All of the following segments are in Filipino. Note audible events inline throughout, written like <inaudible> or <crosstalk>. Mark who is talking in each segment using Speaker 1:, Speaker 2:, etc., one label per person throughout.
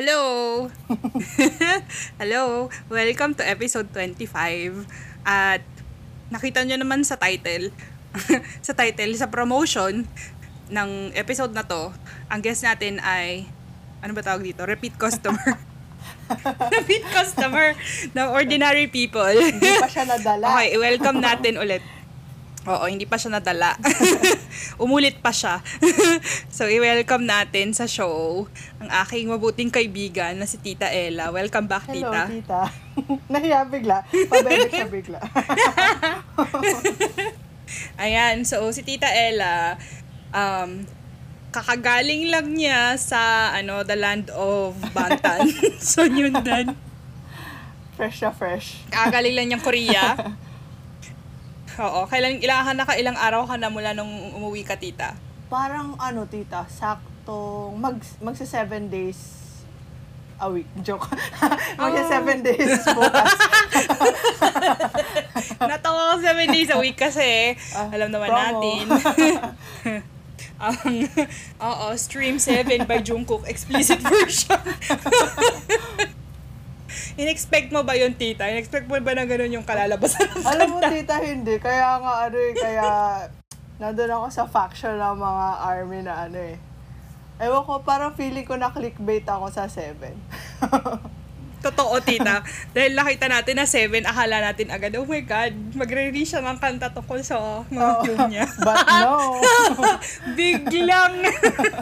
Speaker 1: Hello! <laughs> Hello! Welcome to episode 25. At nakita nyo naman sa title, <laughs> sa title, sa promotion ng episode na to, ang guest natin ay, ano ba tawag dito? Repeat customer. <laughs> Repeat customer ng ordinary people.
Speaker 2: Hindi pa siya nadala.
Speaker 1: Okay, welcome natin ulit. Oo, hindi pa siya nadala. <laughs> Umulit pa siya. <laughs> so, i-welcome natin sa show ang aking mabuting kaibigan na si Tita Ella. Welcome back,
Speaker 2: Hello,
Speaker 1: Tita.
Speaker 2: tita. <laughs> Nahiya bigla. Pabebek siya bigla.
Speaker 1: Ayan, so si Tita Ella, um, kakagaling lang niya sa ano the land of Bantan. so, yun din.
Speaker 2: fresh na fresh.
Speaker 1: Kakagaling lang niyang Korea. Oo, kailan ilang na ka ilang araw ka na mula nung umuwi ka, Tita?
Speaker 2: Parang ano, tita, saktong mag, magsa seven days a week. <laughs> Joke. magsa
Speaker 1: Oh.
Speaker 2: seven days bukas. <laughs>
Speaker 1: Natawa ko seven days a week kasi
Speaker 2: Ah,
Speaker 1: alam naman
Speaker 2: promo.
Speaker 1: natin. Ang, <laughs> oo, Stream 7 by Jungkook, explicit version. In-expect mo ba yun, tita? In-expect mo ba na ganun yung kalalabasan ng
Speaker 2: Alam mo, tita, hindi. Kaya nga, ano eh, kaya nandun ako sa faction ng mga army na ano eh. Ewan ko, parang feeling ko na clickbait ako sa 7. <laughs>
Speaker 1: Totoo, tita. Dahil nakita natin na 7, akala natin agad, oh my God, magre-release siya ng kanta tungkol sa mga film niya.
Speaker 2: But no. <laughs>
Speaker 1: Biglang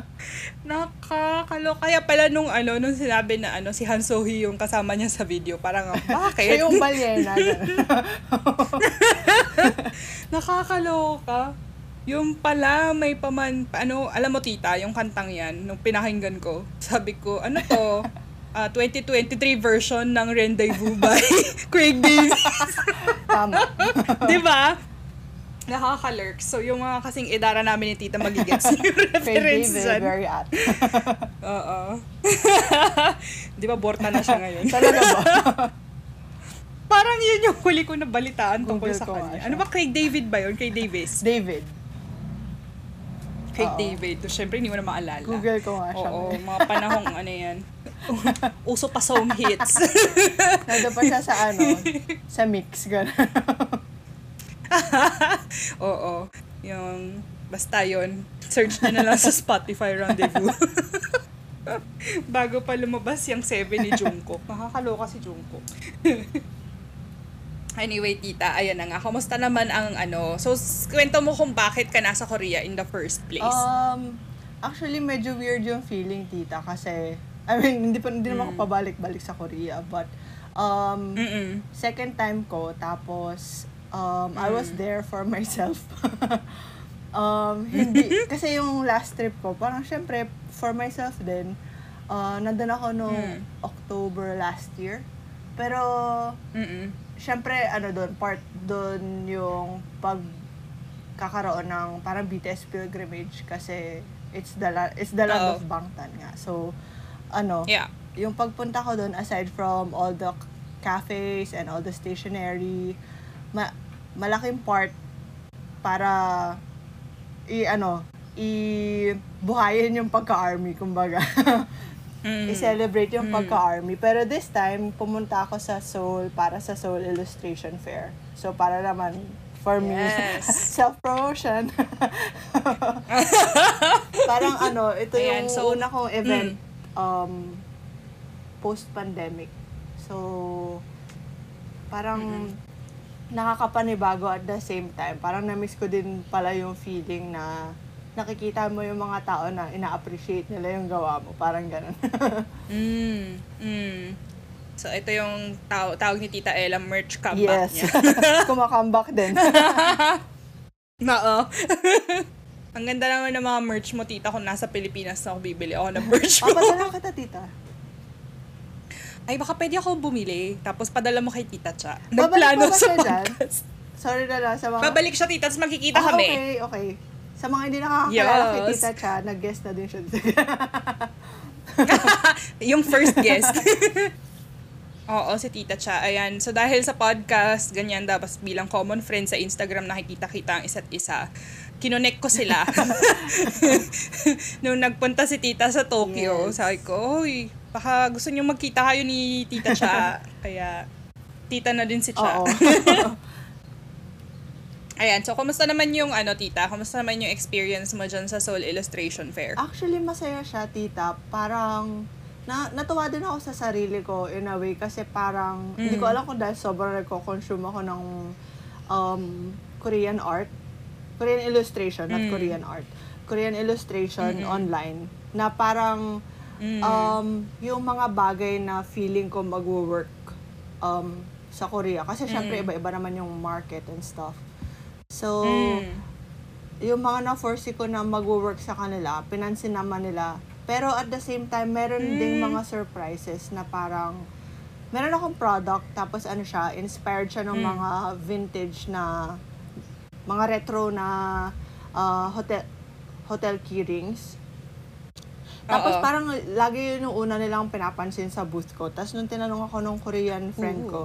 Speaker 1: <laughs> nakakalo. Kaya pala nung ano, nung sinabi na ano, si Han Sohee yung kasama niya sa video, parang bakit?
Speaker 2: Siya yung balyena. <laughs>
Speaker 1: Nakakaloka. Yung pala, may paman, ano, alam mo tita, yung kantang yan, nung pinakinggan ko, sabi ko, ano to? Ah, 2023 version ng Rendezvous <laughs> by Craig David.
Speaker 2: Tama. <laughs>
Speaker 1: Di ba? Nakaka-lurk. So, yung mga kasing edara namin ni tita magigets <laughs> yung
Speaker 2: Kay
Speaker 1: reference dyan.
Speaker 2: very at. <laughs>
Speaker 1: Oo. <laughs> Di ba, borta na siya ngayon?
Speaker 2: Talaga ba?
Speaker 1: Parang yun yung huli ko na balitaan tungkol sa kanya. Ano ba, Craig David ba yun? Craig Davis?
Speaker 2: David.
Speaker 1: Craig
Speaker 2: Oo.
Speaker 1: David. So, syempre, hindi mo na maalala.
Speaker 2: Google ko nga siya.
Speaker 1: Oo, mga panahong ano yan. Uso pa song hits.
Speaker 2: Nandun pa siya sa ano, sa mix, gano'n. <laughs>
Speaker 1: Oo. Yung, basta yon Search nyo na lang sa Spotify Rendezvous. <laughs> Bago pa lumabas yung 7 ni Jungkook. <laughs> Nakakaloka si Jungkook. anyway, tita, ayan na nga. Kamusta naman ang ano? So, kwento mo kung bakit ka nasa Korea in the first place.
Speaker 2: Um, actually, medyo weird yung feeling, tita, kasi, I mean, hindi, pa, hindi naman ako pabalik-balik sa Korea, but, um,
Speaker 1: Mm-mm.
Speaker 2: second time ko, tapos, um, I was there for <laughs> myself. um, hindi, <laughs> kasi yung last trip ko, parang syempre, for myself din, uh, nandun ako no
Speaker 1: Mm.
Speaker 2: October last year. Pero,
Speaker 1: Mm-mm.
Speaker 2: syempre, ano doon, part doon yung pag kakaroon ng parang BTS pilgrimage kasi it's the la- it's the land of Bangtan nga. So, ano,
Speaker 1: Yeah.
Speaker 2: yung pagpunta ko doon aside from all the cafes and all the stationery, ma- malaking part para i ano, i buhayin yung pagka-army kumbaga.
Speaker 1: Mm. <laughs>
Speaker 2: i-celebrate yung
Speaker 1: Mm.
Speaker 2: pagka-army. Pero this time, pumunta ako sa Seoul para sa Seoul Illustration Fair. So, para naman, for me,
Speaker 1: Yes. <laughs>
Speaker 2: self-promotion. <laughs> Parang ano, ito
Speaker 1: Ayan,
Speaker 2: yung
Speaker 1: so,
Speaker 2: una kong event
Speaker 1: mm.
Speaker 2: um, post-pandemic. So, parang nakakapanibago at the same time. Parang na-miss ko din pala yung feeling na nakikita mo yung mga tao na ina-appreciate nila yung gawa mo. Parang ganun. <laughs>
Speaker 1: Mm, mm. So, ito yung taw- tawag ni Tita Ella, merch comeback
Speaker 2: yes.
Speaker 1: niya. <laughs>
Speaker 2: Kumakambak din. <laughs>
Speaker 1: Oo. Ang ganda naman ng mga merch mo, tita, kung nasa Pilipinas na ako bibili ako ng merch mo.
Speaker 2: Papadala kita, tita.
Speaker 1: Ay, baka pwede ako bumili, tapos padala mo kay Tita Cha. Nagplano sa
Speaker 2: dyan?
Speaker 1: podcast.
Speaker 2: Sorry na lang sa mga...
Speaker 1: Babalik siya, tita, tapos magkikita
Speaker 2: Ah,
Speaker 1: kami.
Speaker 2: Okay, okay. Sa mga hindi nakakakilala kay
Speaker 1: Yes.
Speaker 2: Tita Cha, nag-guest na din siya. <laughs>
Speaker 1: yung first guest. <laughs> Oo, si Tita Cha. Ayan. So, dahil sa podcast, ganyan, dapat bilang common friend sa Instagram, nakikita-kita ang isa't isa. Kinonek ko sila. <laughs> Nung nagpunta si Tita sa Tokyo,
Speaker 2: Yes.
Speaker 1: sabi ko, Uy, Baka gusto niyo magkita kayo ni Tita Cha. <laughs> kaya, tita na din si Cha. <laughs> Ayan, so kumusta naman yung ano, Tita? Kumusta naman yung experience mo dyan sa Soul Illustration Fair?
Speaker 2: Actually, masaya siya, tita. Parang, na, natuwa din ako sa sarili ko in a way kasi parang, hindi ko alam kung dahil sobrang nagko-consume ako ng um, Korean art. Korean illustration, not
Speaker 1: Mm.
Speaker 2: Korean art. Korean illustration
Speaker 1: Mm-mm.
Speaker 2: online. Na parang,
Speaker 1: Mm.
Speaker 2: um, yung mga bagay na feeling ko mag-work um, sa Korea. Kasi syempre,
Speaker 1: Mm.
Speaker 2: iba-iba naman yung market and stuff. So,
Speaker 1: Mm.
Speaker 2: yung mga na-foresee ko na mag-work sa kanila, pinansin naman nila. Pero at the same time, meron ding
Speaker 1: Mm.
Speaker 2: mga surprises na parang, meron akong product, tapos ano siya, inspired siya ng
Speaker 1: Mm.
Speaker 2: mga vintage na, mga retro na ah, hotel hotel keyrings. Tapos
Speaker 1: Oo.
Speaker 2: parang lagi yun yung una nilang pinapansin sa booth ko. Tapos nung tinanong ako nung Korean friend
Speaker 1: Ooh.
Speaker 2: ko,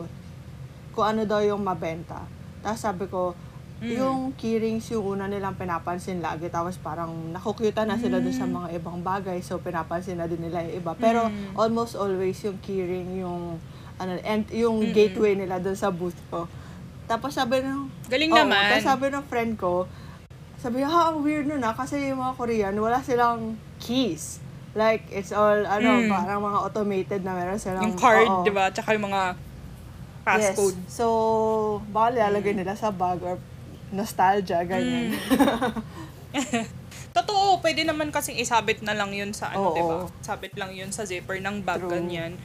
Speaker 2: kung ano daw yung mabenta. Tapos sabi ko,
Speaker 1: Mm.
Speaker 2: yung keyrings yung una nilang pinapansin lagi. Tapos parang nakukyutan na sila dun sa
Speaker 1: Mm.
Speaker 2: mga ibang bagay. So pinapansin na din nila yung iba. Pero
Speaker 1: Mm.
Speaker 2: almost always yung keyring yung ano and yung
Speaker 1: Mm-mm.
Speaker 2: gateway nila dun sa booth ko. Tapos sabi ng
Speaker 1: Galing
Speaker 2: Oo,
Speaker 1: naman.
Speaker 2: Tapos sabi ng friend ko, sabi niya, ha, ang weird nun ah, kasi yung mga Korean, wala silang keys. Like, it's all, ano,
Speaker 1: Mm.
Speaker 2: parang mga automated na meron silang,
Speaker 1: yung card,
Speaker 2: oo.
Speaker 1: di ba? Tsaka yung mga
Speaker 2: Yes.
Speaker 1: passcode.
Speaker 2: So, baka lalagay nila sa bag or nostalgia, ganyan. <laughs>
Speaker 1: Totoo, pwede naman kasing isabit na lang yun sa ano,
Speaker 2: Oo.
Speaker 1: di ba? Sabit lang yun sa zipper ng bag,
Speaker 2: True.
Speaker 1: ganyan.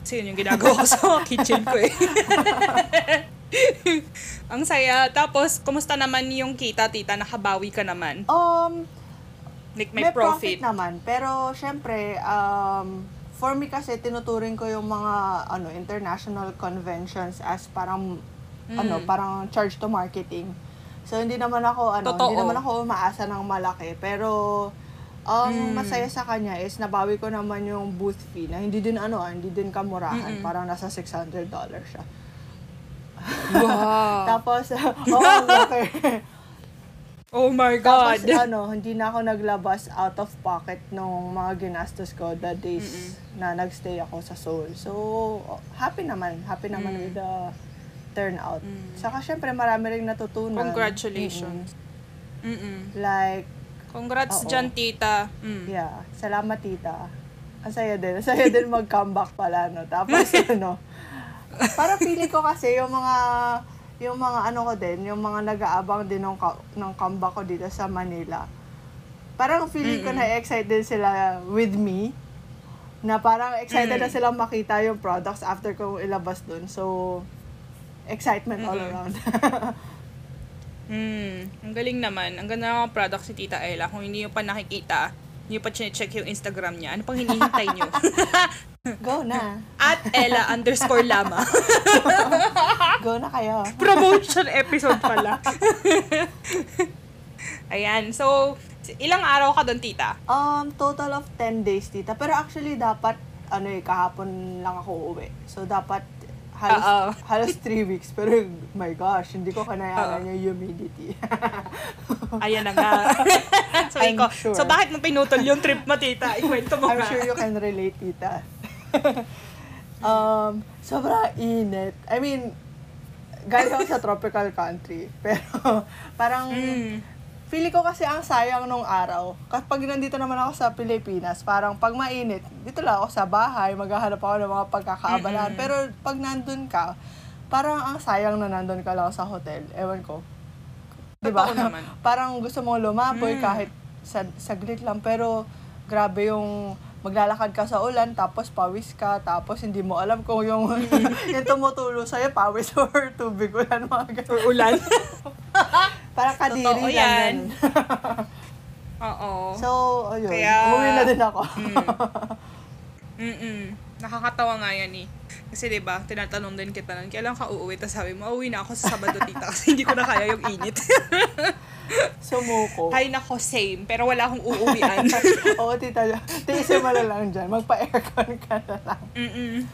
Speaker 1: Kasi yun yung ginagawa ko sa kitchen ko eh. <laughs> <laughs> Ang saya. Tapos, kumusta naman yung kita, tita? Nakabawi ka naman.
Speaker 2: um,
Speaker 1: Like, may,
Speaker 2: may, profit. naman. Pero, syempre, um, for me kasi, tinuturing ko yung mga, ano, international conventions as parang, ano,
Speaker 1: Mm.
Speaker 2: parang charge to marketing. So, hindi naman ako, ano,
Speaker 1: Totoo.
Speaker 2: hindi naman ako umaasa ng malaki. Pero, ang
Speaker 1: Mm.
Speaker 2: masaya sa kanya is, nabawi ko naman yung booth fee na hindi din, ano, ah, hindi din kamurahan.
Speaker 1: Mm-mm.
Speaker 2: Parang nasa $600 siya.
Speaker 1: Wow.
Speaker 2: Tapos, <laughs> oh, laki.
Speaker 1: oh my God.
Speaker 2: Tapos ano, hindi na ako naglabas out of pocket nung mga ginastos ko the days na nagstay ako sa Seoul. So, happy naman. Happy naman
Speaker 1: Mm.
Speaker 2: with the turnout.
Speaker 1: Mm.
Speaker 2: Saka syempre marami rin natutunan.
Speaker 1: Congratulations.
Speaker 2: Mm-mm.
Speaker 1: Mm-mm.
Speaker 2: Like,
Speaker 1: Congrats
Speaker 2: Oo.
Speaker 1: dyan, tita. Mm.
Speaker 2: yeah, salamat tita. Ang saya din. Ang saya din mag-comeback pala, no? Tapos <laughs> ano, para feeling ko kasi yung mga yung mga ano ko din, yung mga nag-aabang din ng, ng comeback ko dito sa Manila. Parang feeling ko
Speaker 1: Mm-mm.
Speaker 2: na excited sila with me. Na parang excited
Speaker 1: Mm.
Speaker 2: na silang makita yung products after ko ilabas dun. So, excitement all
Speaker 1: Mm-mm.
Speaker 2: around.
Speaker 1: Hmm, <laughs> ang galing naman. Ang ganda ng mga product si Tita Ella. Kung hindi nyo pa nakikita, hindi pa check yung Instagram niya. Ano pang hinihintay nyo? <laughs>
Speaker 2: Go na.
Speaker 1: At Ella underscore lama. <laughs>
Speaker 2: Go na kayo.
Speaker 1: Promotion episode pala. <laughs> Ayan, so, ilang araw ka doon, Tita?
Speaker 2: Um, total of 10 days, tita. Pero actually, dapat, ano eh, kahapon lang ako uuwi. So, dapat halos, <laughs> halos 3 weeks. Pero, my gosh, hindi ko kanayanan yung humidity.
Speaker 1: Ayan na nga. so,
Speaker 2: I'm
Speaker 1: ikaw,
Speaker 2: sure.
Speaker 1: so bakit mo pinutol yung trip mo, Tita? Ikwento mo
Speaker 2: I'm
Speaker 1: nga.
Speaker 2: sure you can relate, tita. <laughs> um, sobrang init. I mean, galing ako sa tropical country. <laughs> Pero, parang,
Speaker 1: Mm.
Speaker 2: Feeling ko kasi ang sayang nung araw. Kapag nandito naman ako sa Pilipinas, parang pag mainit, dito lang ako sa bahay, maghahanap ako ng mga pagkakaabalahan.
Speaker 1: Mm-mm.
Speaker 2: Pero pag nandun ka, parang ang sayang na nandun ka lang sa hotel. Ewan ko. Di ba?
Speaker 1: Totoo naman. <laughs>
Speaker 2: parang gusto mong lumaboy
Speaker 1: Mm.
Speaker 2: kahit sa, saglit lang. Pero grabe yung maglalakad ka sa ulan, tapos pawis ka, tapos hindi mo alam kung yung, <laughs> yung tumutulo sa'yo, pawis or tubig ulan, mga ganun.
Speaker 1: Or ulan. <laughs>
Speaker 2: Parang kadiri
Speaker 1: Totoo
Speaker 2: lang
Speaker 1: yan.
Speaker 2: ganun.
Speaker 1: Oo.
Speaker 2: So, ayun.
Speaker 1: Kaya-
Speaker 2: Umuwi na din ako.
Speaker 1: Mm-mm. Nakakatawa nga yan eh. Kasi 'di ba, tinatanong din kita nun, kailan ka uuwi? Tapos sabi mo, uuwi na ako sa Sabado, tita, kasi hindi ko na kaya yung init. <laughs> <laughs>
Speaker 2: Sumuko.
Speaker 1: Hay nako, same. Pero wala akong uuwian. <laughs>
Speaker 2: Oo, tita. Tiisin mo na lang dyan. Magpa-aircon ka na lang.
Speaker 1: Mm-mm.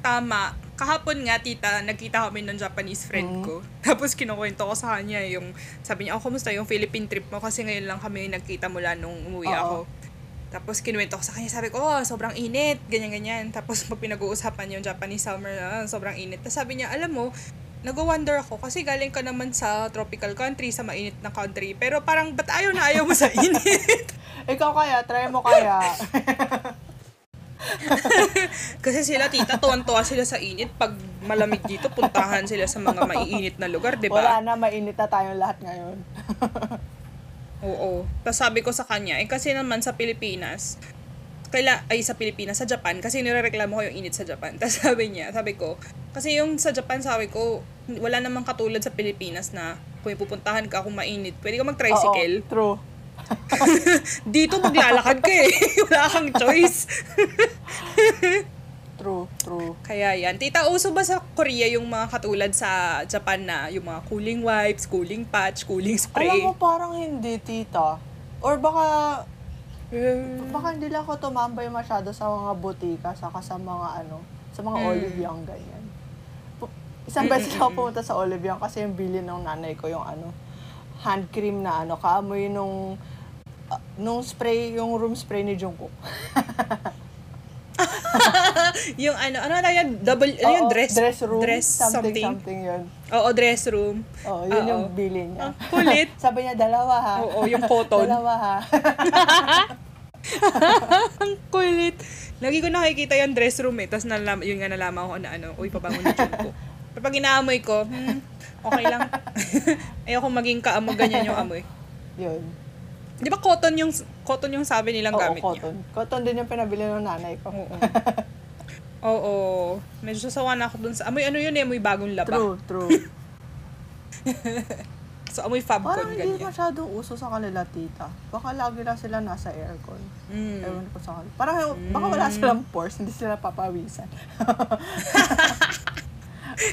Speaker 1: Tama. Kahapon nga, tita, nagkita kami ng Japanese friend
Speaker 2: Mm.
Speaker 1: ko. <laughs> Tapos kinukwento ko sa kanya yung, sabi niya, oh, kumusta yung Philippine trip mo? Kasi ngayon lang kami nagkita mula nung umuwi
Speaker 2: Oo.
Speaker 1: ako. Tapos kinuwento ko sa kanya, sabi ko, oh, sobrang init, ganyan-ganyan. Tapos pag pinag-uusapan yung Japanese summer, ah, sobrang init. Tapos sabi niya, alam mo, nag-wonder ako kasi galing ka naman sa tropical country, sa mainit na country. Pero parang, ba't ayaw na ayaw mo sa init? <laughs>
Speaker 2: Ikaw kaya, try mo kaya. <laughs>
Speaker 1: kasi sila, tita, tuwan-tuwa sila sa init. Pag malamig dito, puntahan sila sa mga maiinit na lugar, di ba?
Speaker 2: Wala na, mainit na tayong lahat ngayon. <laughs>
Speaker 1: Oo. Tapos sabi ko sa kanya, eh kasi naman sa Pilipinas, kaila, ay sa Pilipinas, sa Japan, kasi nirereklamo ko yung init sa Japan. <laughs> Tapos sabi niya, sabi ko, kasi yung sa Japan, sabi ko, wala namang katulad sa Pilipinas na kung pupuntahan ka kung mainit, pwede ka mag-tricycle.
Speaker 2: Oo, true. <laughs>
Speaker 1: Dito maglalakad ka eh. <laughs> wala kang choice.
Speaker 2: True, true.
Speaker 1: Kaya yan. Tita, uso ba sa Korea yung mga katulad sa Japan na yung mga cooling wipes, cooling patch, cooling spray?
Speaker 2: Alam mo, parang hindi, tita. Or baka,
Speaker 1: Eh,
Speaker 2: baka hindi lang ako tumambay masyado sa mga butika, saka sa mga ano, sa mga
Speaker 1: Mm.
Speaker 2: olive young, ganyan. Isang beses lang ako pumunta sa olive young kasi yung bili ng nanay ko yung ano, hand cream na ano, kaamoy nung, ah, nung spray, yung room spray ni Jungkook. <laughs>
Speaker 1: yung ano, ano na yan? Double, ano yung dress?
Speaker 2: dress room,
Speaker 1: Dress
Speaker 2: something,
Speaker 1: something.
Speaker 2: something yun.
Speaker 1: Oo, dress room.
Speaker 2: Oo, yun
Speaker 1: Oo.
Speaker 2: yung bili niya.
Speaker 1: Ang kulit. <laughs>
Speaker 2: Sabi niya, dalawa ha.
Speaker 1: Oo, yung cotton.
Speaker 2: Dalawa ha.
Speaker 1: Ang <laughs> kulit. Lagi ko nakikita yung dress room eh. Tapos nalam, yun nga nalaman ko na ano, uy, pabango ni Junko. <laughs> Pero pag inaamoy ko, hmm, okay lang. Ayoko maging kaamo ganyan yung amoy.
Speaker 2: yun.
Speaker 1: Di ba cotton yung cotton yung sabi nilang
Speaker 2: Oo,
Speaker 1: gamit niya?
Speaker 2: cotton. Cotton din yung pinabili ng nanay ko.
Speaker 1: Oo. Oo. Medyo sasawa na ako dun sa... Amoy ano yun eh, amoy bagong laba.
Speaker 2: True, true. <laughs>
Speaker 1: So, amoy Fabcon,
Speaker 2: Parang hindi
Speaker 1: ganyan.
Speaker 2: masyadong uso sa kanila, tita. Baka lagi lang sila nasa aircon.
Speaker 1: Mm.
Speaker 2: Ewan ko sa kanila. Parang baka wala silang pores, hindi sila papawisan. <laughs>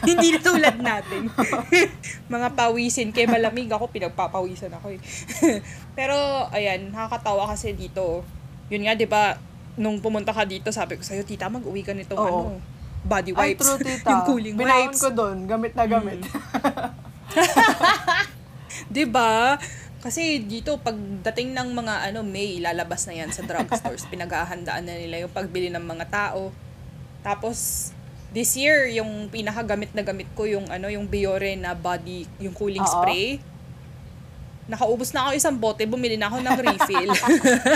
Speaker 1: Hindi na tulad natin. <laughs> mga pawisin. Kaya malamig ako, pinagpapawisan ako eh. Pero, ayan, nakakatawa kasi dito. Yun nga, di ba, nung pumunta ka dito, sabi ko sa'yo, tita, mag-uwi ka nitong
Speaker 2: Oo.
Speaker 1: ano, body
Speaker 2: Ay,
Speaker 1: wipes.
Speaker 2: true, <laughs> tita.
Speaker 1: yung cooling
Speaker 2: Binaon
Speaker 1: wipes.
Speaker 2: ko doon, gamit na gamit. <laughs> <laughs>
Speaker 1: Di ba? Kasi dito, pagdating ng mga ano, May, lalabas na yan sa drugstores. Pinaghahandaan na nila yung pagbili ng mga tao. Tapos, this year, yung pinakagamit na gamit ko, yung ano, yung Biore na body, yung cooling
Speaker 2: Oo.
Speaker 1: spray. Nakaubos na ako isang bote, bumili na ako ng <laughs> refill.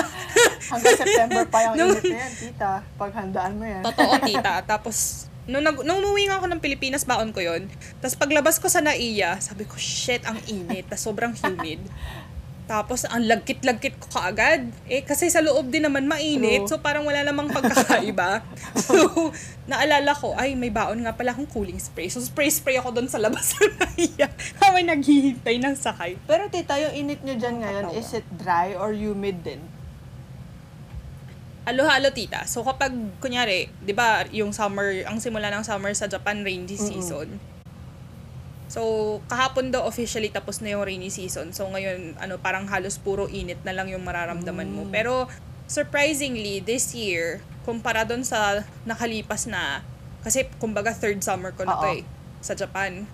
Speaker 1: <laughs>
Speaker 2: Hanggang September pa yung
Speaker 1: Nung-
Speaker 2: init na yan, tita. Paghandaan mo yan.
Speaker 1: Totoo, <laughs> tita. Tapos, nung, nag, nung umuwi nga ako ng Pilipinas, baon ko yon Tapos paglabas ko sa Naiya, sabi ko, shit, ang init. Tapos sobrang humid. Tapos, ang lagkit-lagkit ko kaagad. Eh, kasi sa loob din naman mainit.
Speaker 2: True.
Speaker 1: So, parang wala namang pagkakaiba. <laughs> so, naalala ko, ay, may baon nga pala akong cooling spray. So, spray-spray ako doon sa labas sa Naiya. Habang naghihintay ng sakay.
Speaker 2: Pero tita, yung init nyo dyan ngayon, is it dry or humid din?
Speaker 1: Halo-halo, tita. So, kapag, kunyari, di ba, yung summer, ang simula ng summer sa Japan, rainy season. So, kahapon daw officially tapos na yung rainy season. So, ngayon, ano, parang halos puro init na lang yung mararamdaman mo. Pero, surprisingly, this year, kumpara doon sa nakalipas na, kasi, kumbaga, third summer ko na to eh, sa Japan.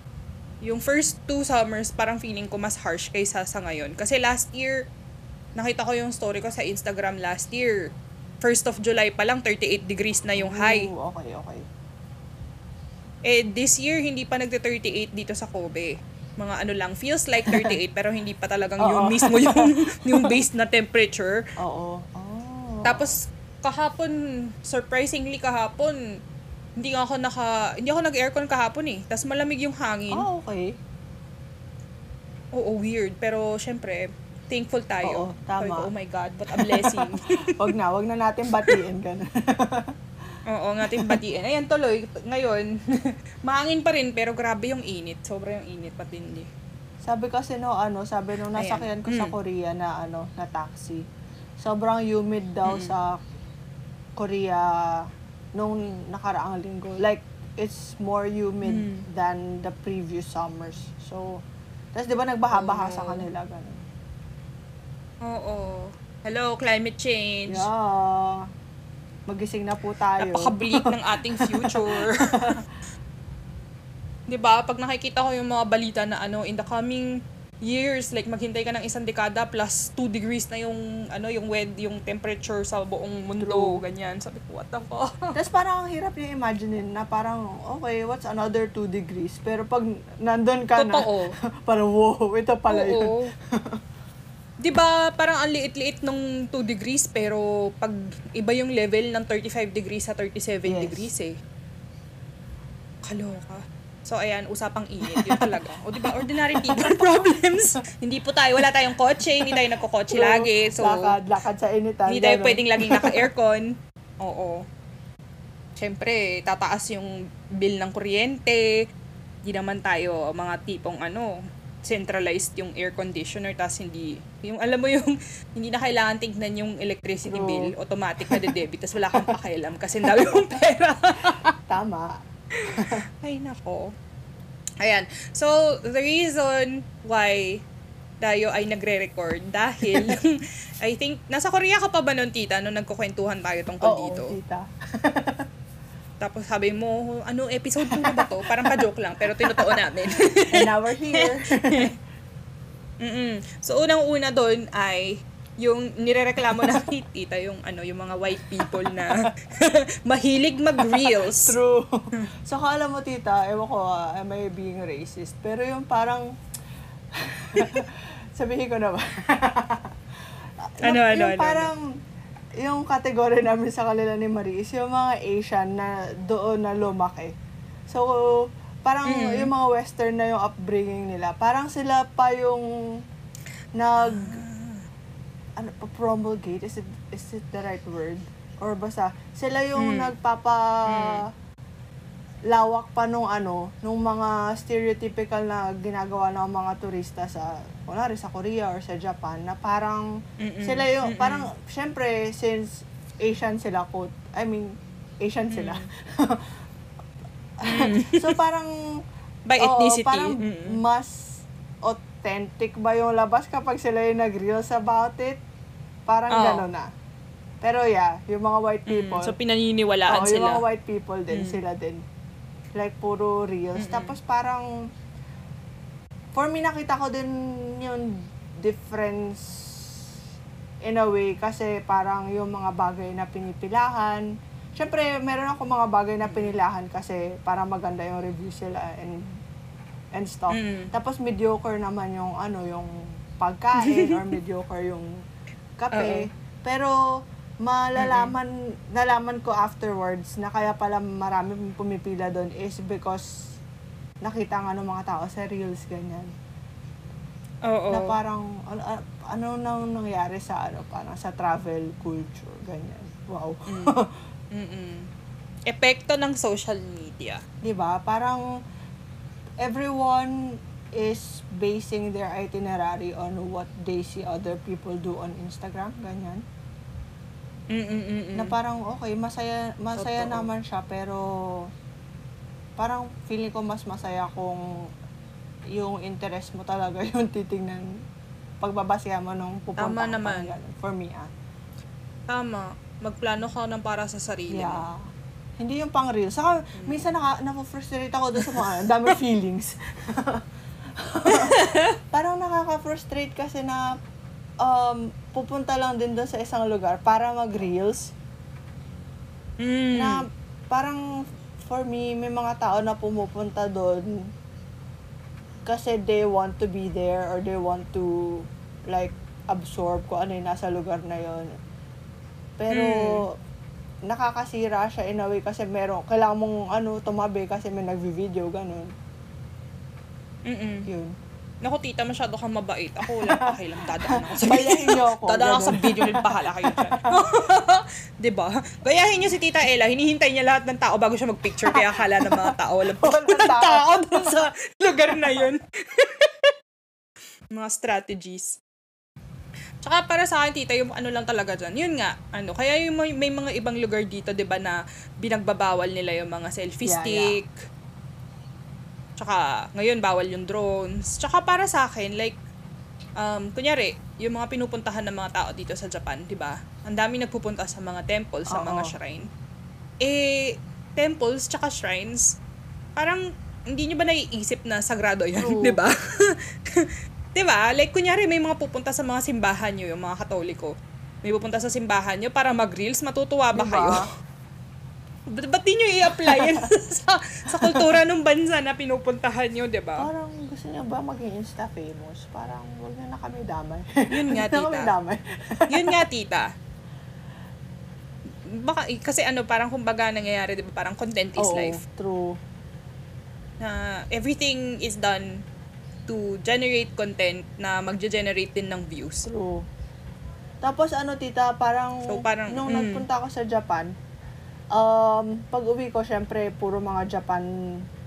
Speaker 1: Yung first two summers, parang feeling ko mas harsh kaysa sa ngayon. Kasi last year, nakita ko yung story ko sa Instagram last year. First of July pa lang, 38 degrees na yung high.
Speaker 2: Ooh, okay, okay.
Speaker 1: Eh, this year, hindi pa nagte-38 dito sa Kobe. Mga ano lang, feels like 38, <laughs> pero hindi pa talagang yung mismo yung, <laughs> yung base na temperature.
Speaker 2: Oo. Oh.
Speaker 1: Tapos, kahapon, surprisingly kahapon, hindi ako naka, hindi ako nag-aircon kahapon eh. Tapos malamig yung hangin.
Speaker 2: Ah, okay.
Speaker 1: Oo, weird. Pero, syempre, thankful tayo.
Speaker 2: Oo, tama.
Speaker 1: Ko, oh my God, what a blessing. <laughs>
Speaker 2: wag na, wag na natin batiin ganun.
Speaker 1: Oo, ng ating batiin. <laughs> Ayan, tuloy. Ngayon, <laughs> mahangin pa rin, pero grabe yung init. Sobra yung init, patindi.
Speaker 2: sabi kasi no, ano, sabi nung nasakyan ko sa
Speaker 1: Mm.
Speaker 2: Korea na, ano, na taxi. Sobrang humid daw
Speaker 1: Mm.
Speaker 2: sa Korea nung nakaraang linggo. Like, it's more humid
Speaker 1: Mm.
Speaker 2: than the previous summers. So, tapos di ba nagbaha-baha sa
Speaker 1: Oo.
Speaker 2: kanila, ganun.
Speaker 1: Oo. Hello, climate change.
Speaker 2: Yeah. Magising na po tayo.
Speaker 1: Napaka-bleak ng ating future. <laughs> 'Di ba? Pag nakikita ko yung mga balita na ano in the coming years, like maghintay ka ng isang dekada plus 2 degrees na yung ano yung wed yung temperature sa buong mundo,
Speaker 2: True.
Speaker 1: ganyan. Sabi ko, what the fuck? <laughs>
Speaker 2: Tapos parang ang hirap yung imagine na parang, okay, what's another 2 degrees? Pero pag nandun ka
Speaker 1: Totoo.
Speaker 2: na, <laughs> parang, wow, ito pala yun.
Speaker 1: 'Di ba parang ang liit-liit nung 2 degrees pero pag iba yung level ng 35 degrees sa 37
Speaker 2: Yes.
Speaker 1: degrees eh. Kaloka. So ayan, usapang init, yun talaga. O di ba ordinary <laughs> people problems. hindi po tayo, wala tayong kotse, hindi tayo nagko-kotse
Speaker 2: True.
Speaker 1: lagi. So
Speaker 2: lakad, lakad sa initan.
Speaker 1: hindi tayo
Speaker 2: ganun.
Speaker 1: pwedeng laging <laughs> naka-aircon. Oo. Siyempre, tataas yung bill ng kuryente. Hindi naman tayo mga tipong ano, centralized yung air conditioner tas hindi yung alam mo yung <laughs> hindi na kailangan tignan yung electricity
Speaker 2: True.
Speaker 1: bill automatic na debit tas wala kang pakialam kasi dami mong pera <laughs>
Speaker 2: Tama. <laughs>
Speaker 1: ay nako ayan so the reason why tayo ay nagre-record dahil I think nasa Korea ka pa ba noon tita nung nagkukwentuhan tayo tungkol
Speaker 2: Oo,
Speaker 1: dito
Speaker 2: tita.
Speaker 1: Tapos sabi mo ano episode 2 na ba to parang pa-joke lang pero tinotoo namin <laughs>
Speaker 2: And now we're here. <laughs>
Speaker 1: Mm-mm. So, unang-una doon ay yung nirereklamo na tita yung ano yung mga white people na <laughs> mahilig mag-reels.
Speaker 2: True. So, alam mo, tita, ewan ko, ah, am I being racist? Pero yung parang, sabihin ko na ba?
Speaker 1: Ano,
Speaker 2: yung,
Speaker 1: ano,
Speaker 2: yung
Speaker 1: ano,
Speaker 2: parang, yung kategory namin sa kanila ni Marie is yung mga Asian na doon na lumaki. So, parang
Speaker 1: Mm.
Speaker 2: yung mga Western na yung upbringing nila, parang sila pa yung nag, ano pa, promulgate? Is it, is it the right word? Or basta, sila yung
Speaker 1: Mm.
Speaker 2: nagpapa lawak pa nung ano, nung mga stereotypical na ginagawa ng mga turista sa, kunwari sa Korea or sa Japan, na parang
Speaker 1: Mm-mm.
Speaker 2: sila yung,
Speaker 1: Mm-mm.
Speaker 2: parang, syempre, since Asian sila, quote, I mean, Asian sila. <laughs> so, parang,
Speaker 1: By
Speaker 2: oo,
Speaker 1: ethnicity.
Speaker 2: parang
Speaker 1: Mm-mm.
Speaker 2: mas authentic ba yung labas kapag sila yung nag-reels about it? Parang
Speaker 1: Oo.
Speaker 2: gano'n na. Pero yeah, yung mga white
Speaker 1: Mm,
Speaker 2: people,
Speaker 1: so pinaniniwalaan
Speaker 2: Oo, yung
Speaker 1: sila.
Speaker 2: mga white people din,
Speaker 1: Mm.
Speaker 2: sila din. Like, puro reels.
Speaker 1: Mm-mm.
Speaker 2: Tapos parang, for me, nakita ko din yung difference in a way kasi parang yung mga bagay na pinipilahan. Siyempre, meron ako mga bagay na pinilahan kasi para maganda yung review sila and and stuff.
Speaker 1: Mm.
Speaker 2: Tapos mediocre naman yung ano, yung pagkain <laughs> or mediocre yung kape. Pero malalaman nalaman ko afterwards na kaya pala marami pumipila doon is because nakita nga ng mga tao sa reels ganyan.
Speaker 1: Oo.
Speaker 2: Na parang ano, ano nang nangyari sa ano parang sa travel culture ganyan. Wow. <laughs>
Speaker 1: Mm-mm. Epekto ng social media.
Speaker 2: 'Di ba? Parang everyone is basing their itinerary on what they see other people do on Instagram, ganyan.
Speaker 1: Mm-mm-mm.
Speaker 2: Na parang okay, masaya masaya
Speaker 1: Totoo.
Speaker 2: naman siya pero parang feeling ko mas masaya kung yung interest mo talaga <laughs> yung titingnan pagbabasihan mo nung pupunta
Speaker 1: Tama
Speaker 2: ka,
Speaker 1: naman.
Speaker 2: For me, ah.
Speaker 1: Tama. Magplano ka ng para sa sarili mo.
Speaker 2: Yeah. Hindi yung pang real. Saka, minsan naka, na-frustrate ako doon sa mga, dami <laughs> feelings. <laughs> Parang nakaka-frustrate kasi na um, pupunta lang din doon sa isang lugar para mag-reels.
Speaker 1: Mm.
Speaker 2: Na parang for me, may mga tao na pumupunta doon kasi they want to be there or they want to like absorb kung ano yung nasa lugar na yon Pero nakakasira siya in a way kasi meron, kailangan mong ano, tumabi kasi may nagvi-video, ganun.
Speaker 1: Mm-mm.
Speaker 2: Yun.
Speaker 1: Naku, tita, masyado kang mabait. Ako wala pa kailang <laughs> dadaan ako sa
Speaker 2: Bayahin niyo ako,
Speaker 1: Dadaan ako sa video nila, bahala kayo dyan. <laughs> diba? Gayahin niyo si Tita Ella, hinihintay niya lahat ng tao bago siya mag-picture, kaya akala ng mga tao, walang <laughs> ng
Speaker 2: tao.
Speaker 1: dun sa lugar na yun. mga strategies. Tsaka para sa akin, tita, yung ano lang talaga dyan, yun nga, ano, kaya yung may, may mga ibang lugar dito, di ba, na binagbabawal nila yung mga selfie
Speaker 2: Yeah,
Speaker 1: stick, Tsaka, ngayon, bawal yung drones. Tsaka para sa akin, like, um, kunyari, yung mga pinupuntahan ng mga tao dito sa Japan, di ba? Ang dami nagpupunta sa mga temples, sa
Speaker 2: Oo.
Speaker 1: mga shrine. Eh, temples tsaka shrines, parang hindi nyo ba naiisip na sagrado yan, di ba? <laughs> 'Di ba? Like, kunyari, may mga pupunta sa mga simbahan nyo, yung mga katoliko. May pupunta sa simbahan nyo para mag-reels, matutuwa ba
Speaker 2: Diba?
Speaker 1: kayo? Ba't, ba't di nyo i-apply yan <laughs> sa, sa kultura ng bansa na pinupuntahan nyo, 'di ba?
Speaker 2: Parang gusto niya ba maging Insta famous? Parang wag na na kami damay.
Speaker 1: Yun nga, <laughs>
Speaker 2: Huwag na
Speaker 1: tita.
Speaker 2: damay. <laughs>
Speaker 1: Yun nga, tita. Baka, eh, kasi ano, parang kumbaga nangyayari, di ba? Parang content is
Speaker 2: Oo,
Speaker 1: life.
Speaker 2: True.
Speaker 1: Na everything is done to generate content na magge-generate din ng views.
Speaker 2: True. Tapos ano tita, parang,
Speaker 1: So, parang,
Speaker 2: nung
Speaker 1: mm.
Speaker 2: nagpunta ako sa Japan, um, pag uwi ko, syempre, puro mga Japan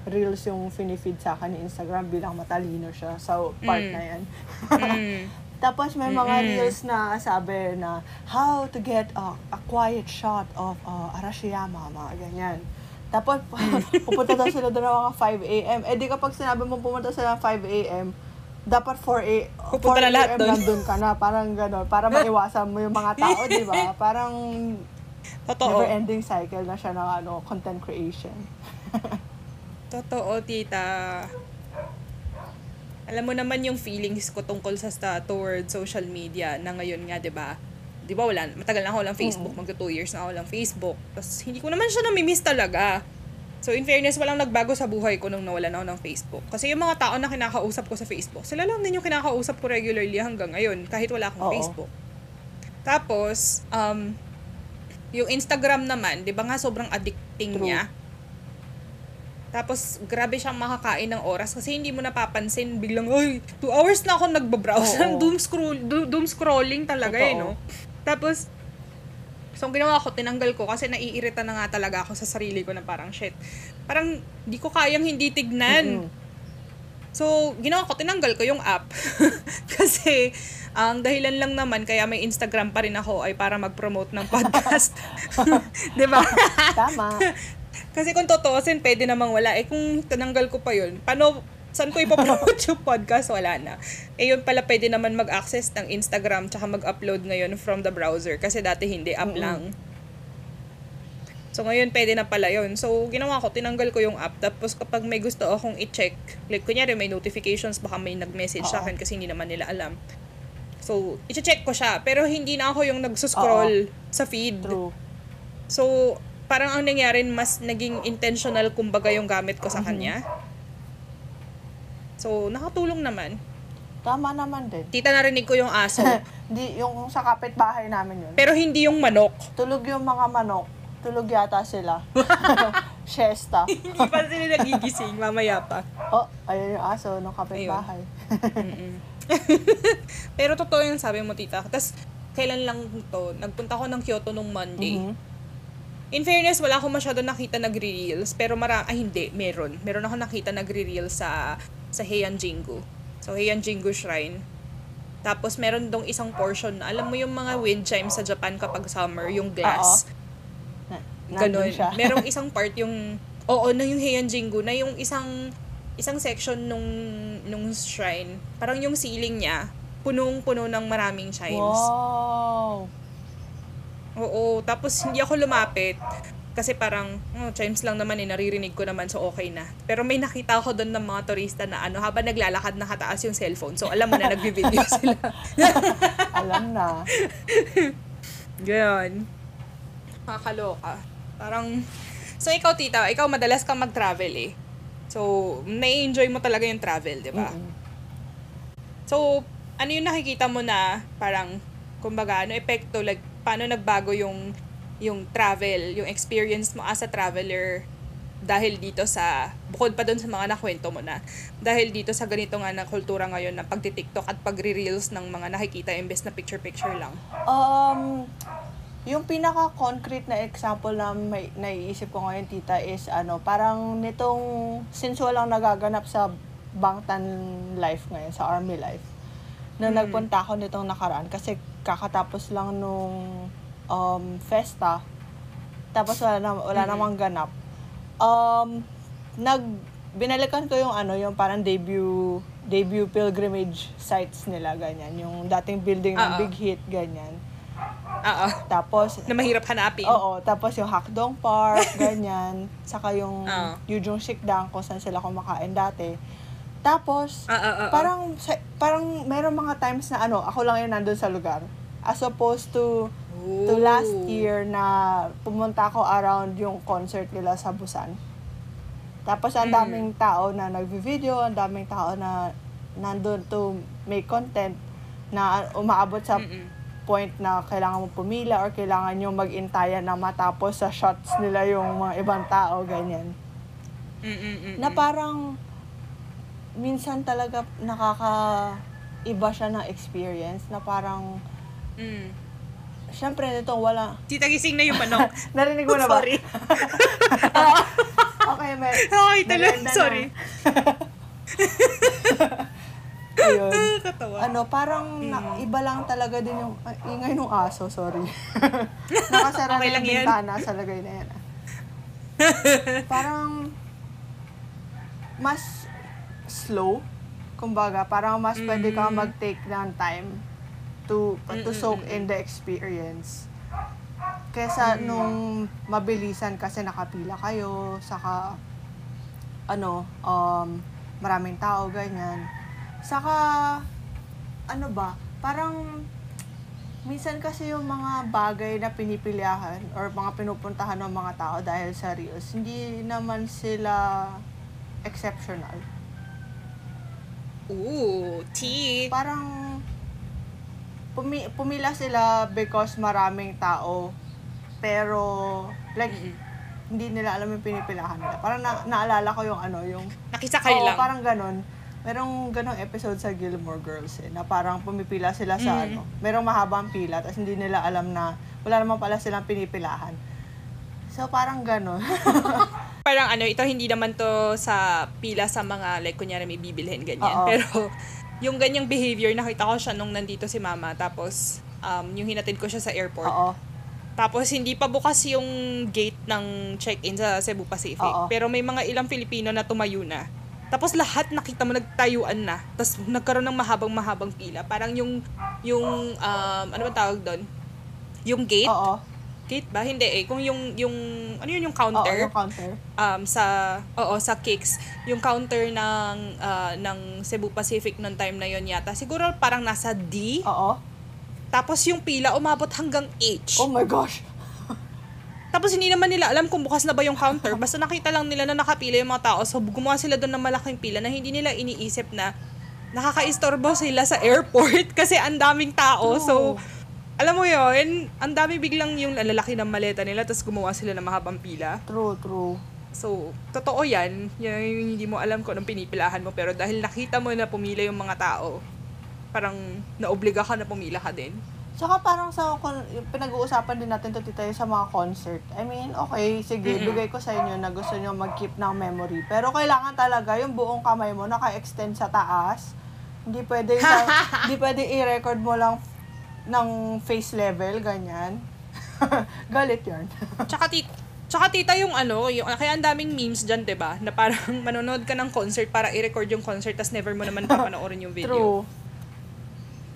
Speaker 2: reels yung finifeed sa akin ni Instagram bilang matalino siya sa part
Speaker 1: Mm.
Speaker 2: na yan.
Speaker 1: Mm. <laughs>
Speaker 2: Tapos may mga
Speaker 1: Mm-mm.
Speaker 2: reels na sabi na how to get a, a quiet shot of uh, Arashiyama, mga ganyan. Tapos <laughs> pupunta daw sila doon mga 5 a.m. Eh di kapag sinabi mo pumunta sila ng 5 a.m., dapat 4 a, 4
Speaker 1: Pupunta na lahat
Speaker 2: a.m.
Speaker 1: doon.
Speaker 2: nandun ka na. Parang gano'n. Para maiwasan mo yung mga tao, di ba? <laughs> Parang
Speaker 1: Totoo.
Speaker 2: never-ending cycle na siya ng ano, content creation. <laughs>
Speaker 1: Totoo, tita. Alam mo naman yung feelings ko tungkol sa, sa toward social media na ngayon nga, 'di ba? 'Di ba wala, matagal na ako lang Facebook, magto 2 years na ako lang Facebook. Tapos hindi ko naman siya nami-miss talaga. So in fairness, walang nagbago sa buhay ko nung nawalan ako ng Facebook. Kasi yung mga tao na kinakausap ko sa Facebook, sila lang din yung kinakausap ko regularly hanggang ngayon, kahit wala akong
Speaker 2: Oo.
Speaker 1: Facebook. Tapos, um, yung Instagram naman, di ba nga sobrang addicting
Speaker 2: True.
Speaker 1: niya. Tapos, grabe siyang makakain ng oras kasi hindi mo napapansin biglang, ay, two hours na ako nagbabrowse.
Speaker 2: Oo. <laughs>
Speaker 1: doom, scroll, doom, doom scrolling talaga eh,
Speaker 2: Totoo.
Speaker 1: no? Tapos, so ang ginawa ko, tinanggal ko kasi naiirita na nga talaga ako sa sarili ko na parang, shit, parang di ko kayang hindi tignan.
Speaker 2: Mm-mm.
Speaker 1: So, ginawa ko, tinanggal ko yung app. <laughs> Kasi, ang dahilan lang naman kaya may Instagram pa rin ako ay para mag-promote ng podcast. <laughs> 'Di ba?
Speaker 2: Tama. <laughs>
Speaker 1: Kasi kung totoosin, pwede namang wala. Eh kung tinanggal ko pa yun, paano, saan ko ipapromote <laughs> yung podcast? Wala na. Eh yun pala, pwede naman mag-access ng Instagram tsaka mag-upload ngayon from the browser. Kasi dati hindi, app
Speaker 2: Mm-mm.
Speaker 1: lang. So ngayon, pwede na pala yun. So, ginawa ko, tinanggal ko yung app. Tapos kapag may gusto akong i-check, like kunyari may notifications, baka may nag-message sa akin kasi hindi naman nila alam. So, i-check ko siya. Pero hindi na ako yung nagsuscroll sa feed.
Speaker 2: True.
Speaker 1: So, parang ang nangyari, mas naging intentional kumbaga yung gamit ko sa
Speaker 2: Mhm.
Speaker 1: kanya. So, nakatulong naman.
Speaker 2: Tama naman din.
Speaker 1: Tita narinig ko yung aso. <laughs>
Speaker 2: Di, yung sa kapitbahay namin yun.
Speaker 1: pero hindi yung manok.
Speaker 2: Tulog yung mga manok. Tulog yata sila. <laughs> <laughs> Siesta.
Speaker 1: hindi pa sila nagigising, mamaya pa.
Speaker 2: Oh, ayun yung aso ng kapitbahay.
Speaker 1: Mm-mm. <laughs> pero totoo yung sabi mo, tita. Tapos, kailan lang to, nagpunta ko ng Kyoto nung Monday.
Speaker 2: Mhm.
Speaker 1: In fairness, wala akong masyado nakita nagre-reels, pero mara ay hindi, meron. Meron ako nakita nagre-reels sa sa Heian Jingu. So Heian Jingu Shrine. Tapos meron dong isang portion alam mo yung mga wind chimes sa Japan kapag summer, yung glass.
Speaker 2: Nandun siya.
Speaker 1: Merong <laughs> isang part yung oo na yung Heian Jingu na yung isang isang section nung nung shrine. Parang yung ceiling niya punong-puno ng maraming chimes.
Speaker 2: Wow.
Speaker 1: Oo, tapos hindi ako lumapit. Kasi parang, oh, chimes lang naman eh, naririnig ko naman, so okay na. Pero may nakita ako doon ng mga turista na ano, habang naglalakad nakataas yung cellphone. So alam mo na, nagbi-video <laughs> sila.
Speaker 2: Alam na.
Speaker 1: Gayon. Nakakaloka. Parang, so ikaw tita, ikaw madalas kang mag-travel eh. So, na-enjoy mo talaga yung travel, di ba?
Speaker 2: Mm-mm.
Speaker 1: So, ano yung nakikita mo na parang, kumbaga, ano epekto, like, paano nagbago yung, yung travel, yung experience mo as a traveler dahil dito sa, bukod pa dun sa mga nakwento mo na, dahil dito sa ganito nga na kultura ngayon na pagti-tiktok at pagre-reels ng mga nakikita imbes na picture-picture lang.
Speaker 2: Um, yung pinaka-concrete na example na may naiisip ko ngayon, tita, is ano, parang nitong, since walang nagaganap sa Bangtan life ngayon, sa army life, nung
Speaker 1: Mm.
Speaker 2: nagpunta ako nitong nakaraan, kasi kakatapos lang nung um, festa, tapos wala, na, wala
Speaker 1: Mhm.
Speaker 2: namang ganap. Um, nag, binalikan ko yung ano, yung parang debut, debut pilgrimage sites nila, ganyan. Yung dating building ng
Speaker 1: Oo.
Speaker 2: Big Hit, ganyan.
Speaker 1: Oo.
Speaker 2: Tapos,
Speaker 1: Na mahirap hanapin.
Speaker 2: oo, tapos yung Hakdong Park, <laughs> ganyan. Saka yung
Speaker 1: Oo.
Speaker 2: Yujong Sikdang, kung saan sila kumakain dati. Tapos,
Speaker 1: ah, ah, ah.
Speaker 2: parang, sa- parang meron mga times na ano, ako lang yung nandun sa lugar. As opposed to, to last year na pumunta ako around yung concert nila sa Busan. Tapos, ang
Speaker 1: Mm.
Speaker 2: daming tao na nagvi-video, ang daming tao na nandun to make content na umaabot sa
Speaker 1: Mm-mm.
Speaker 2: Point na kailangan mo pumila or kailangan nyo mag-intayan na matapos sa shots nila yung mga ibang tao, ganyan.
Speaker 1: Mm-mm-mm.
Speaker 2: Na parang minsan talaga nakaka iba siya ng experience na parang
Speaker 1: Mm.
Speaker 2: syempre nito wala
Speaker 1: Tita gising na yung manok. <laughs>
Speaker 2: narinig mo na ba?
Speaker 1: Sorry. <laughs>
Speaker 2: okay, may
Speaker 1: Ay, talaga. Sorry. <laughs>
Speaker 2: ayun.
Speaker 1: Katawa.
Speaker 2: Ano, parang na, iba lang talaga din yung ay, ingay ng aso, sorry. <laughs> Nakasara
Speaker 1: Okay
Speaker 2: na
Speaker 1: lang
Speaker 2: yung bintana sa lagay na yan. <laughs> parang mas slow. Kumbaga, parang mas pwede ka
Speaker 1: Mm.
Speaker 2: mag-take ng time to to
Speaker 1: Mm,
Speaker 2: soak
Speaker 1: mm,
Speaker 2: in the experience. Kesa
Speaker 1: Mm.
Speaker 2: nung mabilisan kasi nakapila kayo, saka ano, um, maraming tao, ganyan. Saka, ano ba, parang minsan kasi yung mga bagay na pinipilihan or mga pinupuntahan ng mga tao dahil sa Reels, hindi naman sila exceptional.
Speaker 1: Ooh, tea.
Speaker 2: Parang pumi- pumila sila because maraming tao pero like hindi nila alam yung pinipilahan nila. Parang na- naalala ko yung ano, yung
Speaker 1: Nakisakay
Speaker 2: Oo,
Speaker 1: lang.
Speaker 2: parang ganun. Merong ganong episode sa Gilmore Girls eh, na parang pumipila sila sa
Speaker 1: Mm.
Speaker 2: ano. Merong mahabang pila, tapos hindi nila alam na wala naman pala silang pinipilahan. So, parang ganon. <laughs>
Speaker 1: Parang ano, ito hindi naman to sa pila sa mga, like, kunyari may bibilhin, ganyan.
Speaker 2: Oo.
Speaker 1: Pero, yung ganyang behavior, nakita ko siya nung nandito si mama. Tapos, um, yung hinatid ko siya sa airport.
Speaker 2: Oo.
Speaker 1: Tapos, hindi pa bukas yung gate ng check-in sa Cebu Pacific.
Speaker 2: Oo.
Speaker 1: Pero may mga ilang Filipino na tumayo na. Tapos lahat nakita mo nagtayuan na. Tapos nagkaroon ng mahabang-mahabang pila. Parang yung, yung, um, ano ba tawag doon? Yung gate?
Speaker 2: Oo.
Speaker 1: Gate ba? Hindi eh. Kung yung, yung, ano yun, yung
Speaker 2: Oo,
Speaker 1: counter?
Speaker 2: yung counter.
Speaker 1: um, sa oo sa cakes yung counter ng ah, ng Cebu Pacific noong time na yon yata siguro parang nasa D
Speaker 2: Oo.
Speaker 1: tapos yung pila umabot hanggang H
Speaker 2: Oh my gosh.
Speaker 1: Tapos hindi naman nila alam kung bukas na ba yung counter basta nakita lang nila na nakapila yung mga tao so gumawa sila doon ng malaking pila na hindi nila iniisip na nakakaistorbo sila sa airport <laughs> kasi ang daming tao so alam mo yon ang dami biglang yung lalaki ng maleta nila tapos gumawa sila ng mahabang pila
Speaker 2: True, true.
Speaker 1: So, totoo yan. Yan yung hindi mo alam kung anong pinipilahan mo. Pero dahil nakita mo na pumila yung mga tao, parang naobliga ka na pumila ka din.
Speaker 2: Saka parang sa yung pinag-uusapan din natin to tita sa mga concert. I mean, okay, sige,
Speaker 1: Mm-mm.
Speaker 2: bigay ko sa inyo na gusto nyo mag-keep ng memory. Pero kailangan talaga yung buong kamay mo naka-extend sa taas. Hindi pwede sa, <laughs> hindi pwede i-record mo lang ng face level, ganyan. <laughs> Galit yarn. <laughs>
Speaker 1: Tsaka, tit tsaka tita yung ano, yung, kaya ang daming memes dyan, ba Na parang manonood ka ng concert para i-record yung concert tas never mo naman papanoorin yung video.
Speaker 2: True.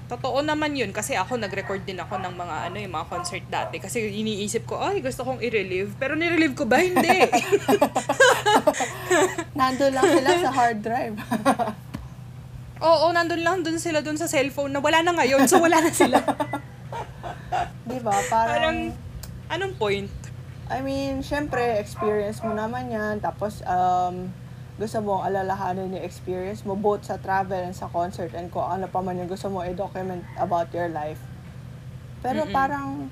Speaker 1: Totoo naman yun kasi ako nag-record din ako ng mga ano yung mga concert dati kasi iniisip ko ay gusto kong i-relive pero ni-relive ko ba hindi <laughs>
Speaker 2: Nandun lang sila sa hard drive. <laughs>
Speaker 1: Oo, nandun lang dun sila dun sa cellphone na wala na ngayon so wala na sila <laughs>
Speaker 2: Di ba? Parang,
Speaker 1: parang anong point
Speaker 2: I mean, syempre, experience mo naman yan. Tapos, um, gusto mo alalahanin yung experience mo both sa travel and sa concert and kung ano pa man yung gusto mo i-document about your life. Pero
Speaker 1: Mm-mm.
Speaker 2: parang,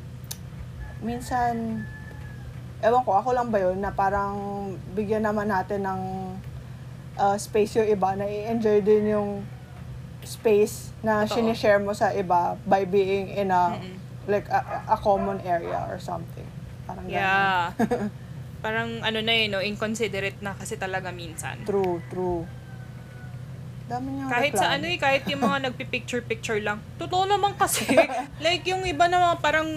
Speaker 2: minsan, ewan ko, ako lang ba yun, na parang bigyan naman natin ng uh, space yung iba, na i-enjoy din yung space na
Speaker 1: Totoo.
Speaker 2: sinishare mo sa iba by being in a,
Speaker 1: Mm-mm.
Speaker 2: like, a, a common area or something. Parang ganun. <laughs>
Speaker 1: Parang ano na eh, no, inconsiderate na kasi talaga minsan.
Speaker 2: True, true. Dami niyang
Speaker 1: Kahit sa
Speaker 2: reklamo.
Speaker 1: ano eh, kahit yung mga <laughs> nagpipicture-picture lang. Totoo naman kasi. <laughs> like yung iba na mga parang,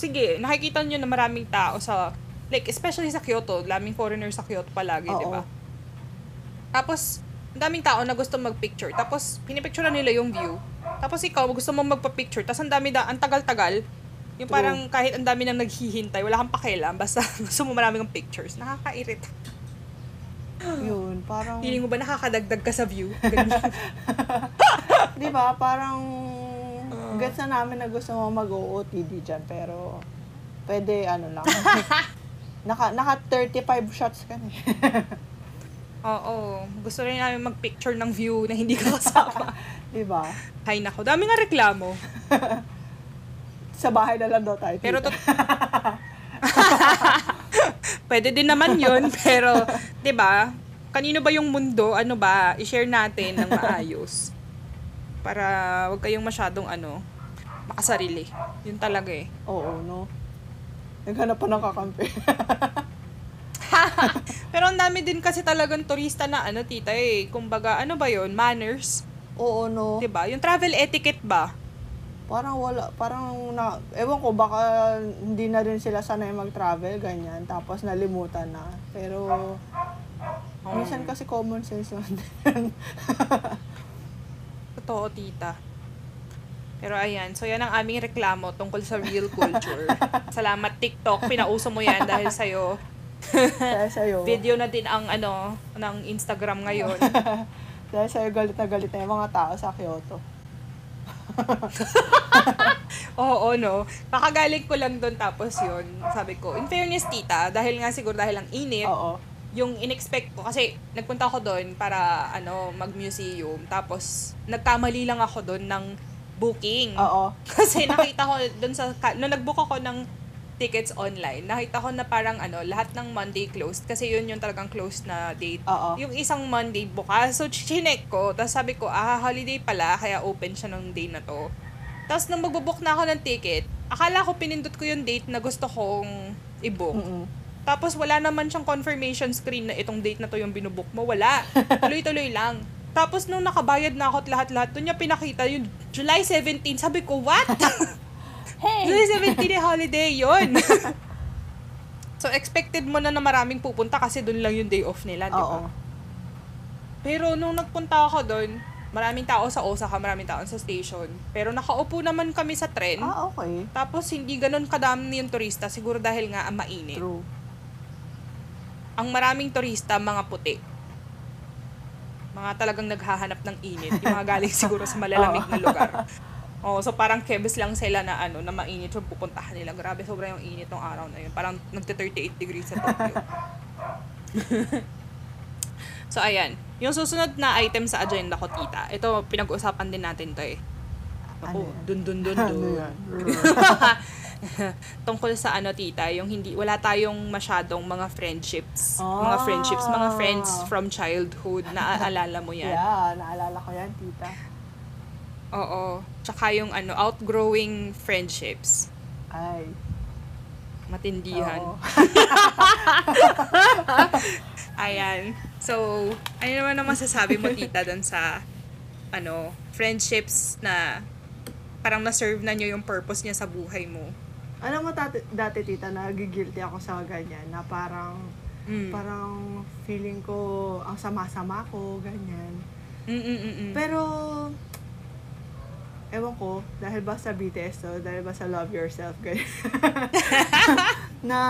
Speaker 1: sige, nakikita nyo na maraming tao sa, like especially sa Kyoto, daming foreigner sa Kyoto palagi, di ba? Tapos, daming tao na gusto magpicture. Tapos, pinipicture nila yung view. Tapos ikaw, gusto mo magpa-picture. Tapos ang dami da, ang tagal-tagal. Yung
Speaker 2: True.
Speaker 1: parang kahit ang dami nang naghihintay, wala kang pakialam, basta <laughs> gusto mo marami kang pictures. Nakakairit. <gasps>
Speaker 2: Yun, parang,
Speaker 1: Feeling mo ba nakakadagdag ka sa view? <laughs>
Speaker 2: Di ba, parang, gets na namin na gusto mo mag-OOTD dyan, pero, pwede, ano lang, <laughs> naka, naka 35 shots ka na.
Speaker 1: Oo. Gusto rin namin mag-picture ng view na hindi ka kasama.
Speaker 2: di ba?
Speaker 1: Hay nako, dami nga reklamo.
Speaker 2: Sa bahay na lang daw tayo.
Speaker 1: Pero to... <laughs> Pwede din naman yun, pero, 'di ba? Kanino ba yung mundo? Ano ba? I-share natin ng maayos. Para wag kayong masyadong ano, makasarili. Yun talaga eh.
Speaker 2: Oo, no? Naghanap pa ng kakampi. <laughs>
Speaker 1: Pero ang dami din kasi talagang turista na ano, tita eh. Kumbaga, ano ba yun? Manners.
Speaker 2: Oo, no?
Speaker 1: 'Di ba? Yung travel etiquette ba?
Speaker 2: Parang wala, parang na, ewan ko, baka hindi na rin sila sanay mag-travel, ganyan. Tapos nalimutan na. Pero, minsan kasi common sense din. <laughs>
Speaker 1: Totoo, tita. Pero ayan, so yan ang aming reklamo tungkol sa real culture. <laughs> Salamat TikTok, pinauso mo yan dahil sa'yo.
Speaker 2: Dahil sa'yo, <laughs>
Speaker 1: Video na din ang ano, ng Instagram ngayon.
Speaker 2: dahil sa'yo galit na galit na yung mga tao sa Kyoto. <laughs>
Speaker 1: Oo, no. Kakagaling ko lang doon tapos yun. Sabi ko, in fairness, tita, dahil nga siguro dahil ang init,
Speaker 2: Oo.
Speaker 1: yung in-expect ko, kasi nagpunta ako doon para ano, mag-museum. Tapos, nagkamali lang ako doon ng booking.
Speaker 2: Oo. <laughs>
Speaker 1: Kasi nakita ko doon sa, ka- nung nag-book ako ng tickets online, nakita ko na parang ano, lahat ng Monday closed kasi yun yung talagang closed na date.
Speaker 2: Oo.
Speaker 1: Yung isang Monday bukas. So, chinek ko. Tapos sabi ko, ah, holiday pala, kaya open siya nung day na to. Tapos nung magbubook na ako ng ticket, akala ko pinindot ko yung date na gusto kong i-book.
Speaker 2: Mm-mm.
Speaker 1: Tapos wala naman siyang confirmation screen na itong date na to yung binubook mo. Wala. <laughs> Tuloy-tuloy lang. Tapos nung nakabayad na ako at lahat-lahat, doon niya pinakita yung July 17. Sabi ko, what? <laughs>
Speaker 2: Hey!
Speaker 1: July 17 eh, holiday yon <laughs> So, expected mo na na maraming pupunta kasi doon lang yung day off nila, di
Speaker 2: Oo.
Speaker 1: ba? Pero nung nagpunta ako doon, maraming tao sa Osaka, maraming tao sa station. Pero nakaupo naman kami sa tren.
Speaker 2: Ah, okay.
Speaker 1: Tapos hindi ganun kadami yung turista, siguro dahil nga ang mainit.
Speaker 2: True.
Speaker 1: Ang maraming turista, mga puti. Mga talagang naghahanap ng init. Yung mga galing siguro sa <laughs> malalamig na lugar. Oh, so parang kebs lang sila na ano, na mainit yung pupuntahan nila. Grabe, sobrang yung init ng araw na yun. Parang nagte-38 degrees sa Tokyo. <laughs> so ayan, yung susunod na item sa agenda ko, tita. Ito, pinag-usapan din natin to eh. Ako,
Speaker 2: Ano? Ano
Speaker 1: dun dun dun dun.
Speaker 2: yan? <laughs> <laughs>
Speaker 1: Tungkol sa ano, tita, yung hindi, wala tayong masyadong mga friendships. Mga
Speaker 2: Ah.
Speaker 1: friendships, mga friends from childhood. Naaalala mo yan?
Speaker 2: Yeah, naalala ko yan, tita.
Speaker 1: Oo. Tsaka yung ano, outgrowing friendships.
Speaker 2: Ay.
Speaker 1: Matindihan. <laughs> Ayan. So, ano naman ang masasabi mo, tita, dun sa, ano, friendships na parang na-serve na nyo yung purpose niya sa buhay mo?
Speaker 2: Alam mo, dati, dati tita, nagigilty ako sa ganyan, na parang,
Speaker 1: Mm.
Speaker 2: parang feeling ko, ang sama-sama ko, ganyan.
Speaker 1: Mm-mm-mm.
Speaker 2: Pero, ewan ko, dahil ba sa BTS to, dahil ba sa Love Yourself, ganyan. <laughs> na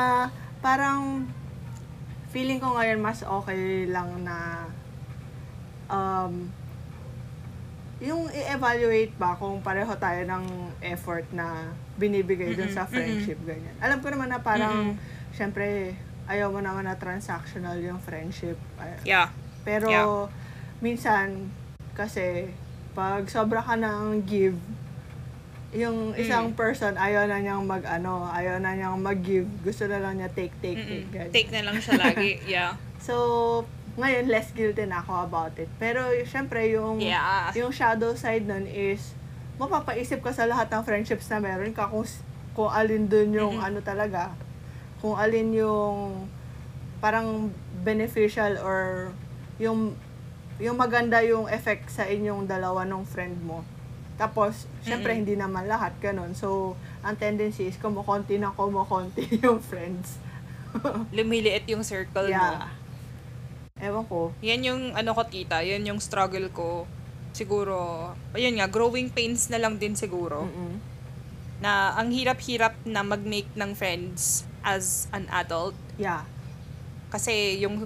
Speaker 2: parang, feeling ko ngayon mas okay lang na, um, yung i-evaluate ba kung pareho tayo ng effort na binibigay dun sa friendship, ganyan. Alam ko naman na parang,
Speaker 1: Mm-mm.
Speaker 2: syempre, ayaw mo naman na transactional yung friendship.
Speaker 1: Yeah.
Speaker 2: pero,
Speaker 1: Yeah.
Speaker 2: minsan, kasi, pag sobra ka ng give, yung isang
Speaker 1: Mm.
Speaker 2: person, ayaw na niyang mag, ano, ayaw na niyang mag-give. Gusto na lang niya take, take,
Speaker 1: Mm-mm.
Speaker 2: take. ganyan.
Speaker 1: Take na lang siya lagi. <laughs> Yeah.
Speaker 2: So, ngayon, less guilty na ako about it. Pero, syempre, yung,
Speaker 1: Yeah.
Speaker 2: yung shadow side nun is, mapapaisip ka sa lahat ng friendships na meron ka kung, kung alin dun yung
Speaker 1: Mhm.
Speaker 2: ano talaga, kung alin yung parang beneficial or yung yung maganda yung effect sa inyong dalawa ng friend mo. Tapos, syempre,
Speaker 1: Mm-mm.
Speaker 2: hindi naman lahat ganun. So, ang tendency is kumukonti na kumukonti <laughs> yung friends.
Speaker 1: Lumiliit yung circle mo.
Speaker 2: yeah. Ewan ko.
Speaker 1: Yan yung ano ko tita, yan yung struggle ko. Siguro, ayun nga, growing pains na lang din siguro.
Speaker 2: Mm-mm.
Speaker 1: Na ang hirap-hirap na mag-make ng friends as an adult.
Speaker 2: Yeah.
Speaker 1: Kasi yung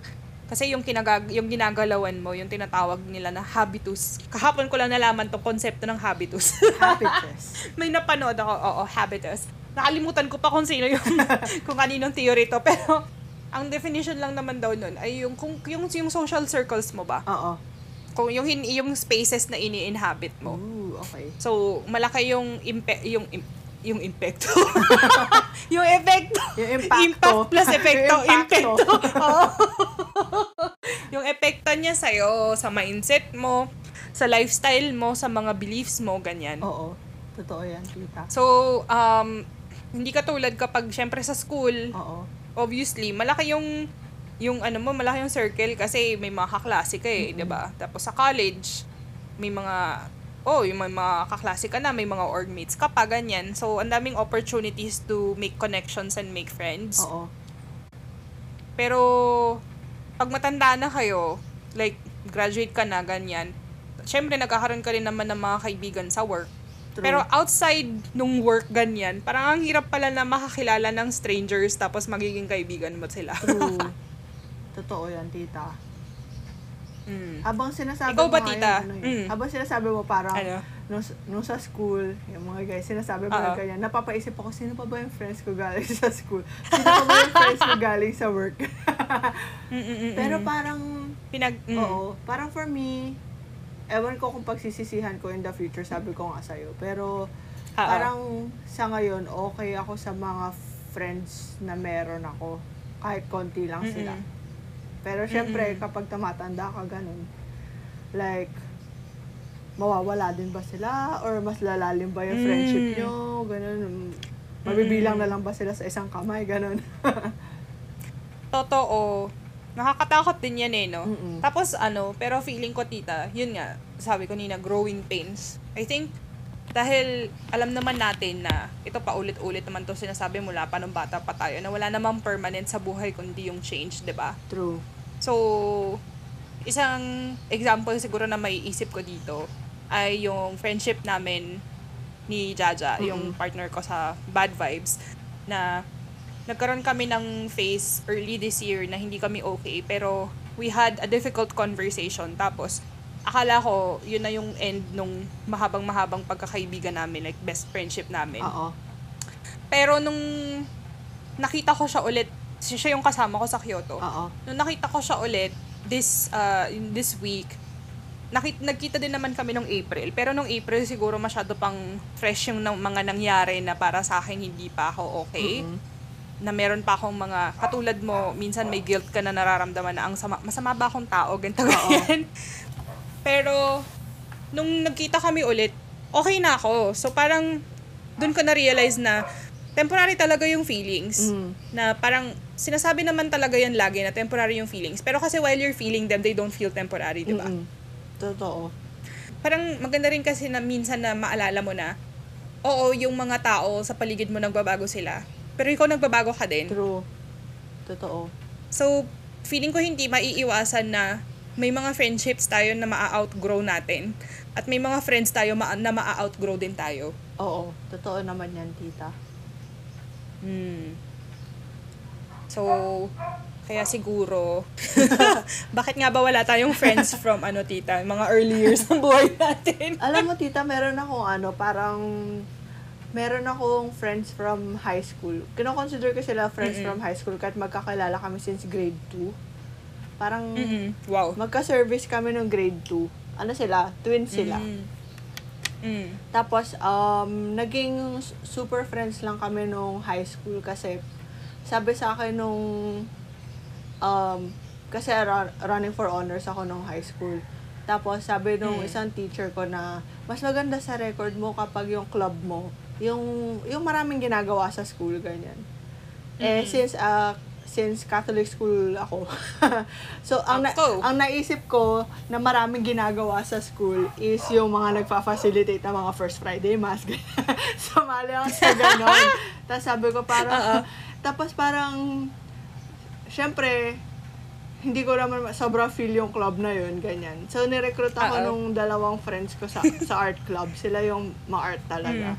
Speaker 1: Kasi yung, kinagag yung ginagalawan mo, yung tinatawag nila na habitus. Kahapon ko lang nalaman tong konsepto ng habitus.
Speaker 2: Habitus. <laughs>
Speaker 1: May napanood ako, oo, habitus. Nakalimutan ko pa kung sino yung, <laughs> kung kaninong theory to. Pero, ang definition lang naman daw nun ay yung, kung, yung, yung social circles mo ba?
Speaker 2: Oo.
Speaker 1: Kung yung, yung spaces na ini-inhabit mo.
Speaker 2: Ooh, okay.
Speaker 1: So, malaki yung impe- yung im- yung impacto. <laughs> yung epekto.
Speaker 2: Yung impacto.
Speaker 1: Impact plus epekto.
Speaker 2: Impacto.
Speaker 1: Impacto. Oo. Yung epekto niya sa'yo, sa mindset mo, sa lifestyle mo, sa mga beliefs mo, ganyan.
Speaker 2: Oo. Totoo yan, tita.
Speaker 1: So, um, hindi ka tulad kapag, syempre sa school,
Speaker 2: Oo.
Speaker 1: obviously, malaki yung yung ano mo, malaki yung circle kasi may mga kaklase ka eh, 'di ba? Tapos sa college, may mga oh, yung may mga kaklase ka na, may mga org mates ka pa, ganyan. So, ang daming opportunities to make connections and make friends.
Speaker 2: Oo.
Speaker 1: Pero, pag matanda na kayo, like, graduate ka na, ganyan, syempre, nagkakaroon ka rin naman ng mga kaibigan sa work.
Speaker 2: True.
Speaker 1: Pero outside nung work, ganyan, parang ang hirap pala na makakilala ng strangers tapos magiging kaibigan mo sila.
Speaker 2: True. <laughs> Totoo yan, tita.
Speaker 1: Mm.
Speaker 2: Habang sinasabi
Speaker 1: Ikaw
Speaker 2: mo
Speaker 1: ba,
Speaker 2: nga
Speaker 1: tita?
Speaker 2: yun, ano
Speaker 1: Mm.
Speaker 2: habang sinasabi mo parang,
Speaker 1: Ano?
Speaker 2: Nung, nung sa school, yung mga guys, sinasabi mo yung ganyan, napapaisip ako, sino pa ba yung friends ko galing sa school? Sino pa ba yung friends ko galing sa work?
Speaker 1: Mm-mm-mm. <laughs>
Speaker 2: Pero parang,
Speaker 1: Pinag... mm.
Speaker 2: oo, parang for me, ewan ko kung pagsisisihan ko in the future, sabi ko nga sa'yo. Pero,
Speaker 1: Oo.
Speaker 2: parang sa ngayon, okay ako sa mga friends na meron ako. Kahit konti lang sila.
Speaker 1: Mm-mm.
Speaker 2: Pero syempre,
Speaker 1: Mm-mm.
Speaker 2: kapag tumatanda ka ganun, like, mawawala din ba sila? Or mas lalalim ba yung friendship
Speaker 1: Mm.
Speaker 2: nyo? Ganun. Mabibilang na lang ba sila sa isang kamay? Ganun. <laughs>
Speaker 1: Totoo. Nakakatakot din yan eh, no?
Speaker 2: Mm-mm.
Speaker 1: Tapos ano, pero feeling ko tita, yun nga, sabi ko nina, growing pains. I think, dahil alam naman natin na ito pa ulit-ulit naman to sinasabi mula pa nung bata pa tayo na wala namang permanent sa buhay kundi yung change, 'di ba?
Speaker 2: True.
Speaker 1: So, isang example siguro na may isip ko dito ay yung friendship namin ni Jaja, yung partner ko sa Bad Vibes, na nagkaroon kami ng phase early this year na hindi kami okay, pero we had a difficult conversation. Tapos, akala ko, yun na yung end nung mahabang-mahabang pagkakaibigan namin, like best friendship namin.
Speaker 2: Oo.
Speaker 1: Pero nung nakita ko siya ulit, siya yung kasama ko sa Kyoto.
Speaker 2: Oo.
Speaker 1: Nung nakita ko siya ulit this uh, this week, nakit nagkita din naman kami nung April. Pero nung April siguro masyado pang fresh yung nang- mga nangyari na para sa akin hindi pa ako okay.
Speaker 2: Mm-mm.
Speaker 1: Na meron pa akong mga katulad mo, minsan may guilt ka na nararamdaman na ang sama, masama ba akong tao, ganito ganyan. Pero nung nagkita kami ulit, okay na ako. So parang doon ko na-realize na temporary talaga yung feelings.
Speaker 2: Mm.
Speaker 1: Na parang sinasabi naman talaga yan lagi na temporary yung feelings. Pero kasi while you're feeling them, they don't feel temporary, di ba?
Speaker 2: Mm-mm. Totoo.
Speaker 1: Parang maganda rin kasi na minsan na maalala mo na, oo, yung mga tao sa paligid mo nagbabago sila. Pero ikaw nagbabago ka din.
Speaker 2: True. Totoo.
Speaker 1: So, feeling ko hindi maiiwasan na may mga friendships tayo na maa-outgrow natin. At may mga friends tayo ma- na maa-outgrow din tayo.
Speaker 2: Oo. Totoo naman yan, tita.
Speaker 1: Hmm. So, kaya siguro, <laughs> bakit nga ba wala tayong friends from ano tita, mga early years ng buhay natin? <laughs>
Speaker 2: Alam mo, tita, meron akong ano, parang meron akong friends from high school. Kino-consider ko sila friends
Speaker 1: Mm-mm.
Speaker 2: from high school kahit magkakilala kami since grade 2. Parang
Speaker 1: Mm-mm. Wow.
Speaker 2: magka-service kami nung grade 2. Ano sila? Twins sila.
Speaker 1: Mm. Mm.
Speaker 2: Tapos, um, naging super friends lang kami nung high school kasi sabi sa akin nung um, kasi ra- running for honors ako nung high school. Tapos sabi nung
Speaker 1: Mm.
Speaker 2: isang teacher ko na mas maganda sa record mo kapag yung club mo, yung yung maraming ginagawa sa school ganyan. Eh
Speaker 1: Mm.
Speaker 2: since uh, since Catholic school ako. <laughs> so ang na- ang naisip ko na maraming ginagawa sa school is yung mga nagfa-facilitate ng mga first Friday mass. <laughs> Sumali ako sa ganon. <laughs> Tapos sabi ko parang, tapos parang, syempre, hindi ko naman ma- sobrang feel yung club na yun, ganyan. So, nirecruit ako
Speaker 1: Oo.
Speaker 2: nung dalawang friends ko sa sa art club. Sila yung ma-art talaga.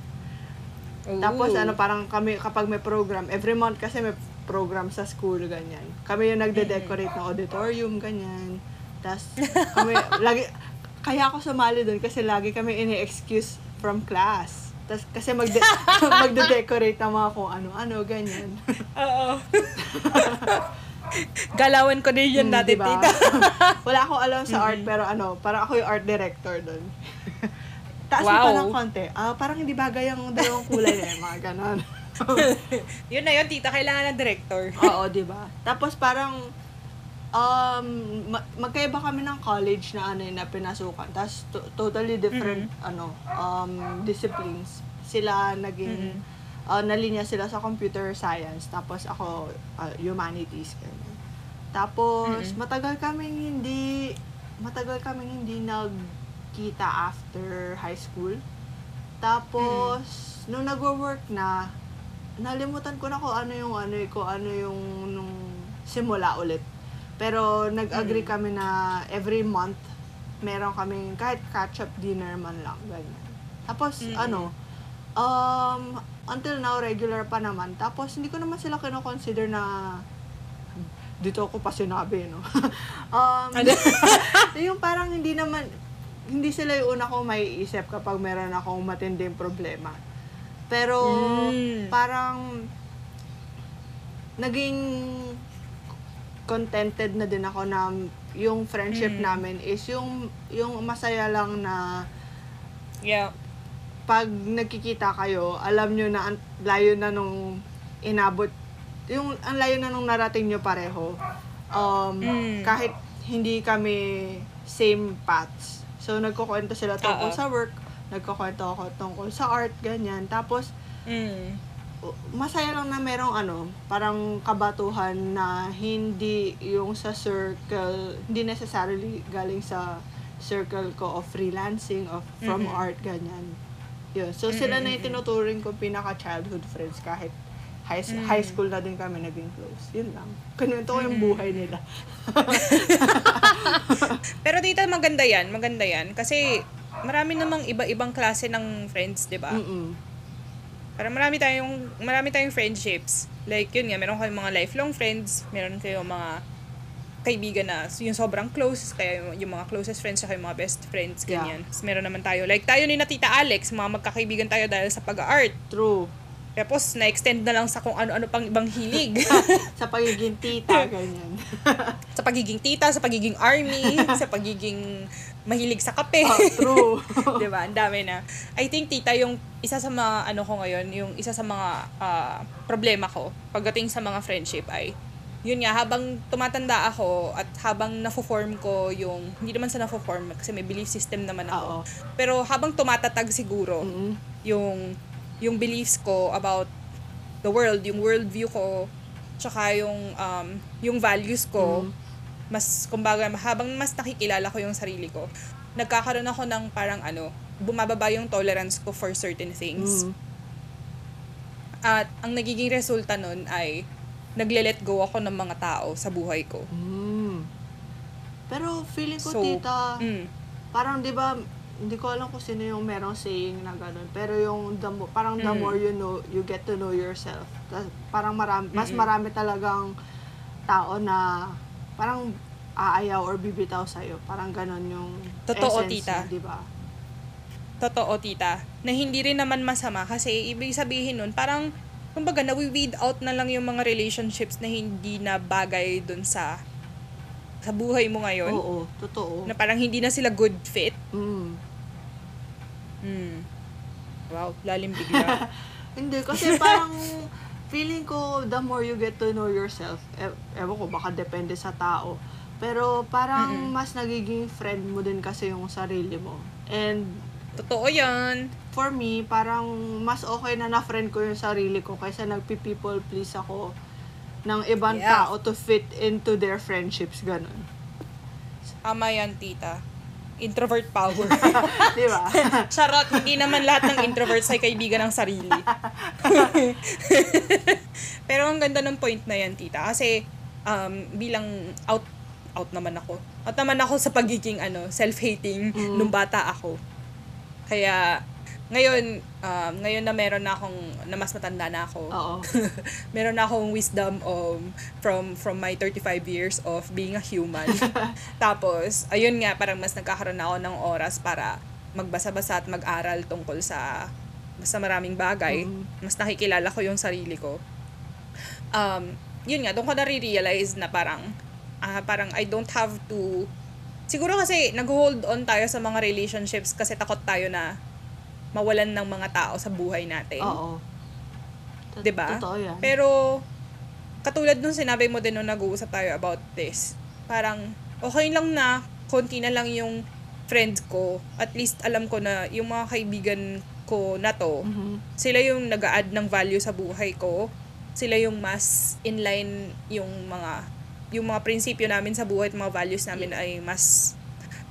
Speaker 1: Ooh.
Speaker 2: Tapos ano parang kami kapag may program, every month kasi may program sa school, ganyan. Kami yung nagde-decorate ng auditorium, ganyan. Tapos, kami, <laughs> lagi, kaya ako sumali doon kasi lagi kami ini-excuse from class. Tapos, kasi magde- <laughs> magde-decorate ng mga kung ano-ano, ganyan.
Speaker 1: Oo. <laughs> Galawan ko din yun
Speaker 2: Hmm,
Speaker 1: dati,
Speaker 2: diba?
Speaker 1: tita. <laughs>
Speaker 2: Wala akong alam sa art, pero ano, parang ako yung art director doon. Taas
Speaker 1: Wow.
Speaker 2: pa ng konti. Ah, parang hindi bagay ang dalawang kulay eh, mga ganon.
Speaker 1: yun na yun, tita. Kailangan ng director.
Speaker 2: Oo, di ba? Tapos parang um ma- magkaiba kami ng college na ano na pinasukan. Tapos to- totally different ano um disciplines. Sila naging uh, nalinya sila sa computer science tapos ako uh, humanities ganyan. Tapos matagal kaming hindi matagal kaming hindi nagkita after high school. Tapos nung nagwo-work na nalimutan ko na kung ano yung ano kung ano yung nung simula ulit. Pero nag-agree kami na every month meron kaming kahit catch-up dinner man lang ganyan. Tapos
Speaker 1: Mm-mm.
Speaker 2: ano um until now regular pa naman. Tapos hindi ko naman sila kino-consider na dito ako pa sinabi, no? <laughs> um,
Speaker 1: Ano? <laughs>
Speaker 2: yung parang hindi naman, hindi sila yung una ko may isip kapag meron akong matinding problema. Pero,
Speaker 1: Mm.
Speaker 2: parang, naging contented na din ako na yung friendship
Speaker 1: Mm.
Speaker 2: namin is yung yung masaya lang na
Speaker 1: Yeah.
Speaker 2: pag nagkikita kayo, alam nyo na ang layo na nung inabot, yung ang layo na nung narating nyo pareho. Um,
Speaker 1: Mm.
Speaker 2: Kahit hindi kami same paths. So, nagkukwento sila tungkol
Speaker 1: Oo.
Speaker 2: sa work, nagkukwento ako tungkol sa art, ganyan. Tapos,
Speaker 1: Mm.
Speaker 2: Masaya lang na merong ano, parang kabatuhan na hindi yung sa circle, hindi necessarily galing sa circle ko of freelancing, of from
Speaker 1: Mhm.
Speaker 2: art, ganyan. Yun. So, sila na yung tinuturing ko pinaka-childhood friends kahit high,
Speaker 1: Mm.
Speaker 2: high school na din kami naging close. Yun lang. Kinuwento ko yung buhay nila. <laughs>
Speaker 1: Pero tita, maganda yan. Maganda yan. Kasi marami namang iba-ibang klase ng friends, di ba?
Speaker 2: Mm-mm.
Speaker 1: Para marami tayong marami tayong friendships. Like yun nga, meron kayong mga lifelong friends, meron kayong mga kaibigan na yung sobrang close, kaya yung, yung mga closest friends, saka yung mga best friends,
Speaker 2: Yeah.
Speaker 1: ganyan. Tapos meron naman tayo, like tayo ni na Tita Alex, mga magkakaibigan tayo dahil sa pag-art.
Speaker 2: True.
Speaker 1: Tapos, na-extend na lang sa kung ano-ano pang ibang hilig. <laughs>
Speaker 2: Sa pagiging tita, ganyan. <laughs>
Speaker 1: sa pagiging tita, sa pagiging army, <laughs> sa pagiging mahilig sa kape.
Speaker 2: oh, true. <laughs>
Speaker 1: 'Di ba? Ang dami na. I think tita yung isa sa mga ano ko ngayon, yung isa sa mga ah, problema ko pagdating sa mga friendship ay yun nga, habang tumatanda ako at habang nafo-form ko yung, hindi naman sa nafo-form kasi may belief system naman ako.
Speaker 2: Oo.
Speaker 1: Pero habang tumatatag siguro,
Speaker 2: Mm-mm.
Speaker 1: yung yung beliefs ko about the world, yung worldview ko, tsaka yung um, yung values ko,
Speaker 2: Mm.
Speaker 1: Mas kumbaga habang mas nakikilala ko yung sarili ko, nagkakaroon ako ng parang ano, bumababa yung tolerance ko for certain things.
Speaker 2: Mm.
Speaker 1: At ang nagiging resulta nun ay nagle-let go ako ng mga tao sa buhay ko.
Speaker 2: Mm. Pero feeling ko,
Speaker 1: So,
Speaker 2: tita,
Speaker 1: Mm.
Speaker 2: parang 'di ba hindi ko alam kung sino yung merong saying na ganun. Pero yung the mo- parang the
Speaker 1: Mm.
Speaker 2: more you know, you get to know yourself. Parang marami, mas marami talagang tao na parang aayaw or bibitaw sa'yo. Parang ganun yung
Speaker 1: Totoo,
Speaker 2: essence
Speaker 1: tita.
Speaker 2: di ba?
Speaker 1: Totoo, tita. Na hindi rin naman masama kasi ibig sabihin nun, parang, kumbaga, nawi-weed out na lang yung mga relationships na hindi na bagay dun sa sa buhay mo ngayon.
Speaker 2: Oo, totoo.
Speaker 1: Na parang hindi na sila good fit.
Speaker 2: Mm.
Speaker 1: Hmm. Wow, lalim bigla. <laughs>
Speaker 2: Hindi, kasi parang feeling ko the more you get to know yourself, e- ewan ko, baka depende sa tao. Pero parang
Speaker 1: Mm-mm.
Speaker 2: mas nagiging friend mo din kasi yung sarili mo. And
Speaker 1: Totoo yan.
Speaker 2: for me, parang mas okay na na-friend ko yung sarili ko kaysa nagpi-people please ako ng ibang
Speaker 1: Yeah.
Speaker 2: tao to fit into their friendships, ganun.
Speaker 1: Tama yan, tita. Introvert power. <laughs>
Speaker 2: Di ba? <laughs>
Speaker 1: Charot, hindi naman lahat ng introverts ay kaibigan ng sarili. <laughs> Pero ang ganda ng point na yan, tita. Kasi um, bilang out out naman ako. Out naman ako sa pagiging ano, self-hating
Speaker 2: Mm.
Speaker 1: nung bata ako. Kaya ngayon, um, ngayon na meron na akong, na mas matanda na ako,
Speaker 2: Oo. <laughs>
Speaker 1: meron na akong wisdom um, from from my 35 years of being a human. <laughs> Tapos, ayun nga, parang mas nagkakaroon na ako ng oras para magbasa-basa at mag-aral tungkol sa sa maraming bagay.
Speaker 2: Mhm.
Speaker 1: Mas nakikilala ko yung sarili ko. Um, yun nga, doon ko na-realize na parang, ah, parang I don't have to, siguro kasi nag-hold on tayo sa mga relationships kasi takot tayo na mawalan ng mga tao sa buhay natin.
Speaker 2: Oo. Tot-
Speaker 1: 'Di ba?
Speaker 2: Totoo yan.
Speaker 1: Pero katulad nung sinabi mo din nung nag-uusap tayo about this, parang okay lang na konti na lang yung friends ko. At least alam ko na yung mga kaibigan ko na to,
Speaker 2: Mhm.
Speaker 1: sila yung nag add ng value sa buhay ko. Sila yung mas inline yung mga yung mga prinsipyo namin sa buhay at mga values namin ay mas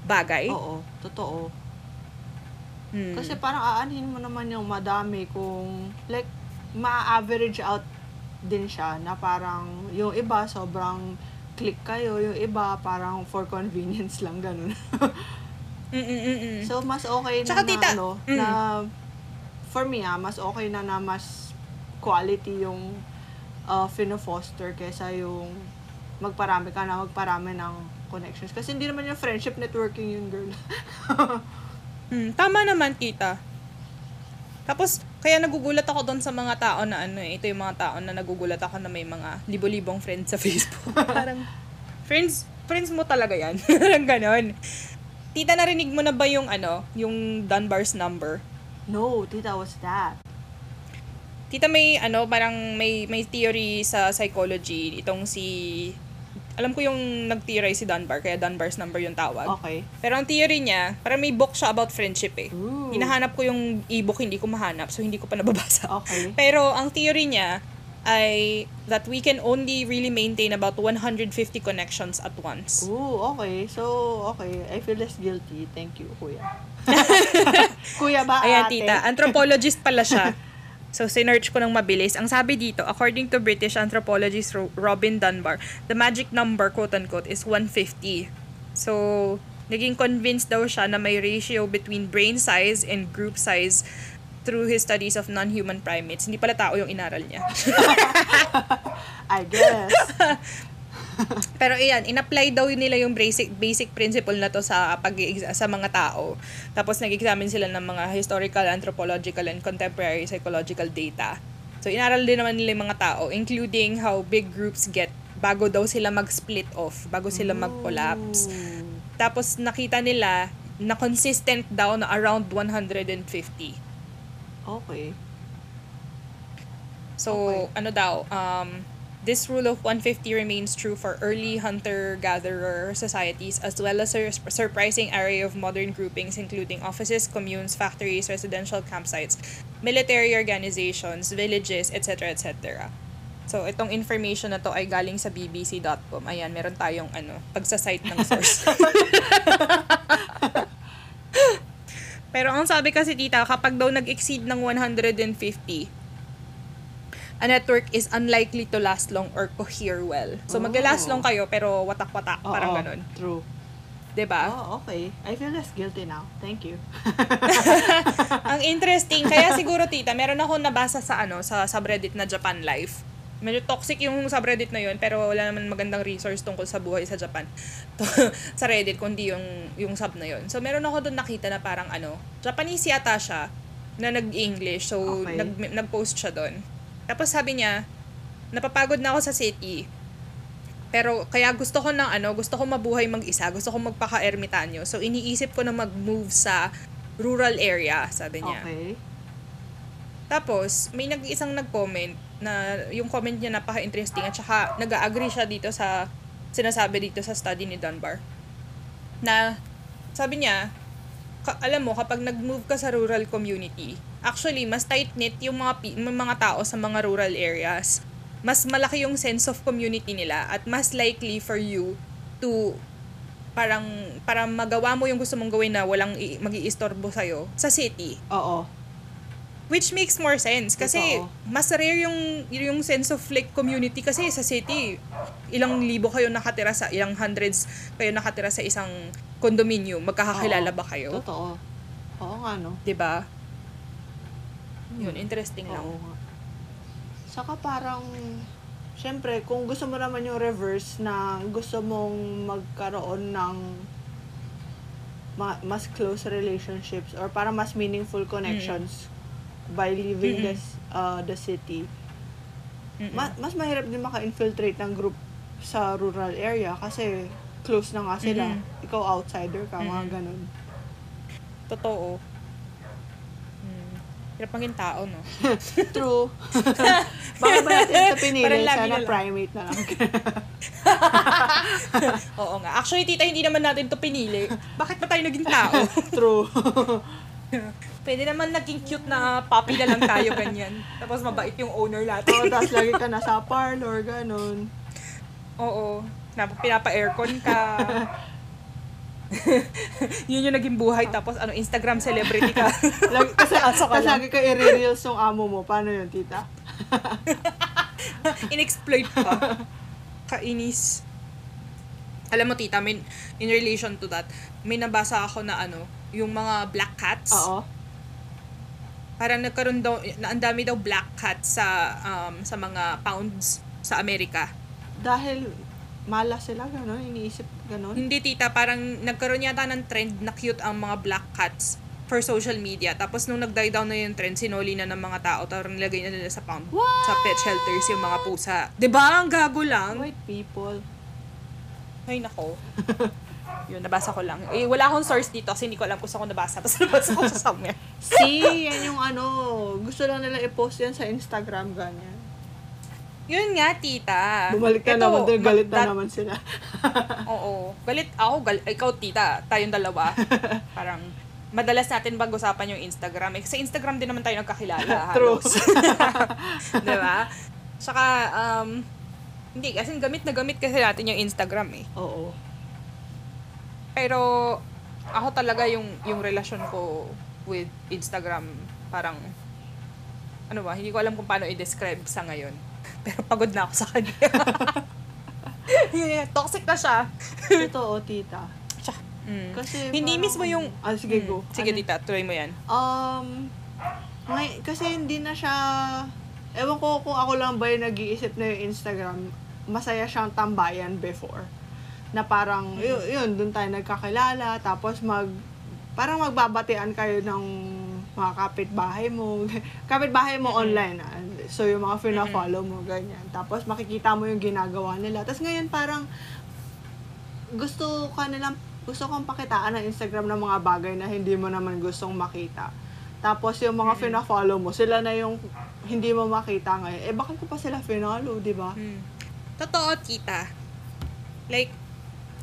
Speaker 1: bagay.
Speaker 2: Oo. Totoo.
Speaker 1: Hmm.
Speaker 2: Kasi parang aanhin mo naman yung madami kung like ma-average out din siya na parang yung iba sobrang click kayo, yung iba parang for convenience lang ganun.
Speaker 1: Mm-mm-mm. <laughs>
Speaker 2: so mas okay na,
Speaker 1: Tsaka,
Speaker 2: na
Speaker 1: tita,
Speaker 2: ano,
Speaker 1: mm.
Speaker 2: na for me ah, mas okay na na mas quality yung uh, fino-foster kesa yung magparami ka na magparami ng connections. Kasi hindi naman yung friendship networking yung girl. <laughs>
Speaker 1: Hmm, tama naman, tita. Tapos, kaya nagugulat ako doon sa mga tao na ano eh. Ito yung mga tao na nagugulat ako na may mga libo-libong friends sa <laughs> Facebook. Parang, friends, friends mo talaga yan. <laughs> Parang ganon. Tita, narinig mo na ba yung ano, yung Dunbar's number?
Speaker 2: no, tita, what's that?
Speaker 1: Tita, may ano, parang may, may theory sa psychology. Itong si, alam ko yung nag-theory si Dunbar, kaya Dunbar's number yung tawag.
Speaker 2: Okay.
Speaker 1: Pero ang theory niya, parang may book siya about friendship eh.
Speaker 2: Ooh.
Speaker 1: Hinahanap ko yung e-book, hindi ko mahanap, so hindi ko pa nababasa.
Speaker 2: Okay. <laughs>
Speaker 1: Pero ang theory niya ay that we can only really maintain about 150 connections at once.
Speaker 2: Ooh, okay. So, okay. I feel less guilty. Thank you, kuya. <laughs> <laughs> kuya ba,
Speaker 1: Ayan,
Speaker 2: ate?
Speaker 1: tita. Anthropologist pala siya. So, sinearch ko ng mabilis. Ang sabi dito, according to British anthropologist Ro- Robin Dunbar, the magic number, quote-unquote, is 150. So, naging convinced daw siya na may ratio between brain size and group size through his studies of non-human primates. Hindi pala tao yung inaral niya. <laughs>
Speaker 2: I guess. <laughs> <laughs>
Speaker 1: Pero iyan, in-apply daw nila yung basic basic principle na to sa pag sa mga tao. Tapos nag-examine sila ng mga historical, anthropological, and contemporary psychological data. So inaral din naman nila yung mga tao, including how big groups get bago daw sila mag-split off, bago sila mag-collapse. Tapos nakita nila na consistent daw na around 150.
Speaker 2: Okay.
Speaker 1: So,
Speaker 2: Okay.
Speaker 1: ano daw, um, this rule of 150 remains true for early hunter-gatherer societies as well as a surprising array of modern groupings including offices, communes, factories, residential campsites, military organizations, villages, etc. etc. So, itong information na to ay galing sa bbc.com. Ayan, meron tayong ano, pagsasite ng source. <laughs> <laughs> Pero ang sabi kasi tita, kapag daw nag-exceed ng 150, a network is unlikely to last long or cohere well. So,
Speaker 2: Oh.
Speaker 1: magla-last long kayo, pero watak-watak,
Speaker 2: Oo,
Speaker 1: parang ganun.
Speaker 2: True.
Speaker 1: 'Di ba?
Speaker 2: Oh, okay. I feel less guilty now. Thank you. <laughs> <laughs>
Speaker 1: Ang interesting, kaya siguro tita, meron ako nabasa sa ano, sa subreddit na Japan Life. Medyo toxic yung subreddit na yun, pero wala naman magandang resource tungkol sa buhay sa Japan. <laughs> To- sa Reddit, kundi yung, yung sub na yun. So, meron ako doon nakita na parang ano, Japanese yata siya, na nag-English. So,
Speaker 2: Okay.
Speaker 1: nag, nag-post siya doon. Tapos sabi niya, napapagod na ako sa city. Pero kaya gusto ko ng ano, gusto ko mabuhay mag-isa, gusto ko magpaka-ermitanyo. So iniisip ko na mag-move sa rural area, sabi niya.
Speaker 2: Okay.
Speaker 1: Tapos may nag-isang nag-comment na yung comment niya napaka-interesting at saka nag-agree siya dito sa sinasabi dito sa study ni Dunbar. Na sabi niya, ka- alam mo kapag nag-move ka sa rural community, actually mas tight-knit yung mga pi- yung mga tao sa mga rural areas. Mas malaki yung sense of community nila at mas likely for you to parang para magawa mo yung gusto mong gawin na walang i- mag-iistorbo sa'yo sa city.
Speaker 2: Oo.
Speaker 1: Which makes more sense kasi
Speaker 2: Totoo.
Speaker 1: mas rare yung yung sense of like community kasi sa city ilang libo kayo nakatira sa ilang hundreds kayo nakatira sa isang condominium magkakakilala
Speaker 2: Oo.
Speaker 1: ba kayo
Speaker 2: Totoo. Oo nga, no?
Speaker 1: 'di ba Yun, interesting lang.
Speaker 2: Oo nga. Saka parang, syempre, kung gusto mo naman yung reverse na gusto mong magkaroon ng ma- mas close relationships or para mas meaningful connections by leaving
Speaker 1: Mm-mm.
Speaker 2: this uh, the city.
Speaker 1: Mm-mm.
Speaker 2: Ma- mas mahirap din maka-infiltrate ng group sa rural area kasi close na nga sila.
Speaker 1: Mm-mm.
Speaker 2: Ikaw outsider ka, mga
Speaker 1: Mm-mm.
Speaker 2: ganun.
Speaker 1: Totoo. Hirap maging tao, no? <laughs>
Speaker 2: True. <laughs> Baka ba natin
Speaker 1: Parang
Speaker 2: pinili? Sana
Speaker 1: na
Speaker 2: primate na lang. <laughs>
Speaker 1: Oo nga. Actually, tita, hindi naman natin to pinili. Bakit ba tayo naging tao?
Speaker 2: True.
Speaker 1: Pwede naman naging cute na puppy na lang tayo, ganyan. Tapos mabait yung owner natin.
Speaker 2: Oo, tapos lagi ka nasa parlor, ganun.
Speaker 1: Oo. Nap- Pinapa-aircon ka. Yun yung naging buhay. Tapos ano, Instagram celebrity ka. <laughs>
Speaker 2: Kasi,
Speaker 1: Aso ka
Speaker 2: kasi
Speaker 1: lang.
Speaker 2: lagi ka i-reels yung amo mo. Paano yun, tita? <laughs>
Speaker 1: In-exploit pa. Kainis. Alam mo, tita, may, in relation to that, may nabasa ako na ano, yung mga black cats.
Speaker 2: Oo.
Speaker 1: Parang nagkaroon daw, na ang dami daw black cats sa, um, sa mga pounds sa Amerika.
Speaker 2: Dahil malas sila, ganun. Iniisip, ganun.
Speaker 1: Hindi tita, parang nagkaroon yata ng trend na cute ang mga black cats for social media. Tapos nung nag-die down na yung trend, sinoli na ng mga tao, tarang nilagay na nila sa pound.
Speaker 2: What?
Speaker 1: Sa pet shelters yung mga pusa. ba Ang gago lang.
Speaker 2: White people.
Speaker 1: Ay, nako. <laughs> Yun, nabasa ko lang. Eh, wala akong source dito kasi hindi ko alam kung saan ko nabasa. Tapos nabasa ko sa somewhere. <laughs>
Speaker 2: See, yan yung ano, gusto lang nila i-post yan sa Instagram, ganyan.
Speaker 1: Yun nga, tita.
Speaker 2: Bumalik ka
Speaker 1: Ito,
Speaker 2: naman, dahil galit
Speaker 1: that-
Speaker 2: na naman sila. <laughs>
Speaker 1: Oo. Galit ako, gal- ikaw tita, tayong dalawa. <laughs> Parang madalas natin pag-usapan yung Instagram. Eh, sa Instagram din naman tayo nagkakilala. <laughs>
Speaker 2: True.
Speaker 1: halos. Di ba? Saka, um, hindi, kasi gamit na gamit kasi natin yung Instagram eh.
Speaker 2: Oo.
Speaker 1: Pero, ako talaga yung, yung relasyon ko with Instagram, parang, ano ba, hindi ko alam kung paano i-describe sa ngayon. <laughs> Pero pagod na ako sa kanya. <laughs> Yeah, Toxic na siya.
Speaker 2: Totoo, tita.
Speaker 1: Tsaka, mm.
Speaker 2: Kasi
Speaker 1: Hindi
Speaker 2: parang-
Speaker 1: mismo yung...
Speaker 2: Ah, sige,
Speaker 1: Mm,
Speaker 2: go.
Speaker 1: Sige,
Speaker 2: Ano?
Speaker 1: tita, tuloy mo yan.
Speaker 2: Um, ngay, kasi hindi na siya, ewan ko kung ako lang ba yung nag-iisip na yung Instagram, masaya siyang tambayan before. Na parang,
Speaker 1: Mm.
Speaker 2: yun, yun doon tayo nagkakilala, tapos mag, parang magbabatian kayo ng mga kapitbahay mo. <laughs> kapitbahay mo online, ah. So, yung mga fina-follow mo, ganyan. Tapos, makikita mo yung ginagawa nila. Tapos, ngayon, parang, gusto ka nilang, gusto kong pakitaan ng Instagram ng mga bagay na hindi mo naman gustong makita. Tapos, yung mga fina-follow mo, sila na yung hindi mo makita ngayon. Eh, bakit ko pa sila finollow, di ba?
Speaker 1: Mm. Totoo, tita. Like,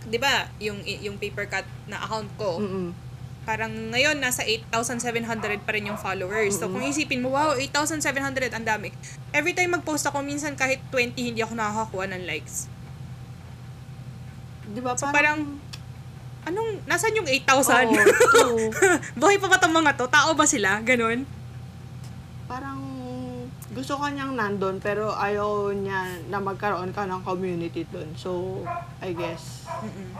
Speaker 1: di ba, yung, yung paper cut na account ko,
Speaker 2: Mm-mm.
Speaker 1: Parang ngayon nasa 8,700 pa rin yung followers. So, kung isipin mo, wow, 8,700, ang dami. Every time mag-post ako, minsan kahit 20, hindi ako nakakakuha ng likes.
Speaker 2: Di ba?
Speaker 1: So, parang, anong, nasan yung 8,000?
Speaker 2: Oo. <laughs>
Speaker 1: Buhay pa ba tong mga to? Tao ba sila? Ganon?
Speaker 2: parang gusto ka niyang nandun, pero ayaw niya na magkaroon ka ng community dun. So, I guess,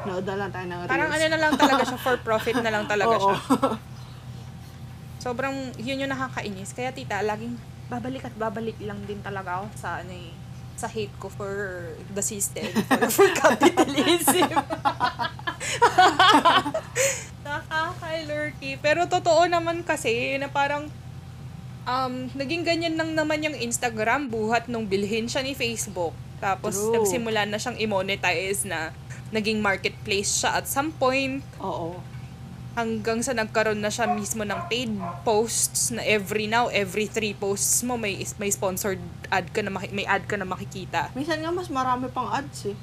Speaker 2: nood na lang tayo ng reels.
Speaker 1: Parang ano na lang talaga siya, <laughs> for profit na lang talaga
Speaker 2: Oo.
Speaker 1: siya. Sobrang, yun yung nakakainis. Kaya tita, laging babalik at babalik lang din talaga ako sa ano eh, sa hate ko for the system, for, <laughs> for capitalism. <laughs> Nakaka-lurky. Pero totoo naman kasi na parang um, naging ganyan lang naman yung Instagram buhat nung bilhin siya ni Facebook. Tapos
Speaker 2: True.
Speaker 1: nagsimula na siyang i-monetize na naging marketplace siya at some point
Speaker 2: Oo.
Speaker 1: hanggang sa nagkaroon na siya mismo ng paid posts na every now, every three posts mo may may sponsored ad ka na maki- may ad ka na makikita.
Speaker 2: Minsan nga mas marami pang ads eh.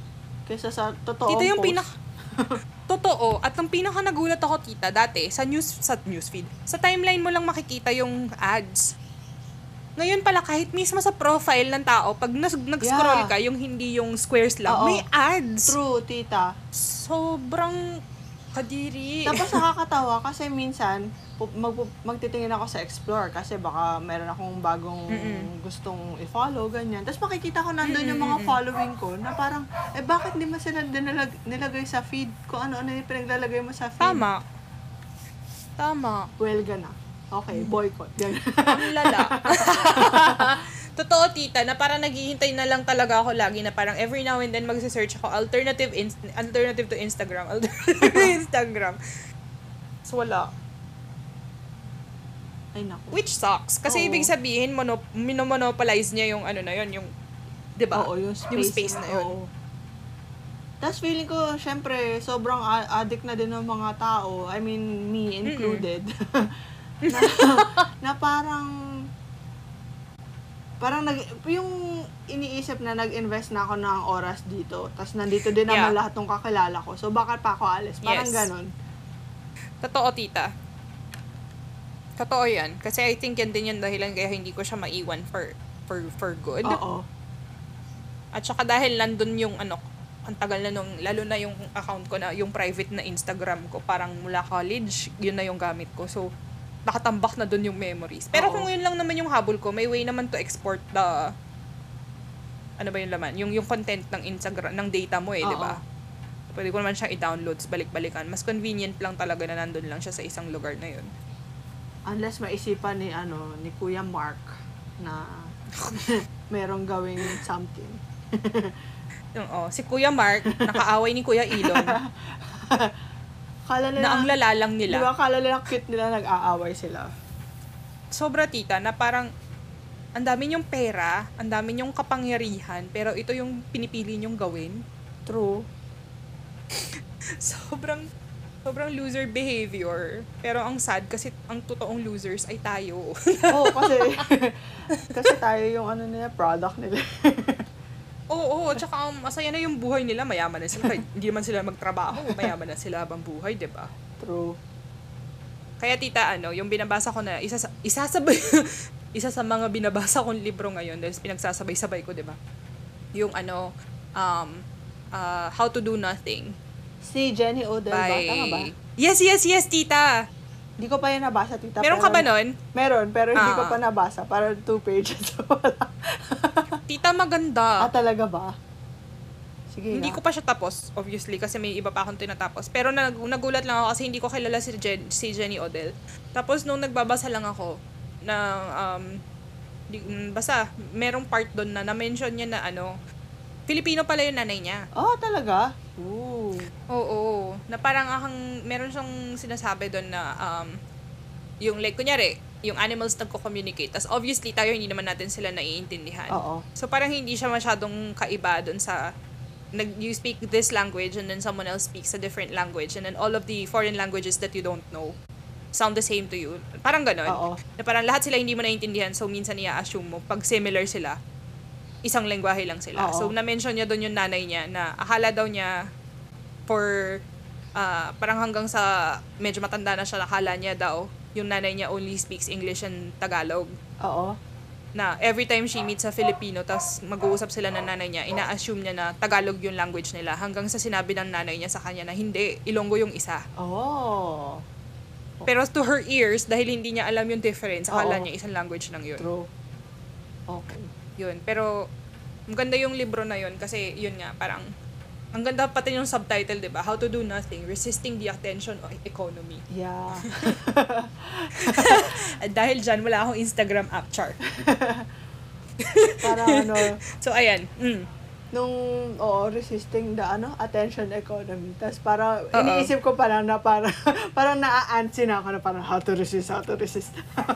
Speaker 2: Kaysa sa totoong
Speaker 1: Tita, yung
Speaker 2: post.
Speaker 1: pinak... <laughs> Totoo. At ang pinaka nagulat ako, tita, dati, sa news, sa newsfeed, sa timeline mo lang makikita yung ads. Ngayon pala, kahit mismo sa profile ng tao, pag nas- nag-scroll
Speaker 2: Yeah.
Speaker 1: ka, yung hindi yung squares lang,
Speaker 2: Oo.
Speaker 1: may ads.
Speaker 2: True, tita.
Speaker 1: Sobrang kadiri.
Speaker 2: Tapos nakakatawa kasi minsan mag magtitingin ako sa Explore kasi baka meron akong bagong
Speaker 1: Mm-mm.
Speaker 2: gustong i-follow, ganyan. Tapos makikita ko nandun yung mga following ko na parang, eh bakit di mo sila dinalag- nilagay sa feed? Kung ano-ano yung pinaglalagay mo sa feed.
Speaker 1: Tama. Tama.
Speaker 2: Well, na. Okay, boycott. Ganun.
Speaker 1: Ang lala. <laughs> Totoo, tita, na parang naghihintay na lang talaga ako lagi na parang every now and then magse-search ako alternative ins- alternative to Instagram. <laughs> Alternative to Instagram. So, wala.
Speaker 2: Ay, naku.
Speaker 1: Which sucks. Kasi
Speaker 2: Oo.
Speaker 1: ibig sabihin, mono- minomonopolize niya yung ano na yun, yung, di ba?
Speaker 2: Oo, yung space,
Speaker 1: Yung space na yun.
Speaker 2: Oo. Tapos feeling ko, syempre, sobrang addict na din ng mga tao. I mean, me included. <laughs> na, na parang, parang nag, yung iniisip na nag-invest na ako ng oras dito. Tapos nandito din naman
Speaker 1: Yeah.
Speaker 2: lahat ng kakilala ko. So, bakit pa ako alis? Parang
Speaker 1: Yes.
Speaker 2: ganon.
Speaker 1: Totoo, tita. Totoo yan. Kasi I think yan din yung dahilan kaya hindi ko siya maiwan for for for good.
Speaker 2: Oo.
Speaker 1: At saka dahil nandun yung ano, ang tagal na nung, lalo na yung account ko na, yung private na Instagram ko, parang mula college, yun na yung gamit ko. So, nakatambak na dun yung memories. Pero
Speaker 2: Oo.
Speaker 1: kung yun lang naman yung habol ko, may way naman to export the, ano ba yung laman? Yung, yung content ng Instagram, ng data mo eh, di ba? Pwede ko naman siyang i-download, balik-balikan. Mas convenient lang talaga na nandun lang siya sa isang lugar na yun.
Speaker 2: Unless maisipan ni, ano, ni Kuya Mark na <laughs> merong gawing something. <laughs>
Speaker 1: Yung, oh, si Kuya Mark, nakaaway ni Kuya Elon, <laughs>
Speaker 2: Kala nila,
Speaker 1: na ang lalalang nila.
Speaker 2: ba, kala nila cute nila nag-aaway sila.
Speaker 1: sobra tita na parang ang dami niyong pera, ang dami niyong kapangyarihan, pero ito yung pinipili niyong gawin.
Speaker 2: True.
Speaker 1: Sobrang sobrang loser behavior. Pero ang sad kasi ang totoong losers ay tayo. <laughs>
Speaker 2: Oo, kasi, kasi tayo yung ano nila, product nila.
Speaker 1: oo, oo, tsaka ang masaya na yung buhay nila, mayaman na sila. Kahit Hindi man sila magtrabaho, mayaman na sila habang buhay, 'di ba?
Speaker 2: True.
Speaker 1: Kaya tita, ano, yung binabasa ko na, isa sa, isa sa, <laughs> isa sa mga binabasa kong libro ngayon, dahil pinagsasabay-sabay ko, di ba? Yung ano, um, uh, How to Do Nothing.
Speaker 2: Si Jenny Odell ba? Tama ba?
Speaker 1: Yes, yes, yes, tita!
Speaker 2: Hindi ko pa yan nabasa, tita.
Speaker 1: Meron
Speaker 2: pero-
Speaker 1: ka ba nun?
Speaker 2: Meron, pero hindi ko
Speaker 1: Ah.
Speaker 2: pa nabasa. Para two pages. <laughs> Wala.
Speaker 1: Tita, maganda.
Speaker 2: ah, talaga ba? Sige
Speaker 1: Hindi
Speaker 2: nga.
Speaker 1: ko pa siya tapos, obviously, kasi may iba pa akong tinatapos. Pero nag, nagulat lang ako kasi hindi ko kilala si, Jen, si Jenny Odell. Tapos nung nagbabasa lang ako, na, um, di, mm, basta, merong part doon na na-mention niya na ano, Filipino pala yung nanay niya.
Speaker 2: Oh, talaga? Ooh.
Speaker 1: Oo, na parang akang, meron siyang sinasabi doon na, um, yung like, kunyari, yung animals nagko-communicate. Tapos obviously, tayo hindi naman natin sila naiintindihan.
Speaker 2: Oo.
Speaker 1: So parang hindi siya masyadong kaiba doon sa nag you speak this language and then someone else speaks a different language and then all of the foreign languages that you don't know sound the same to you. Parang ganon.
Speaker 2: Oo.
Speaker 1: Na parang lahat sila hindi mo naiintindihan so minsan i-assume mo pag similar sila isang lengguwahe lang sila.
Speaker 2: Oo.
Speaker 1: So na-mention niya doon yung nanay niya na akala daw niya for ah, parang hanggang sa medyo matanda na siya nakala niya daw yung nanay niya only speaks English and Tagalog
Speaker 2: Oo.
Speaker 1: na every time she meets a Filipino, tas mag-uusap sila ng nanay niya, ina-assume niya na Tagalog yung language nila hanggang sa sinabi ng nanay niya sa kanya na hindi, Ilonggo yung isa.
Speaker 2: Oh.
Speaker 1: Pero to her ears, dahil hindi niya alam yung difference, akala
Speaker 2: Oo.
Speaker 1: niya isang language lang yun.
Speaker 2: True. Okay.
Speaker 1: Yun. Pero, maganda yung libro na yun kasi yun nga, parang, ang ganda pati yung subtitle, di ba? How to do nothing, resisting the attention of economy.
Speaker 2: Yeah. <laughs>
Speaker 1: Dahil dyan, wala akong Instagram app, char. <laughs>
Speaker 2: Para ano, <laughs>
Speaker 1: So, ayan. Mm.
Speaker 2: Nung, oo, resisting the, ano, attention economy. Tapos parang,
Speaker 1: Oo.
Speaker 2: iniisip ko pa lang na <laughs> parang, parang naa-antsy na ako na parang, how to resist, how to resist. <laughs>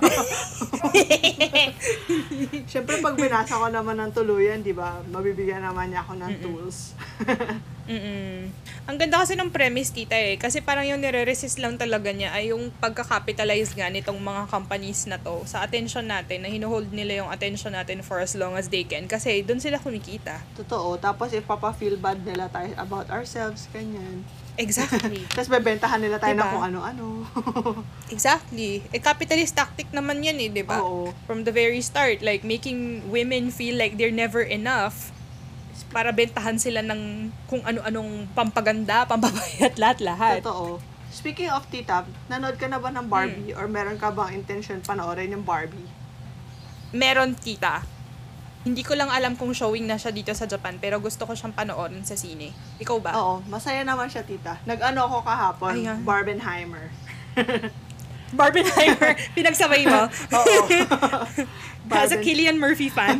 Speaker 2: Siyempre, pag binasa ko naman ng tuluyan, di ba, mabibigyan naman niya ako ng tools. <laughs>
Speaker 1: Mm-mm. Ang ganda kasi ng premise, tita eh. Kasi parang yung nire-resist lang talaga niya ay yung pagka-capitalize nga nitong mga companies na to sa attention natin, na hinuhold nila yung attention natin for as long as they can. Kasi doon sila kumikita.
Speaker 2: Totoo. Tapos, ipapa-feel bad nila tayo about ourselves, ganyan.
Speaker 1: Exactly. <laughs>
Speaker 2: Tapos, bebentahan nila tayo
Speaker 1: Diba?
Speaker 2: ng kung ano-ano. <laughs>
Speaker 1: exactly. Eh, capitalist tactic naman yan eh, di ba? From the very start, like making women feel like they're never enough para bentahan sila ng kung ano-anong pampaganda, <laughs> pampapayat, lahat-lahat.
Speaker 2: Totoo. Speaking of tita, nanood ka na ba ng Barbie? Or meron ka bang intention panoorin yung Barbie?
Speaker 1: meron kita. Hindi ko lang alam kung showing na siya dito sa Japan, pero gusto ko siyang panoorin sa sine. Ikaw ba?
Speaker 2: Oo, masaya naman siya tita. Nag-ano ako kahapon,
Speaker 1: Ayan.
Speaker 2: Barbenheimer. <laughs>
Speaker 1: Barbenheimer. <laughs> Pinagsabay mo.
Speaker 2: Oo.
Speaker 1: As a Killian Murphy fan.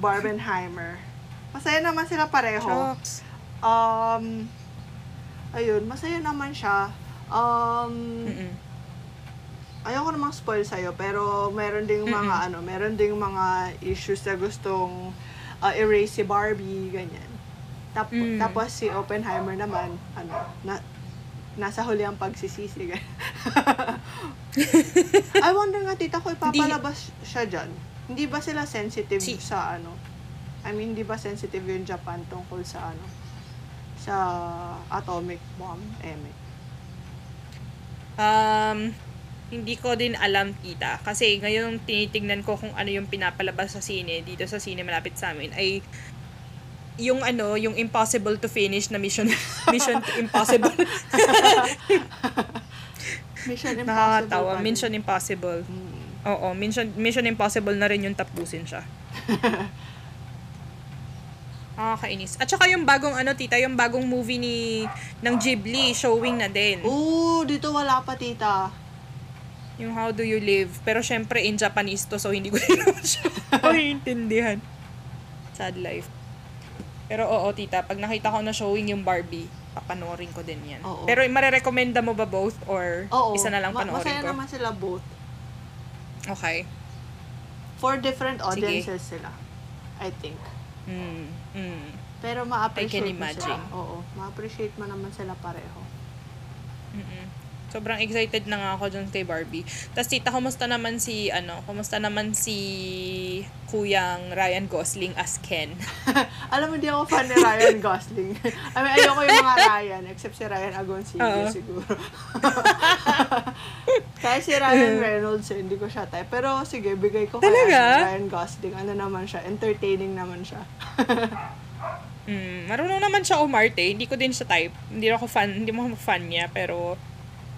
Speaker 2: Barbenheimer. Masaya naman sila pareho.
Speaker 1: Shocks.
Speaker 2: Um, ayun, masaya naman siya. Um,
Speaker 1: Mm-mm.
Speaker 2: ayoko namang spoil sa'yo, pero meron ding mga, ano, meron ding mga issues na gustong uh, erase si Barbie, ganyan. Tap-
Speaker 1: Mm.
Speaker 2: Tapos si Oppenheimer naman, ano, na, nasa huli ang pagsisisi. ganyan. <laughs> I wonder nga, tita ko, ipapalabas siya dyan. Hindi ba sila sensitive
Speaker 1: Si-
Speaker 2: sa ano? I mean, hindi ba sensitive yung Japan tungkol sa ano? Sa atomic bomb, eme.
Speaker 1: Um, hindi ko din alam, tita. Kasi ngayon tinitingnan ko kung ano yung pinapalabas sa sine, dito sa sine malapit sa amin, ay yung ano, yung impossible to finish na mission <laughs> mission to impossible. <laughs>
Speaker 2: Mission Impossible.
Speaker 1: Nakakatawa.
Speaker 2: pa.
Speaker 1: Mission impossible.
Speaker 2: Mm.
Speaker 1: Oo, mission, mission impossible na rin yung tapusin siya. <laughs> Nakakainis. At saka yung bagong ano, tita, yung bagong movie ni ng Ghibli, showing na din.
Speaker 2: Oo, dito wala pa, tita.
Speaker 1: Yung How Do You Live. Pero syempre, in Japanese to, so hindi ko <laughs> rin siya maintindihan. Sad life. Pero oo, tita, pag nakita ko na showing yung Barbie, papanoorin ko din yan.
Speaker 2: Oo.
Speaker 1: Pero marerekomenda mo ba both or
Speaker 2: Oo.
Speaker 1: isa na lang
Speaker 2: ma-
Speaker 1: panoorin
Speaker 2: masaya
Speaker 1: ko?
Speaker 2: naman sila both.
Speaker 1: Okay.
Speaker 2: For different
Speaker 1: Sige.
Speaker 2: audiences sila. I think.
Speaker 1: Mm, mm.
Speaker 2: Pero ma-appreciate
Speaker 1: I can
Speaker 2: mo sila. Oo. Ma-appreciate mo naman sila pareho.
Speaker 1: Mm-mm. Sobrang excited na nga ako dun kay Barbie. Tapos tita, kumusta naman si, ano, kumusta naman si Kuyang Ryan Gosling as Ken? <laughs>
Speaker 2: Alam mo, hindi ako fan ni Ryan Gosling. <laughs> I mean, ayoko yung mga Ryan, except si Ryan Agoncillo
Speaker 1: Oo.
Speaker 2: siguro. <laughs> Kaya si Ryan Reynolds, eh, hindi ko siya type. Pero sige, bigay ko kay
Speaker 1: Talaga?
Speaker 2: Ryan Gosling. Ano naman siya, entertaining naman siya.
Speaker 1: Mm, marunong naman siya umarte. Hindi ko din siya type. Hindi ako fan, hindi mo fan niya, pero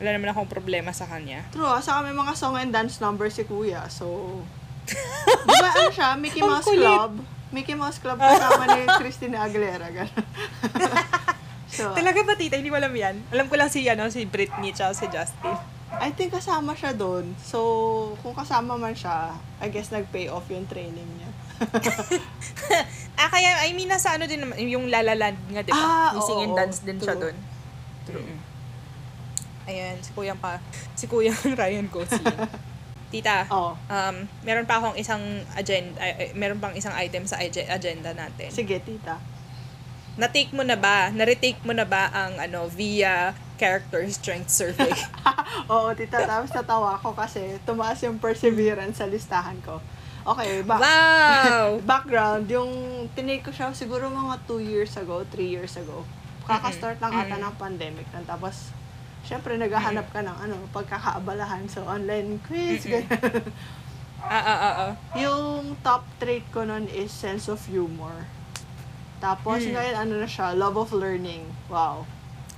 Speaker 1: wala naman akong problema sa kanya.
Speaker 2: True, ah, saka may mga song and dance number si Kuya. So, di ba ano siya, Mickey <laughs> Mouse. Club? Mickey Mouse Club kasama ni <laughs> Christina Aguilera. <laughs> so,
Speaker 1: Talaga ba, tita? Hindi ko alam yan. Alam ko lang si, ano, si Britney tsaka si Justin.
Speaker 2: I think kasama siya doon. So, kung kasama man siya, I guess nag-pay off yung training niya.
Speaker 1: ah, kaya, I mean, nasa ano din naman, yung La La Land nga, di ba?
Speaker 2: Ah,
Speaker 1: May sing and dance din siya
Speaker 2: true.
Speaker 1: doon. True. Ayan, si Kuyang pa, si Kuyang <laughs> Ryan Gosling. Tita, <laughs>
Speaker 2: Oo.
Speaker 1: um, meron pa akong isang agenda, ay, meron pang isang item sa ag- agenda natin.
Speaker 2: Sige, tita.
Speaker 1: Na-take mo na ba, na-retake mo na ba ang ano, via character strength survey? <laughs>
Speaker 2: Oo, tita. Tapos natawa ako kasi tumaas yung perseverance sa listahan ko. Okay, back.
Speaker 1: wow!
Speaker 2: background, yung tinake ko siya siguro mga 2 years ago, 3 years ago. Kaka-start lang ata ng pandemic. Tapos, syempre, naghahanap ka ng ano, pagkakaabalahan. So, online quiz, ganyan.
Speaker 1: Ah, ah, ah, ah.
Speaker 2: yung top trait ko nun is sense of humor. Tapos,
Speaker 1: Mm.
Speaker 2: ngayon, ano na siya, love of learning. Wow.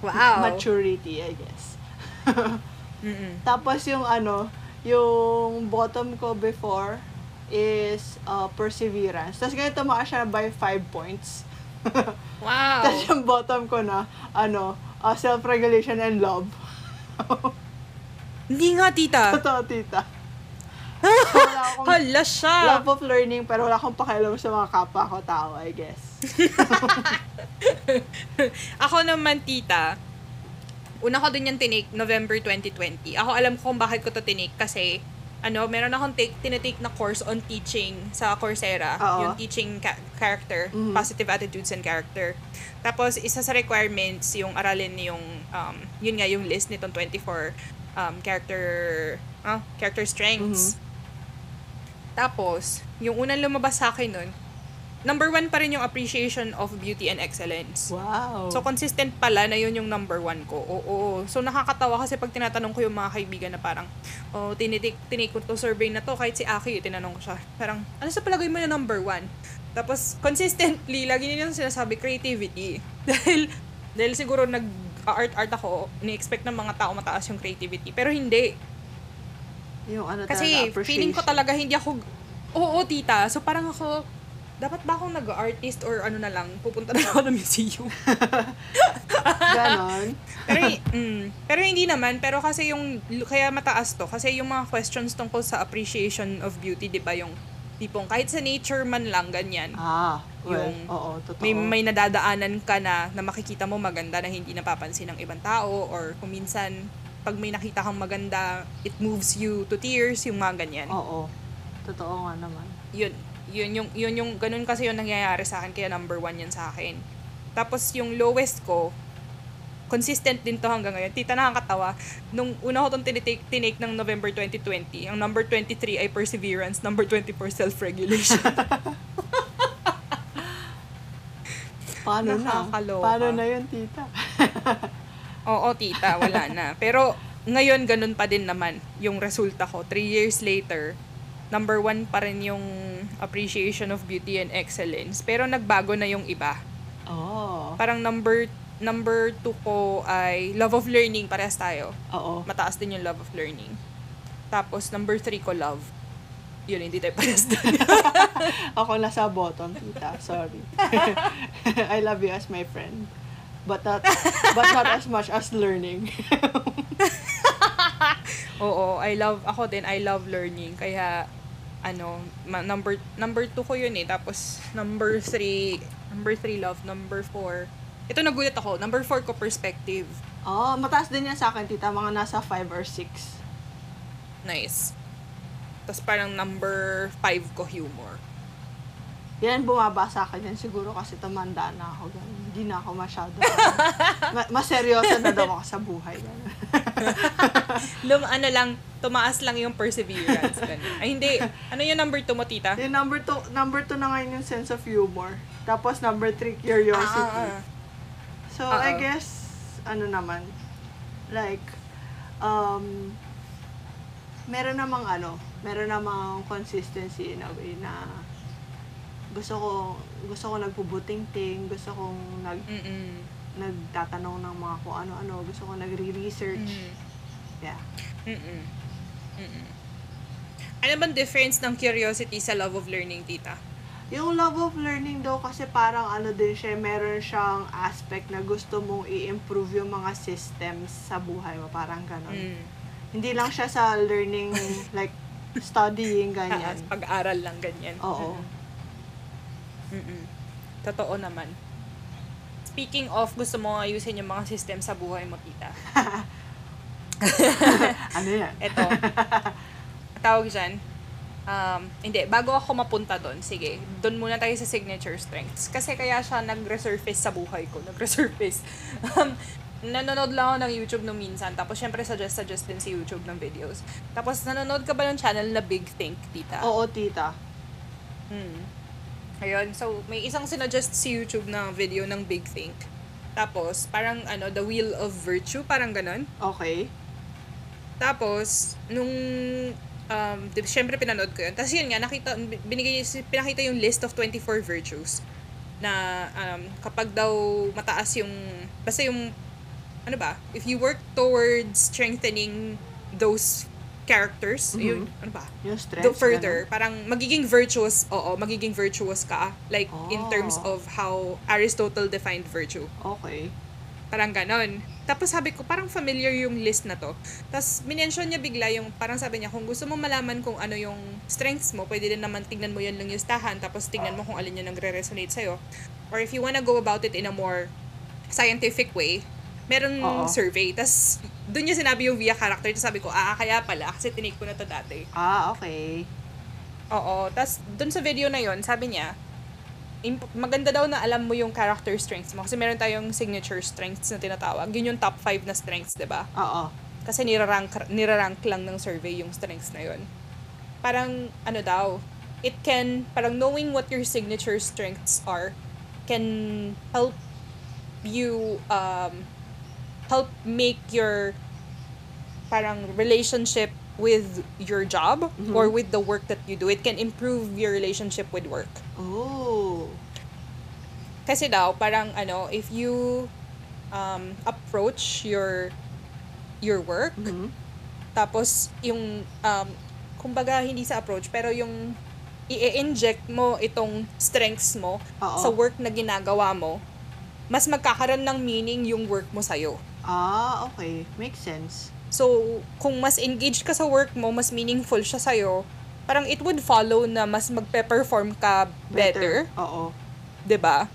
Speaker 1: Wow!
Speaker 2: Maturity, I guess. <laughs>
Speaker 1: Mm-mm.
Speaker 2: Tapos, yung ano, yung bottom ko before is uh, perseverance. Tapos, ngayon, tumaas siya by 5 points. <laughs>
Speaker 1: Wow!
Speaker 2: Tapos, yung bottom ko na, ano, uh, self-regulation and love.
Speaker 1: Hindi nga, tita.
Speaker 2: Totoo, tita. <laughs> wala akong
Speaker 1: Hala siya!
Speaker 2: love of learning, pero wala akong pakialam sa mga kapwa ko tao, I guess. <laughs>
Speaker 1: Ako naman, tita, una ko din yung tinake November 2020. Ako alam ko kung bakit ko to tinake kasi ano, meron akong take, tinitake na course on teaching sa Coursera.
Speaker 2: Oo.
Speaker 1: Yung teaching ca- character,
Speaker 2: Mhm.
Speaker 1: positive attitudes and character. Tapos, isa sa requirements, yung aralin yung, um, yun nga, yung list nitong 24 um, character, ah, character strengths. Tapos, yung unang lumabas sa akin nun, number one pa rin yung appreciation of beauty and excellence.
Speaker 2: Wow.
Speaker 1: So, consistent pala na yun yung number one ko. Oo. So, nakakatawa kasi pag tinatanong ko yung mga kaibigan na parang, oh, tinitik, tinik ko to survey na to, kahit si Aki, tinanong ko siya. Parang, ano sa palagay mo na number one? Tapos, consistently, lagi nilang sinasabi, creativity. <laughs> dahil, dahil siguro nag art-art ako, ni-expect ng mga tao mataas yung creativity. Pero hindi.
Speaker 2: yung ano
Speaker 1: Kasi
Speaker 2: talaga,
Speaker 1: feeling ko talaga hindi ako, oo, tita. So parang ako, dapat ba akong nag-artist or ano na lang, pupunta na ako ng museum. <laughs>
Speaker 2: Ganon.
Speaker 1: pero, mm, pero hindi naman, pero kasi yung, kaya mataas to, kasi yung mga questions tungkol sa appreciation of beauty, di ba, yung tipong kahit sa nature man lang, ganyan.
Speaker 2: Ah, well,
Speaker 1: Yung-
Speaker 2: oo, totoo.
Speaker 1: May, may nadadaanan ka na, na makikita mo maganda na hindi napapansin ng ibang tao, or kung minsan, pag may nakita kang maganda, it moves you to tears, yung mga ganyan.
Speaker 2: Oo. Totoo nga naman.
Speaker 1: yun, yun yung, yun yung, ganun kasi yung nangyayari sa akin, kaya number one yan sa akin. Tapos yung lowest ko, consistent din to hanggang ngayon. Tita, nakakatawa. Nung una ko itong tinitake, tinake ng November 2020, ang number 23 ay perseverance, number 24 self-regulation. <laughs>
Speaker 2: Paano na?
Speaker 1: Nakakaloka.
Speaker 2: Paano na yun, tita? <laughs>
Speaker 1: Oo, tita, wala na. Pero ngayon, ganun pa din naman yung resulta ko. Three years later, number one pa rin yung appreciation of beauty and excellence. Pero nagbago na yung iba.
Speaker 2: Oo.
Speaker 1: Parang number number two ko ay love of learning, parehas tayo.
Speaker 2: Oo.
Speaker 1: Mataas din yung love of learning. Tapos number three ko love. Yun, hindi tayo parehas doon. <laughs>
Speaker 2: Ako nasa bottom, tita. Sorry. <laughs> I love you as my friend. But not, but not as much as learning. <laughs>
Speaker 1: Oo, I love, ako din, I love learning. Kaya, ano, ma- number, number two ko yun eh. Tapos, number three, number three love, number four. Ito nagulat ako, number four ko perspective.
Speaker 2: Oo, mataas din yan sa akin, tita. Mga nasa 5 or 6.
Speaker 1: Nice. Tapos parang number five ko humor.
Speaker 2: Yan, bumaba sa akin yan siguro kasi tumanda na ako. Ganun. Hindi na ako masyado. ma- mas seryoso na daw ako sa buhay. <laughs>
Speaker 1: Lum, ano lang, tumaas lang yung perseverance. Ganun. Ay, hindi. Ano yung number two mo, tita?
Speaker 2: Yung number two, number two na ngayon yung sense of humor. Tapos number three, curiosity.
Speaker 1: Ah, ah, ah.
Speaker 2: So, I
Speaker 1: Oo.
Speaker 2: guess, ano naman, like, um, meron namang ano, meron namang consistency in a way na gusto ko, gusto ko nagpubuting-ting, gusto kong nag,
Speaker 1: Mm-mm.
Speaker 2: nagtatanong ng mga kung ano-ano, gusto ko nagre-research.
Speaker 1: Mm.
Speaker 2: Yeah.
Speaker 1: Mm-mm. Mm-mm. Ano bang difference ng curiosity sa love of learning, tita?
Speaker 2: Yung love of learning daw kasi parang ano din siya, meron siyang aspect na gusto mong i-improve yung mga systems sa buhay mo, parang ganon.
Speaker 1: Mm.
Speaker 2: Hindi lang siya sa learning, like, studying, <laughs> ganyan.
Speaker 1: Pag-aral lang ganyan.
Speaker 2: Oo.
Speaker 1: Mm-mm. Totoo naman. Speaking of, gusto mo ayusin yung mga system sa buhay mo, tita. <laughs>
Speaker 2: ano yan? <laughs>
Speaker 1: Eto. tawag dyan. Um, hindi, bago ako mapunta doon, sige, doon muna tayo sa signature strengths. Kasi kaya siya nag-resurface sa buhay ko. Nag-resurface. <laughs> Um, nanonood lang ako ng YouTube nung minsan. Tapos, syempre, suggest-suggest din si YouTube ng videos. Tapos, nanonood ka ba ng channel na Big Think, tita?
Speaker 2: Oo, tita.
Speaker 1: Hmm. Ayun, so may isang sinuggest si YouTube na video ng Big Think. Tapos, parang ano, The Wheel of Virtue, parang ganon.
Speaker 2: Okay.
Speaker 1: Tapos, nung, um, di, syempre pinanood ko yun. Tapos yun nga, nakita, binigay, pinakita yung list of 24 virtues na um, kapag daw mataas yung, basta yung, ano ba, if you work towards strengthening those characters,
Speaker 2: Mhm.
Speaker 1: yun, ano ba,
Speaker 2: Yung stress.
Speaker 1: the further, parang magiging virtuous, oo, magiging virtuous ka. Like, in terms
Speaker 2: Oh.
Speaker 1: of how Aristotle defined virtue.
Speaker 2: ganun. Okay.
Speaker 1: Parang ganon. Tapos sabi ko, parang familiar yung list na to. Tapos minention niya bigla yung, parang sabi niya, kung gusto mo malaman kung ano yung strengths mo, pwede din naman tignan mo yan lang listahan, tapos tignan mo kung alin yung nagre-resonate sa'yo. Or if you wanna go about it in a more scientific way, meron
Speaker 2: Oo.
Speaker 1: survey. Tapos doon niya sinabi yung via character. Tapos sabi ko, ah, kaya pala, kasi tinake ko na to dati.
Speaker 2: Ah, okay.
Speaker 1: Oo. Tapos, dun sa video na yon sabi niya, imp- maganda daw na alam mo yung character strengths mo. Kasi meron tayong signature strengths na tinatawag. Yun yung top 5 na strengths, di ba?
Speaker 2: Oo.
Speaker 1: Kasi nirarank, nirarank lang ng survey yung strengths na yun. Parang, ano daw, it can, parang knowing what your signature strengths are, can help you, um, help make your, parang relationship with your job
Speaker 2: Mhm.
Speaker 1: or with the work that you do. It can improve your relationship with work.
Speaker 2: Oh.
Speaker 1: Kasi daw, parang ano, if you um, approach your your work,
Speaker 2: Mhm.
Speaker 1: tapos yung, um, kumbaga hindi sa approach, pero yung i-inject mo itong strengths mo
Speaker 2: Oo.
Speaker 1: sa work na ginagawa mo, mas magkakaroon ng meaning yung work mo sa'yo.
Speaker 2: Ah, okay. Makes sense.
Speaker 1: So, kung mas engaged ka sa work mo, mas meaningful siya sa'yo, parang it would follow na mas magpe-perform ka better.
Speaker 2: Oo.
Speaker 1: 'di ba?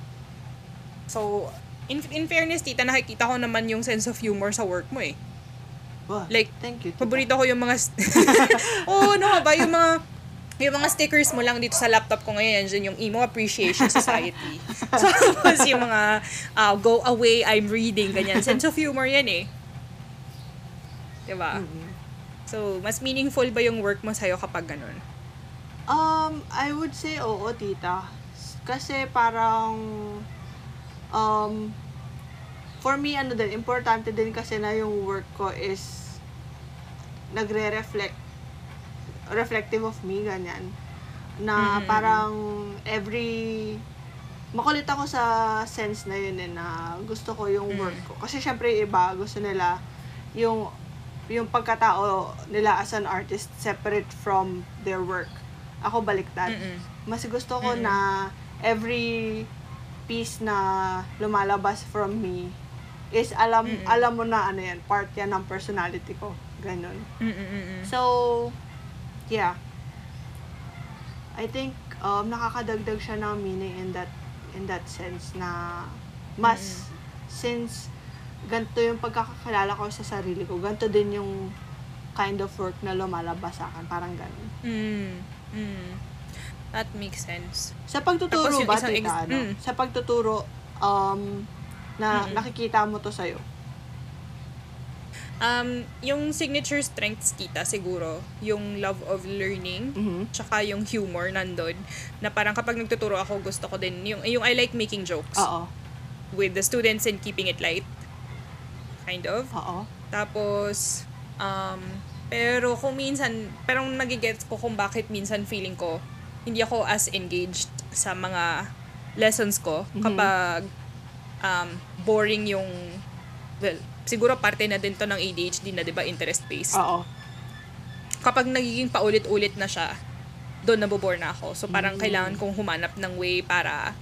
Speaker 1: So, in, in fairness, tita, nakikita ko naman yung sense of humor sa work mo eh.
Speaker 2: Wow.
Speaker 1: Like,
Speaker 2: thank you. tita.
Speaker 1: Paborito ko yung mga... <laughs> Oo, ano nga ba? Yung mga... Yung mga stickers mo lang dito sa laptop ko ngayon, yan yung Emo Appreciation Society. so, <laughs> tapos yung mga uh, go away, I'm reading, ganyan. Sense of humor yan eh. Diba?
Speaker 2: Mhm.
Speaker 1: So, mas meaningful ba yung work mo sa'yo kapag ganun?
Speaker 2: Um, I would say oo, tita. Kasi parang, um, for me, ano din, importante din kasi na yung work ko is nagre-reflect, reflective of me, ganyan. Na
Speaker 1: Mhm.
Speaker 2: parang every, makulit ako sa sense na yun eh, na gusto ko yung
Speaker 1: Mm.
Speaker 2: work ko. Kasi syempre iba, gusto nila yung yung pagkatao nila as an artist separate from their work. Ako baliktad.
Speaker 1: Mm-mm.
Speaker 2: Mas gusto ko
Speaker 1: Mm-mm.
Speaker 2: na every piece na lumalabas from me is alam
Speaker 1: Mm-mm.
Speaker 2: alam mo na ano yan, part yan ng personality ko. Ganun.
Speaker 1: Mm-mm-mm.
Speaker 2: So, yeah. I think um, nakakadagdag siya ng meaning in that in that sense na mas since ganito yung pagkakakilala ko sa sarili ko, ganito din yung kind of work na lumalabas sa akin. Parang ganun.
Speaker 1: Mm. Mm. That makes sense.
Speaker 2: Sa pagtuturo ba, tita,
Speaker 1: ex-
Speaker 2: ano?
Speaker 1: mm.
Speaker 2: Sa pagtuturo, um, na
Speaker 1: Mm-mm.
Speaker 2: nakikita mo to sa'yo.
Speaker 1: Um, yung signature strengths kita siguro, yung love of learning,
Speaker 2: Mhm.
Speaker 1: tsaka yung humor nandun, na parang kapag nagtuturo ako, gusto ko din, yung, yung I like making jokes
Speaker 2: Oo.
Speaker 1: with the students and keeping it light. Kind of.
Speaker 2: Oo.
Speaker 1: Tapos, um, pero kung minsan, pero nagigets ko kung bakit minsan feeling ko, hindi ako as engaged sa mga lessons ko
Speaker 2: Mhm.
Speaker 1: kapag um, boring yung, well, siguro parte na din to ng ADHD na, di ba, interest-based.
Speaker 2: Oo.
Speaker 1: Kapag nagiging paulit-ulit na siya, doon nabobore na ako. So, parang
Speaker 2: Mm.
Speaker 1: kailangan kong humanap ng way para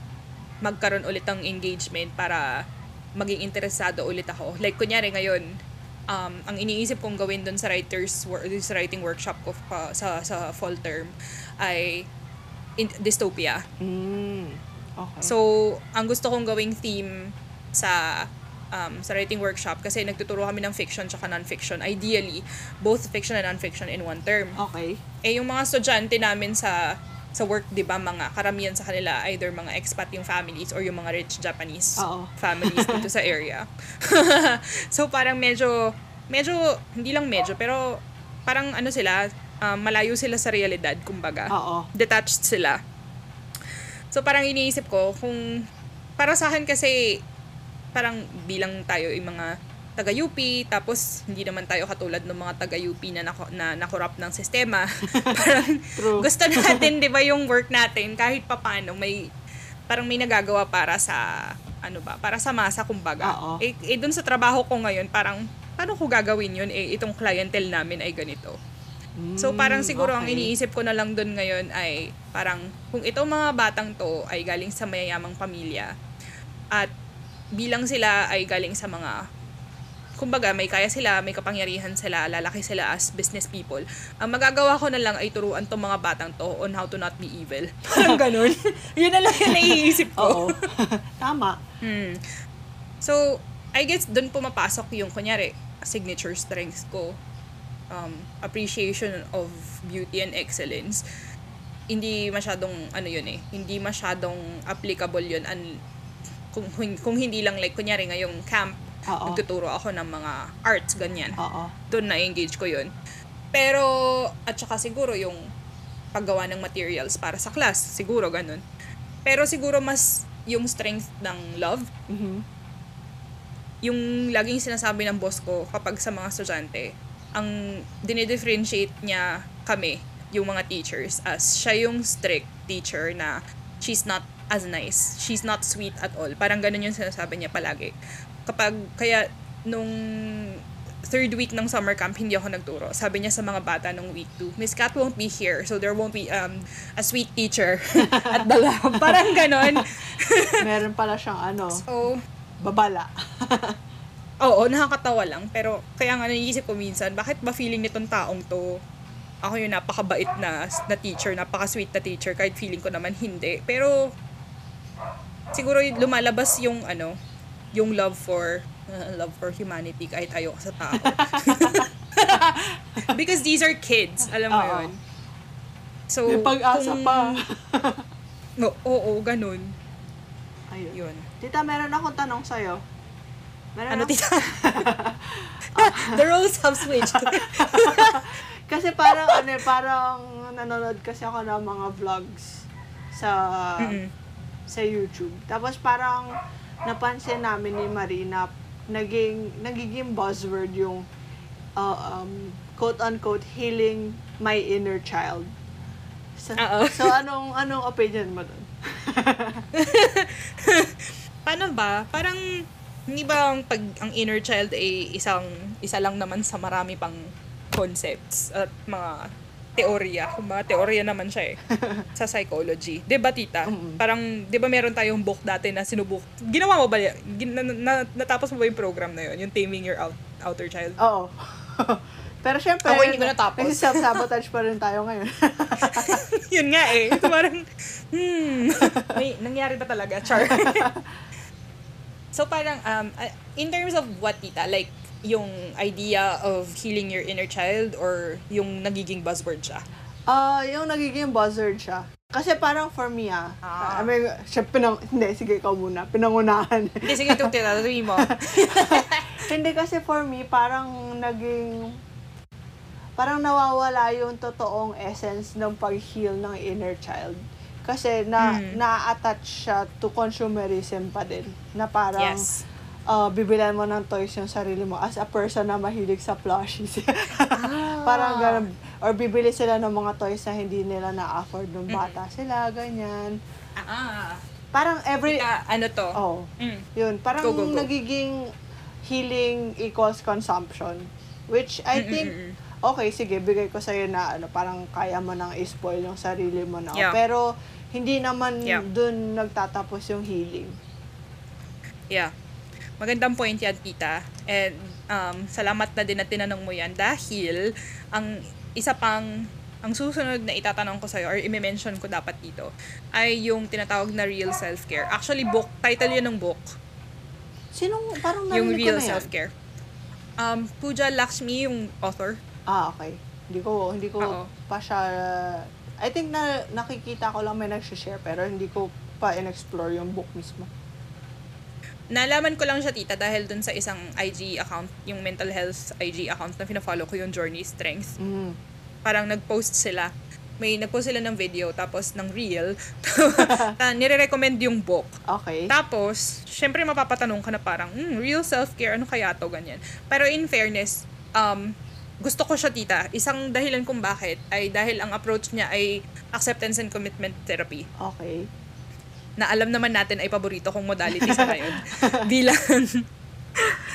Speaker 1: magkaroon ulit ng engagement para maging interesado ulit ako. Like, kunyari ngayon, um, ang iniisip kong gawin doon sa writers wor- sa writing workshop ko pa, sa sa fall term ay in, dystopia.
Speaker 2: Mm. Okay.
Speaker 1: So, ang gusto kong gawing theme sa um, sa writing workshop kasi nagtuturo kami ng fiction tsaka non-fiction. Ideally, both fiction and non-fiction in one term.
Speaker 2: okay.
Speaker 1: Eh, yung mga estudyante namin sa sa work, di ba, mga karamihan sa kanila, either mga expat yung families or yung mga rich Japanese
Speaker 2: Oo.
Speaker 1: families dito sa <laughs> area. <laughs> so, parang medyo, medyo, hindi lang medyo, pero parang ano sila, um, malayo sila sa realidad, kumbaga
Speaker 2: Oo.
Speaker 1: detached sila. So parang iniisip ko kung para sa akin kasi parang bilang tayo yung mga taga UP tapos hindi naman tayo katulad ng mga taga UP na nako, na nakorap ng sistema. <laughs> parang
Speaker 2: True.
Speaker 1: gusto <laughs> natin 'di ba yung work natin kahit papaano may parang may nagagawa para sa ano ba, para sa masa kumbaga.
Speaker 2: Oo.
Speaker 1: Eh, eh dun sa trabaho ko ngayon parang paano ko gagawin yun eh itong clientele namin ay ganito. So parang
Speaker 2: Mm,
Speaker 1: siguro ang
Speaker 2: okay.
Speaker 1: iniisip ko na lang doon ngayon ay parang kung itong mga batang to ay galing sa mayayamang pamilya at bilang sila ay galing sa mga kumbaga may kaya sila, may kapangyarihan sila, lalaki sila as business people. Ang magagawa ko na lang ay turuan tong mga batang to on how to not be evil. <laughs> Parang ganun. <laughs> Yun na lang yung naiisip ko.
Speaker 2: Oo. <laughs> Tama.
Speaker 1: Hmm. So, I guess doon pumapasok yung, kunyari, signature strengths ko. Um, appreciation of beauty and excellence. Hindi masyadong, ano yun eh, hindi masyadong applicable yun. And, kung, kung, hindi lang like, kunyari ngayong camp,
Speaker 2: Oo.
Speaker 1: nagtuturo ako ng mga arts, ganyan
Speaker 2: Oo.
Speaker 1: doon na-engage ko yun. Pero, at saka siguro yung paggawa ng materials para sa class, siguro ganun. Pero siguro mas yung strength ng love,
Speaker 2: Mhm.
Speaker 1: yung laging sinasabi ng boss ko kapag sa mga estudyante, ang dinidifferentiate niya kami, yung mga teachers, as siya yung strict teacher na she's not as nice, she's not sweet at all. Parang ganun yung sinasabi niya palagi. Kapag, kaya, nung third week ng summer camp, hindi ako nagturo. Sabi niya sa mga bata nung week 2, Miss Kat won't be here, so there won't be um, a sweet teacher <laughs> at the lab. Parang ganon. <laughs>
Speaker 2: Meron pala siyang ano,
Speaker 1: so,
Speaker 2: babala. <laughs>
Speaker 1: oo, nakakatawa lang. Pero, kaya nga naiisip ko minsan, bakit ba feeling nitong taong to, ako yung napakabait na, na teacher, napaka-sweet na teacher, kahit feeling ko naman hindi. Pero, siguro lumalabas yung ano, yung love for uh, love for humanity kahit ayoko sa tao. <laughs> Because these are kids, alam mo
Speaker 2: Oo.
Speaker 1: yun. So,
Speaker 2: May pag-asa
Speaker 1: kung-
Speaker 2: pa. <laughs>
Speaker 1: Oo, oo, ganun.
Speaker 2: Ayun.
Speaker 1: Yun.
Speaker 2: Tita, meron akong tanong sa'yo. Meron
Speaker 1: Ano,
Speaker 2: ako-
Speaker 1: tita? <laughs> The roles have switched.
Speaker 2: Kasi parang ano eh, parang nanonood kasi ako ng mga vlogs sa
Speaker 1: Mm-mm.
Speaker 2: Sa YouTube. Tapos parang napansin namin ni Marina naging nagiging buzzword yung uh, um, quote unquote healing my inner child. So, so anong anong opinion mo doon? <laughs>
Speaker 1: Paano ba? Parang, hindi ba ang pag ang inner child ay isang isa lang naman sa marami pang concepts at mga teorya. Kung ba, teorya naman siya eh. <laughs> sa psychology. 'Di ba tita?
Speaker 2: Mm-mm.
Speaker 1: Parang, 'di ba meron tayong book dati na sinubuk. Ginawa mo ba? Gin, na, na- natapos mo ba yung program na yun? Yung Taming Your Out, Outer Child?
Speaker 2: Oo. <laughs> Pero syempre,
Speaker 1: Ako, hindi ko natapos.
Speaker 2: self-sabotage pa rin tayo ngayon. <laughs>
Speaker 1: yun nga eh. Parang, hmm, may nangyari ba talaga? Char. so parang, um, uh, in terms of what, tita, like, yung idea of healing your inner child or yung nagiging buzzword siya?
Speaker 2: Ah, yung nagiging buzzword siya. Kasi parang for me ah,
Speaker 1: Ah.
Speaker 2: I mean, siya pinang, hindi, sige ikaw muna, pinangunahan.
Speaker 1: Hindi, sige, itong sabihin mo. <laughs>
Speaker 2: hindi kasi for me, parang naging, parang nawawala yung totoong essence ng pag-heal ng inner child. Kasi na,
Speaker 1: Mm.
Speaker 2: na-attach siya to consumerism pa din. Na parang,
Speaker 1: Yes.
Speaker 2: Uh, bibilan mo ng toys yung sarili mo as a person na mahilig sa plushies. <laughs> Parang ganun. Or bibili sila ng mga toys na hindi nila na-afford nung bata sila, ganyan.
Speaker 1: Ah,
Speaker 2: Parang every...
Speaker 1: tita, ano to?
Speaker 2: Oh,
Speaker 1: Mm.
Speaker 2: yun. Parang
Speaker 1: Go, go, go.
Speaker 2: nagiging healing equals consumption. Which I
Speaker 1: Mm,
Speaker 2: think,
Speaker 1: mm, mm.
Speaker 2: okay, sige, bigay ko sa'yo na ano, parang kaya mo nang i-spoil yung sarili mo na.
Speaker 1: Yeah.
Speaker 2: Pero, hindi naman
Speaker 1: Yeah.
Speaker 2: dun nagtatapos yung healing.
Speaker 1: Yeah. Magandang point yan, tita. And um, salamat na din na tinanong mo yan dahil ang isa pang ang susunod na itatanong ko sa'yo or i-mention ko dapat dito ay yung tinatawag na real self-care. Actually, book, title yun ng book.
Speaker 2: Sinong, parang
Speaker 1: yung
Speaker 2: narinig ko
Speaker 1: real
Speaker 2: na
Speaker 1: self-care. Um, Pooja Lakshmi, yung author.
Speaker 2: Ah, okay. Hindi ko, hindi ko
Speaker 1: Oo.
Speaker 2: pa siya, I think na nakikita ko lang may nag-share pero hindi ko pa in-explore yung book mismo.
Speaker 1: Nalaman ko lang siya, tita, dahil dun sa isang IG account, yung mental health IG account na fina-follow ko yung Journey Strength.
Speaker 2: Mm.
Speaker 1: parang nag-post sila. May nag-post sila ng video, tapos ng reel. ta, <laughs> nire-recommend yung book.
Speaker 2: Okay.
Speaker 1: Tapos, syempre mapapatanong ka na parang, hmm, real self-care, ano kaya to, ganyan. Pero in fairness, um, gusto ko siya, tita. Isang dahilan kung bakit ay dahil ang approach niya ay acceptance and commitment therapy
Speaker 2: Okay.
Speaker 1: Na alam naman natin ay paborito kong modality sa ngayon. <laughs> Bilang,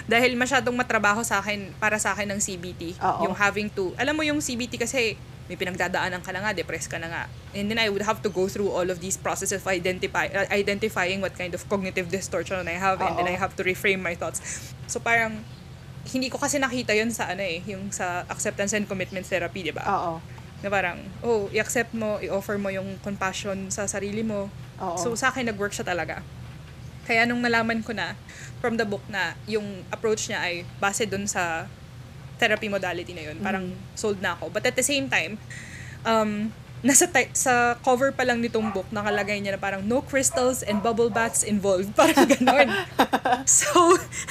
Speaker 1: dahil masyadong matrabaho sa akin, para sa akin ng CBT.
Speaker 2: Oo.
Speaker 1: Yung having to, alam mo yung CBT kasi, may pinagdadaanan ka na nga, depressed ka na nga. And then I would have to go through all of these processes of identify, uh, identifying what kind of cognitive distortion I have, and then. I have to reframe my thoughts. So parang, hindi ko kasi nakita yun sa ano eh, yung sa acceptance and commitment therapy, di ba?
Speaker 2: Oo.
Speaker 1: Na parang, oh, i-accept mo, i-offer mo yung compassion sa sarili mo.
Speaker 2: Oo.
Speaker 1: So, sa akin, nag-work siya talaga. Kaya nung nalaman ko na from the book na yung approach niya ay base dun sa therapy modality na yun, parang sold na ako. But at the same time, um, nasa ti- sa cover pa lang nitong book, nakalagay niya na parang no crystals and bubble baths involved. <laughs> Parang ganon. <laughs> so,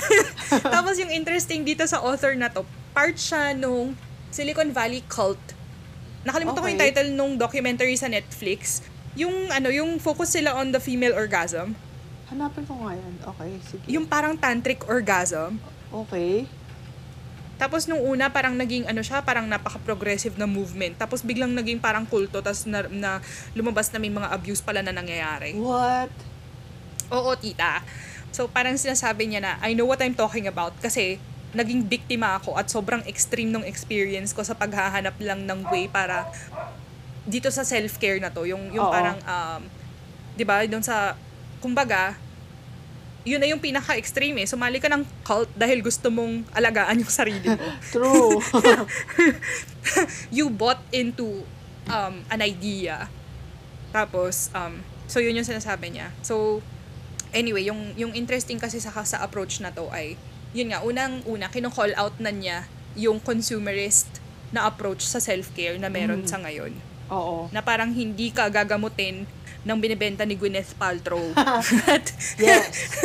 Speaker 1: <laughs> tapos yung interesting dito sa author na to, part siya nung Silicon Valley Cult. Nakalimutan ko yung
Speaker 2: Okay.
Speaker 1: title nung documentary sa Netflix. Yung ano, yung focus sila on the female orgasm.
Speaker 2: Hanapin ko nga yan. Okay, sige.
Speaker 1: Yung parang tantric orgasm.
Speaker 2: Okay.
Speaker 1: Tapos nung una parang naging ano siya, parang napaka-progressive na movement. Tapos biglang naging parang kulto tapos na, na lumabas na may mga abuse pala na nangyayari.
Speaker 2: What?
Speaker 1: Oo, tita. So parang sinasabi niya na I know what I'm talking about kasi naging biktima ako at sobrang extreme ng experience ko sa paghahanap lang ng way para dito sa self-care na to, yung yung
Speaker 2: Oo.
Speaker 1: parang um 'di ba, doon sa kumbaga yun na yung pinaka-extreme eh. Sumali ka ng cult dahil gusto mong alagaan yung sarili mo. <laughs>
Speaker 2: True. <laughs>
Speaker 1: you bought into um, an idea. Tapos, um, so yun yung sinasabi niya. So, anyway, yung, yung interesting kasi sa, sa approach na to ay, yun nga, unang-una, kino-call out na niya yung consumerist na approach sa self-care na meron sa ngayon.
Speaker 2: Oo.
Speaker 1: Na parang hindi ka gagamutin ng binibenta ni Gwyneth Paltrow. <laughs> at,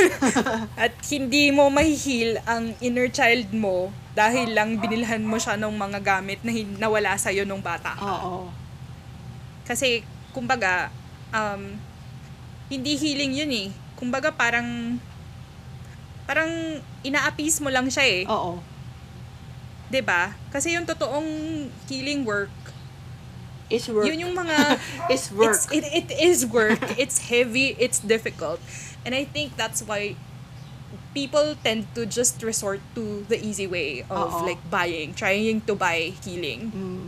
Speaker 1: <laughs> at hindi mo mahihil ang inner child mo dahil lang binilhan mo siya ng mga gamit na hin- nawala sa'yo nung bata ka.
Speaker 2: Oo.
Speaker 1: Kasi, kumbaga, um, hindi healing yun eh. Kumbaga, parang, parang ina-appease mo lang siya eh.
Speaker 2: Oo.
Speaker 1: 'Di ba? Kasi yung totoong healing work,
Speaker 2: It's work.
Speaker 1: yun yung mga... <laughs>
Speaker 2: It's work.
Speaker 1: It's, it, it is work. <laughs> it's heavy. It's difficult. And I think that's why people tend to just resort to the easy way of
Speaker 2: Oo.
Speaker 1: like buying, trying to buy healing.
Speaker 2: Mm.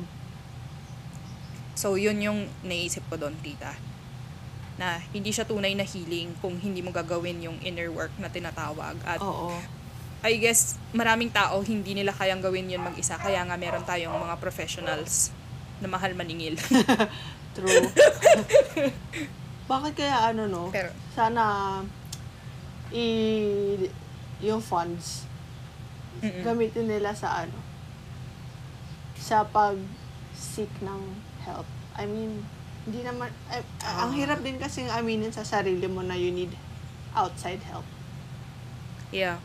Speaker 1: So, yun yung naisip ko doon, tita. Na hindi siya tunay na healing kung hindi mo gagawin yung inner work na tinatawag. At
Speaker 2: Oo.
Speaker 1: I guess, maraming tao hindi nila kayang gawin yun mag-isa. Kaya nga meron tayong mga professionals na mahal maningil. <laughs>
Speaker 2: True. <laughs> Bakit kaya ano no?
Speaker 1: Pero,
Speaker 2: Sana i yung funds
Speaker 1: mm-mm.
Speaker 2: gamitin nila sa ano sa pag seek ng help. I mean, hindi naman eh, ang hirap din kasi aminin sa sarili mo na you need outside help.
Speaker 1: yeah.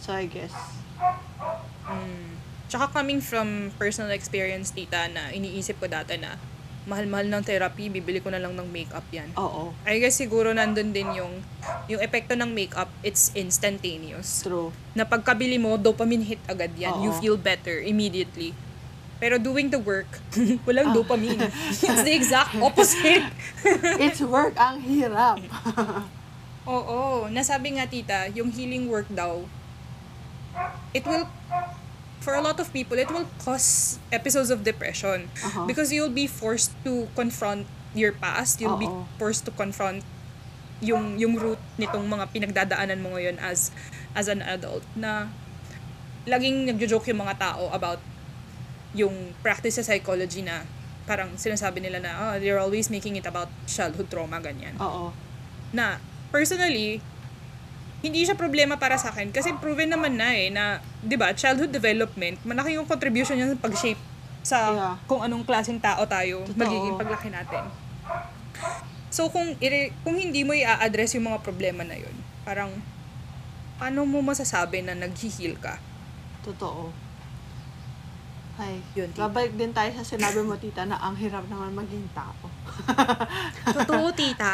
Speaker 2: So I guess
Speaker 1: Mm. Tsaka coming from personal experience, tita, na iniisip ko dati na mahal-mahal ng therapy, bibili ko na lang ng makeup yan.
Speaker 2: oo,
Speaker 1: I guess siguro nandun din yung yung epekto ng makeup, it's instantaneous.
Speaker 2: true.
Speaker 1: Na pagkabili mo, dopamine hit agad yan. You
Speaker 2: Oo.
Speaker 1: feel better immediately. Pero doing the work, <laughs> walang
Speaker 2: Ah.
Speaker 1: dopamine. <laughs> It's the exact opposite. <laughs>
Speaker 2: It's work ang hirap.
Speaker 1: Oo, nasabi nga tita, yung healing work daw, it will, for a lot of people, it will cause episodes of depression.
Speaker 2: Aha.
Speaker 1: Because you'll be forced to confront your past, you'll be
Speaker 2: Oo.
Speaker 1: forced to confront yung yung root nitong mga pinagdadaanan mo ngayon as as an adult na laging nagjo-joke yung mga tao about yung practice sa psychology na parang sinasabi nila na oh, they're always making it about childhood trauma ganyan
Speaker 2: Oo.
Speaker 1: na personally, hindi siya problema para sa akin kasi proven naman na eh na, 'di ba, childhood development, malaki yung contribution niya sa pag-shape sa
Speaker 2: Yeah.
Speaker 1: kung anong klaseng tao tayo
Speaker 2: Totoo.
Speaker 1: magiging paglaki natin. So kung i- kung hindi mo i-address yung mga problema na yun, parang paano mo masasabi na nag-heal ka?
Speaker 2: Totoo. Ay,
Speaker 1: Yun, tita.
Speaker 2: babalik din tayo sa sinabi mo, tita, na ang hirap naman maging tao. <laughs>
Speaker 1: Totoo, tita.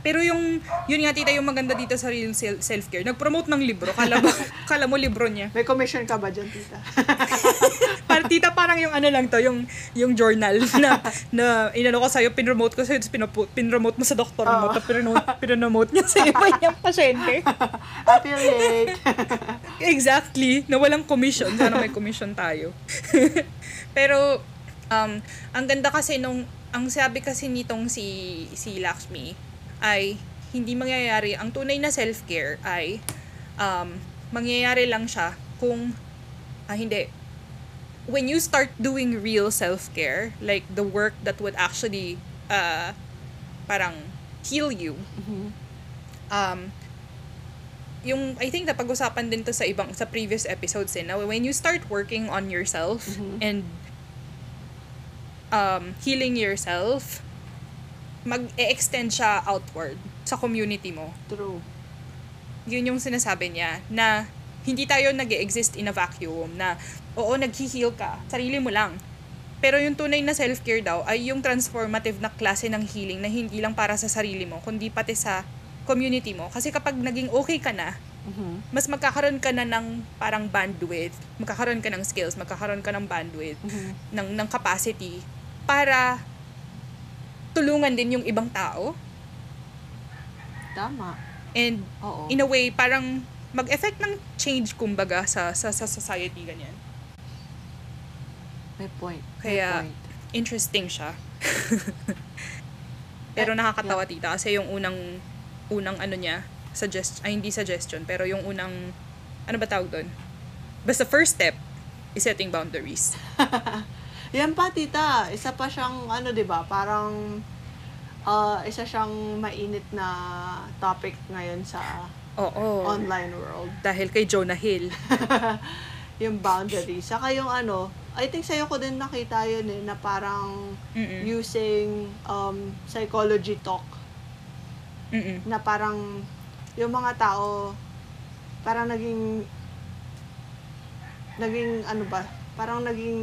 Speaker 1: Pero yung, yun nga, tita, yung maganda dito sa real sel- self-care, nag-promote ng libro. Kala, mo, <laughs> kala mo libro niya.
Speaker 2: May commission ka ba dyan, tita? <laughs>
Speaker 1: Par tita, parang yung ano lang to, yung yung journal <laughs> na na inano ko sa'yo, pinromote ko sa'yo, tapos pinapu- pinromote mo sa doktor mo,
Speaker 2: Oo.
Speaker 1: tapos pinromote, pinromote niya sa iba niyang pasyente. <laughs>
Speaker 2: Affiliate. <laughs>
Speaker 1: exactly, na walang commission. Sana may commission tayo. Pero, um, ang ganda kasi nung, ang sabi kasi nitong si, si Lakshmi, ay hindi mangyayari, ang tunay na self-care ay, um, mangyayari lang siya kung, ah, hindi, when you start doing real self-care, like the work that would actually, uh, parang heal you,
Speaker 2: Mhm.
Speaker 1: um, yung I think napag-usapan din to sa ibang sa previous episodes eh, na when you start working on yourself
Speaker 2: Mhm.
Speaker 1: and um, healing yourself, mag-extend siya outward sa community mo.
Speaker 2: True.
Speaker 1: Yun yung sinasabi niya na hindi tayo nag exist in a vacuum na oo, nag-heal ka, sarili mo lang. Pero yung tunay na self-care daw ay yung transformative na klase ng healing na hindi lang para sa sarili mo, kundi pati sa community mo. Kasi kapag naging okay ka na,
Speaker 2: Mhm.
Speaker 1: mas magkakaroon ka na ng parang bandwidth, magkakaroon ka ng skills, magkakaroon ka ng bandwidth,
Speaker 2: Mhm.
Speaker 1: ng, ng capacity para tulungan din yung ibang tao.
Speaker 2: Tama.
Speaker 1: And
Speaker 2: Oo.
Speaker 1: in a way, parang mag-effect ng change kumbaga sa sa, sa society ganyan.
Speaker 2: May point.
Speaker 1: Kaya-
Speaker 2: May point.
Speaker 1: Interesting siya. <laughs> pero nakakatawa tita kasi yung unang unang ano niya, suggest ay hindi suggestion, pero yung unang ano ba tawag doon? Basta first step is setting boundaries. <laughs>
Speaker 2: Yan pa, tita. Isa pa siyang, ano, di ba parang, ah, isa siyang mainit na topic ngayon sa
Speaker 1: Oo.
Speaker 2: online world.
Speaker 1: Dahil kay Jonah Hill. <laughs>
Speaker 2: yung boundaries. Saka yung ano, I think sa'yo ko din nakita yun eh, na parang
Speaker 1: Mm-mm.
Speaker 2: using um, psychology talk.
Speaker 1: Mm-mm.
Speaker 2: Na parang yung mga tao, parang naging, naging ano ba, parang naging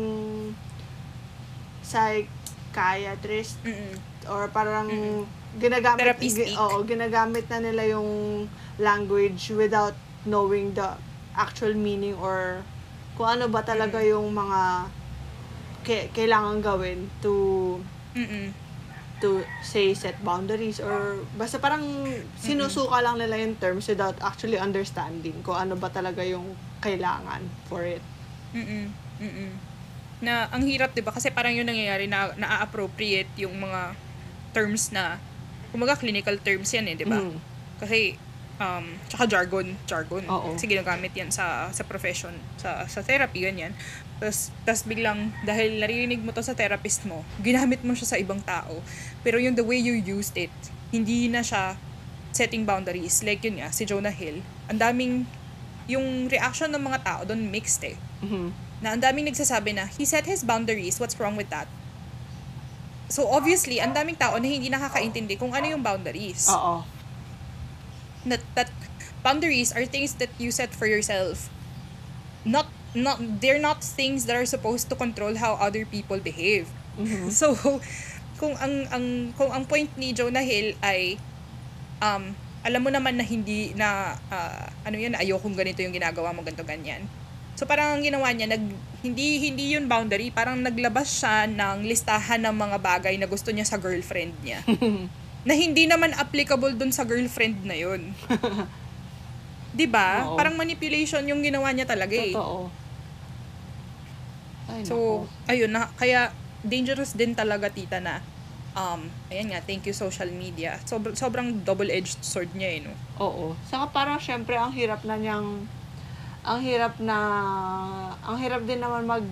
Speaker 2: psychiatrist
Speaker 1: Mm-mm.
Speaker 2: or parang
Speaker 1: Mm.
Speaker 2: ginagamit
Speaker 1: Therapy
Speaker 2: gi-
Speaker 1: speak.
Speaker 2: oo, ginagamit na nila yung language without knowing the actual meaning or kung ano ba talaga
Speaker 1: Mm.
Speaker 2: yung mga ke- kailangan gawin to
Speaker 1: Mm-mm.
Speaker 2: to say set boundaries or basta parang sinusuka lang nila yung terms without actually understanding kung ano ba talaga yung kailangan for it.
Speaker 1: Mm-mm. Mm-mm. Na ang hirap 'di ba kasi parang yung nangyayari na na-appropriate yung mga terms na kumaga clinical terms yan eh, 'di ba?
Speaker 2: Mm.
Speaker 1: Kasi um tsaka jargon, jargon.
Speaker 2: Oo.
Speaker 1: Kasi ginagamit yan sa sa profession, sa sa therapy ganyan. Tapos tas biglang dahil naririnig mo to sa therapist mo, ginamit mo siya sa ibang tao. Pero yung the way you used it, hindi na siya setting boundaries. Like yun nga, si Jonah Hill, ang daming yung reaction ng mga tao doon mixed eh
Speaker 2: Mhm.
Speaker 1: na ang daming nagsasabi na he set his boundaries, what's wrong with that? So obviously, ang daming tao na hindi nakakaintindi kung ano yung boundaries.
Speaker 2: Oo.
Speaker 1: That, that boundaries are things that you set for yourself. Not not they're not things that are supposed to control how other people behave.
Speaker 2: Mhm. <laughs>
Speaker 1: So kung ang ang kung ang point ni Jonah Hill ay um alam mo naman na hindi na ah, ano yun ayokong ganito yung ginagawa mo ganito ganyan. So parang ang ginawa niya nag hindi hindi yun boundary, parang naglabas siya ng listahan ng mga bagay na gusto niya sa girlfriend niya. <laughs> na hindi naman applicable dun sa girlfriend na yun. <laughs> 'Di ba?
Speaker 2: Oo.
Speaker 1: Parang manipulation yung ginawa niya talaga eh.
Speaker 2: Totoo. Ay,
Speaker 1: So, ayun na, kaya dangerous din talaga tita na um, ayan nga, thank you social media. Sob- sobrang double-edged sword niya eh, no?
Speaker 2: Oo. Saka parang syempre ang hirap na niyang ang hirap na ang hirap din naman mag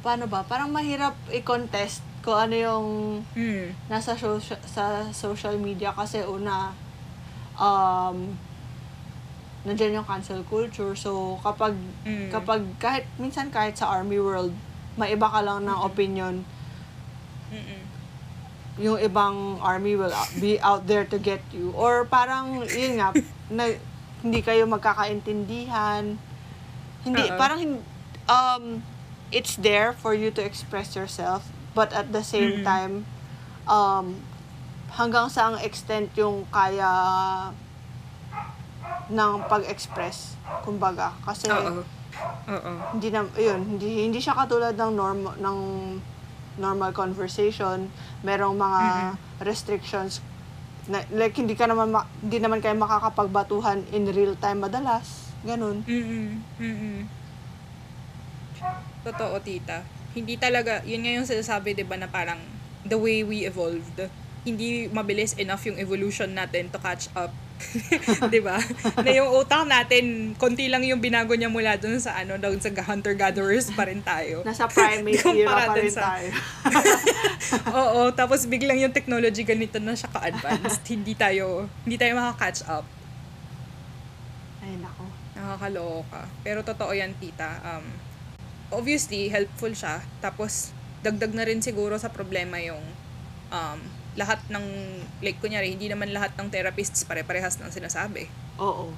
Speaker 2: paano ba? Parang mahirap i-contest kung ano yung
Speaker 1: Hmm.
Speaker 2: nasa social, sa social media kasi una um nandiyan yung cancel culture. So kapag
Speaker 1: Mm.
Speaker 2: kapag kahit minsan kahit sa army world, maiba ka lang ng opinion
Speaker 1: Mm-mm.
Speaker 2: yung ibang army will be out there to get you. Or parang, yun nga, <laughs> na, hindi kayo magkakaintindihan. Hindi,
Speaker 1: Oo.
Speaker 2: parang, um, it's there for you to express yourself. But at the same
Speaker 1: Mm-mm.
Speaker 2: time, um, hanggang sa ang extent yung kaya ng pag-express, kumbaga. Kasi,
Speaker 1: Oo. Oo.
Speaker 2: hindi na yun hindi hindi siya katulad ng norm ng normal conversation merong mga restrictions na, like hindi ka naman ma- hindi naman kayo makakapagbatuhan in real time madalas ganun
Speaker 1: Mm-mm. Mm-mm. Totoo, tita. Hindi talaga, yun nga yung sinasabi, di ba, na parang the way we evolved, hindi mabilis enough yung evolution natin to catch up. <laughs> di ba? Na yung utak natin, konti lang yung binago niya mula dun sa ano, dun sa hunter-gatherers pa rin tayo.
Speaker 2: nasa primate <laughs> era pa rin
Speaker 1: sa-
Speaker 2: tayo <laughs>
Speaker 1: Oo, tapos biglang yung technology ganito na siya ka-advanced. hindi tayo, hindi tayo makaka-catch up.
Speaker 2: ay nako
Speaker 1: Nakakaloka. Pero totoo yan, tita. Um, obviously, helpful siya. Tapos, dagdag na rin siguro sa problema yung um, lahat ng, like, kunyari, hindi naman lahat ng therapists pare-parehas ng sinasabi.
Speaker 2: oo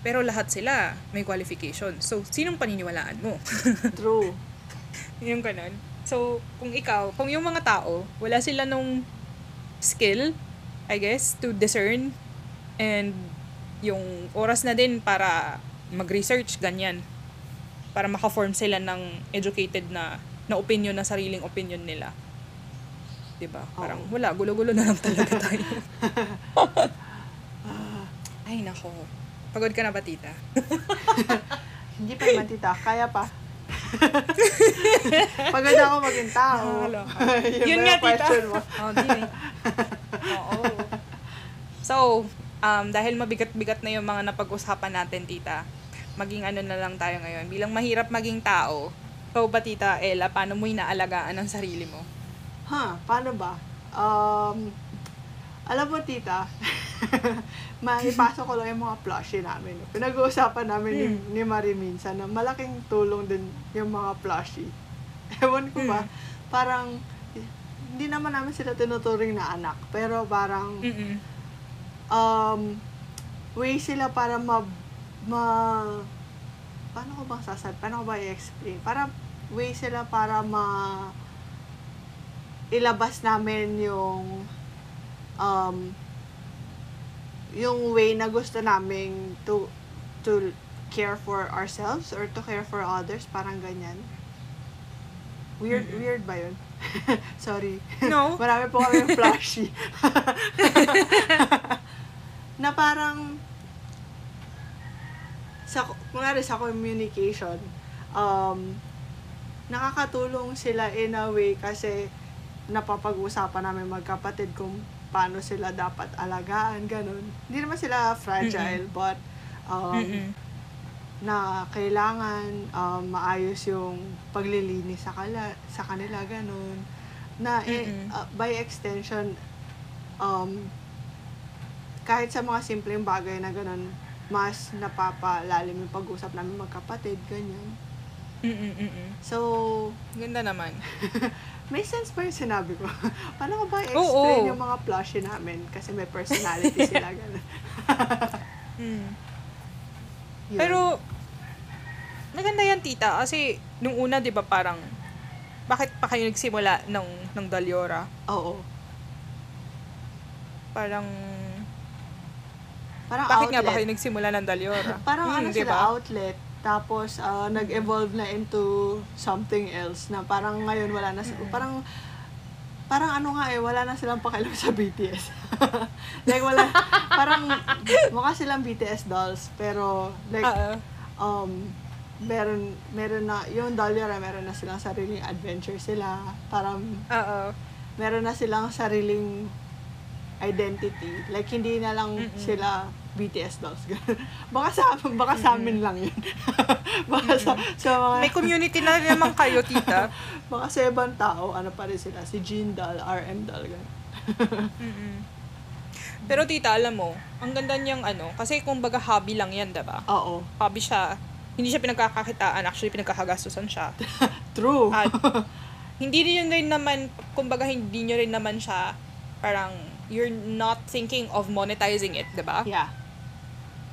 Speaker 1: Pero lahat sila may qualification. So, sinong paniniwalaan mo? <laughs>
Speaker 2: true
Speaker 1: yung ganun. So, kung ikaw, kung yung mga tao, wala sila nung skill, I guess, to discern and yung oras na din para mag-research, ganyan. Para maka-form sila ng educated na na opinion na sariling opinion nila. 'Di ba? Parang
Speaker 2: Oo.
Speaker 1: wala, gulo-gulo na lang talaga <laughs> tayo. Ay, nako. Pagod ka na ba, tita? <laughs>
Speaker 2: Hindi pa naman, tita. Kaya pa. <laughs> Pagod ako maging tao.
Speaker 1: Nakakaloka.
Speaker 2: Yun,
Speaker 1: nga, tita.
Speaker 2: mo?
Speaker 1: Oh, di eh. Oo. So, um, dahil mabigat-bigat na yung mga napag-usapan natin, tita, maging ano na lang tayo ngayon. Bilang mahirap maging tao, ikaw ba, tita Ella, paano mo inaalagaan ang sarili mo?
Speaker 2: Ha, paano ba? Um, alam mo, tita, <laughs> maipasok ko lang yung mga plushie namin. Pinag-uusapan namin ni, ni Marie minsan na malaking tulong din yung mga plushie. Ewan ko ba, parang, hindi naman namin sila tinuturing na anak, pero parang,
Speaker 1: Mm-mm.
Speaker 2: um, way sila para ma, ma, paano ko bang sasabi, paano ko ba i-explain? Para, way sila para ma, ilabas namin yung, um, yung way na gusto namin to, to care for ourselves or to care for others, parang ganyan. Weird,
Speaker 1: Mm-mm.
Speaker 2: weird ba yun? <laughs> Sorry.
Speaker 1: No. <laughs>
Speaker 2: Marami po kami flashy. <laughs> na parang sa kunwari sa communication um nakakatulong sila in a way kasi napapag-usapan namin magkapatid kung paano sila dapat alagaan ganun hindi naman sila fragile but um
Speaker 1: Mm-mm.
Speaker 2: na kailangan um, maayos yung paglilinis sa kala, sa kanila ganun na eh,
Speaker 1: Mm-mm.
Speaker 2: uh, by extension um kahit sa mga simpleng bagay na ganun mas napapalalim yung pag-usap namin magkapatid ganyan
Speaker 1: Mm-mm, mm-mm.
Speaker 2: so
Speaker 1: Ganda naman. <laughs>
Speaker 2: may sense pa yung sinabi ko <laughs> paano ko ba
Speaker 1: Oo.
Speaker 2: i-explain yung mga plushie namin kasi may personality sila <laughs> ganun
Speaker 1: Mm.
Speaker 2: Yun.
Speaker 1: Pero, maganda yan, tita. Kasi, nung una, di ba, parang, bakit pa kayo nagsimula ng, ng Dalyora?
Speaker 2: oo
Speaker 1: Parang,
Speaker 2: parang
Speaker 1: bakit nga ba
Speaker 2: outlet.
Speaker 1: kayo nagsimula ng Dalyora? <laughs>
Speaker 2: Parang
Speaker 1: Hmm,
Speaker 2: ano
Speaker 1: di
Speaker 2: sila, outlet. Tapos, ah, nag-evolve na into something else na parang ngayon wala na, si- parang, parang ano nga eh, wala na silang pakialam sa BTS. <laughs> like, wala, parang, mukha silang BTS dolls, pero, like,
Speaker 1: Oo.
Speaker 2: um, meron, meron na, yung Dahlia, meron na silang sariling adventure sila, parang,
Speaker 1: Oo.
Speaker 2: meron na silang sariling identity. Like, hindi na lang
Speaker 1: Mm-mm.
Speaker 2: sila BTS dolls. <laughs> Baka sa, baka sa amin lang yun. <laughs> baka sa, sa mga,
Speaker 1: May community na rin naman kayo, tita. <laughs>
Speaker 2: baka sa ibang tao, ano pa rin sila, si Jean doll, RM doll, ganun.
Speaker 1: Pero tita, alam mo, ang ganda niyang ano, kasi kung baga hobby lang yan, diba?
Speaker 2: Oo.
Speaker 1: Hobby siya. Hindi siya pinagkakakitaan, actually pinagkakagastusan siya.
Speaker 2: True.
Speaker 1: At hindi rin rin naman, kumbaga hindi nyo rin naman siya, parang, you're not thinking of monetizing it, di ba?
Speaker 2: yeah.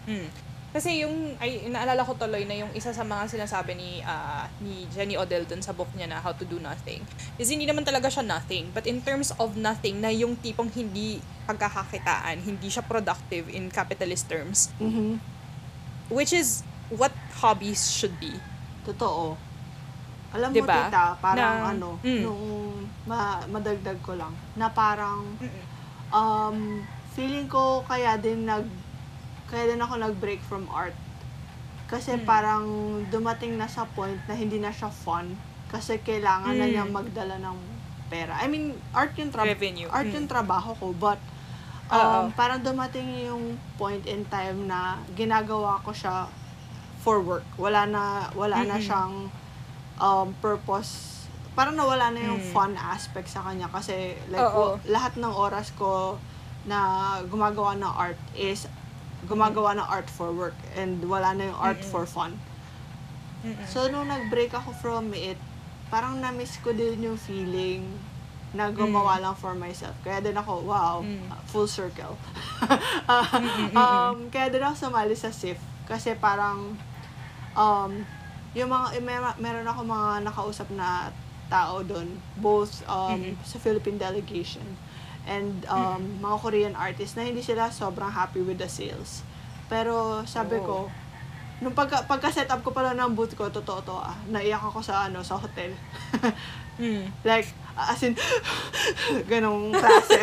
Speaker 1: Mm. Kasi yung, ay, naalala ko tuloy na yung isa sa mga sinasabi ni, ah, ni Jenny Odell dun sa book niya na How to Do Nothing, is hindi naman talaga siya nothing. But in terms of nothing, na yung tipong hindi pagkakakitaan, hindi siya productive in capitalist terms,
Speaker 2: Mhm.
Speaker 1: which is what hobbies should be.
Speaker 2: Totoo. Alam mo,
Speaker 1: Diba?
Speaker 2: tita, parang
Speaker 1: Na-
Speaker 2: ano,
Speaker 1: mm.
Speaker 2: nung ma- madagdag ko lang, na parang,
Speaker 1: Mm-mm.
Speaker 2: Um, feeling ko kaya din nag, kaya din ako nag-break from art. Kasi
Speaker 1: Mm.
Speaker 2: parang dumating na sa point na hindi na siya fun. Kasi kailangan na
Speaker 1: Mm.
Speaker 2: niyang magdala ng pera. I mean, art yung, tra-
Speaker 1: Revenue.
Speaker 2: art
Speaker 1: Mm.
Speaker 2: yung trabaho ko, but um, parang dumating yung point in time na ginagawa ko siya for work. Wala na, wala na
Speaker 1: Mm-mm.
Speaker 2: siyang um, purpose. Parang nawala na yung
Speaker 1: Mm.
Speaker 2: fun aspect sa kanya kasi like
Speaker 1: Oo.
Speaker 2: wa- lahat ng oras ko na gumagawa ng art is gumagawa ng art for work and wala na yung art
Speaker 1: Mm-mm.
Speaker 2: for fun.
Speaker 1: Mm-mm.
Speaker 2: So, nung nag-break ako from it, parang na-miss ko din yung feeling na gumawa lang for myself. Kaya din ako, wow,
Speaker 1: Mm.
Speaker 2: full circle. <laughs> um, kaya din ako sumali sa SIF. Kasi parang, um, yung mga, may, meron ako mga nakausap na tao doon, both um,
Speaker 1: Mm-mm.
Speaker 2: sa Philippine delegation and um, mga Korean artists na hindi sila sobrang happy with the sales. Pero sabi
Speaker 1: Oo.
Speaker 2: ko, nung pagka, pagka-set up ko pala ng booth ko, totoo to ah, naiyak ako sa ano, sa hotel. <laughs>
Speaker 1: Mm.
Speaker 2: like, as in, <laughs> ganong klase.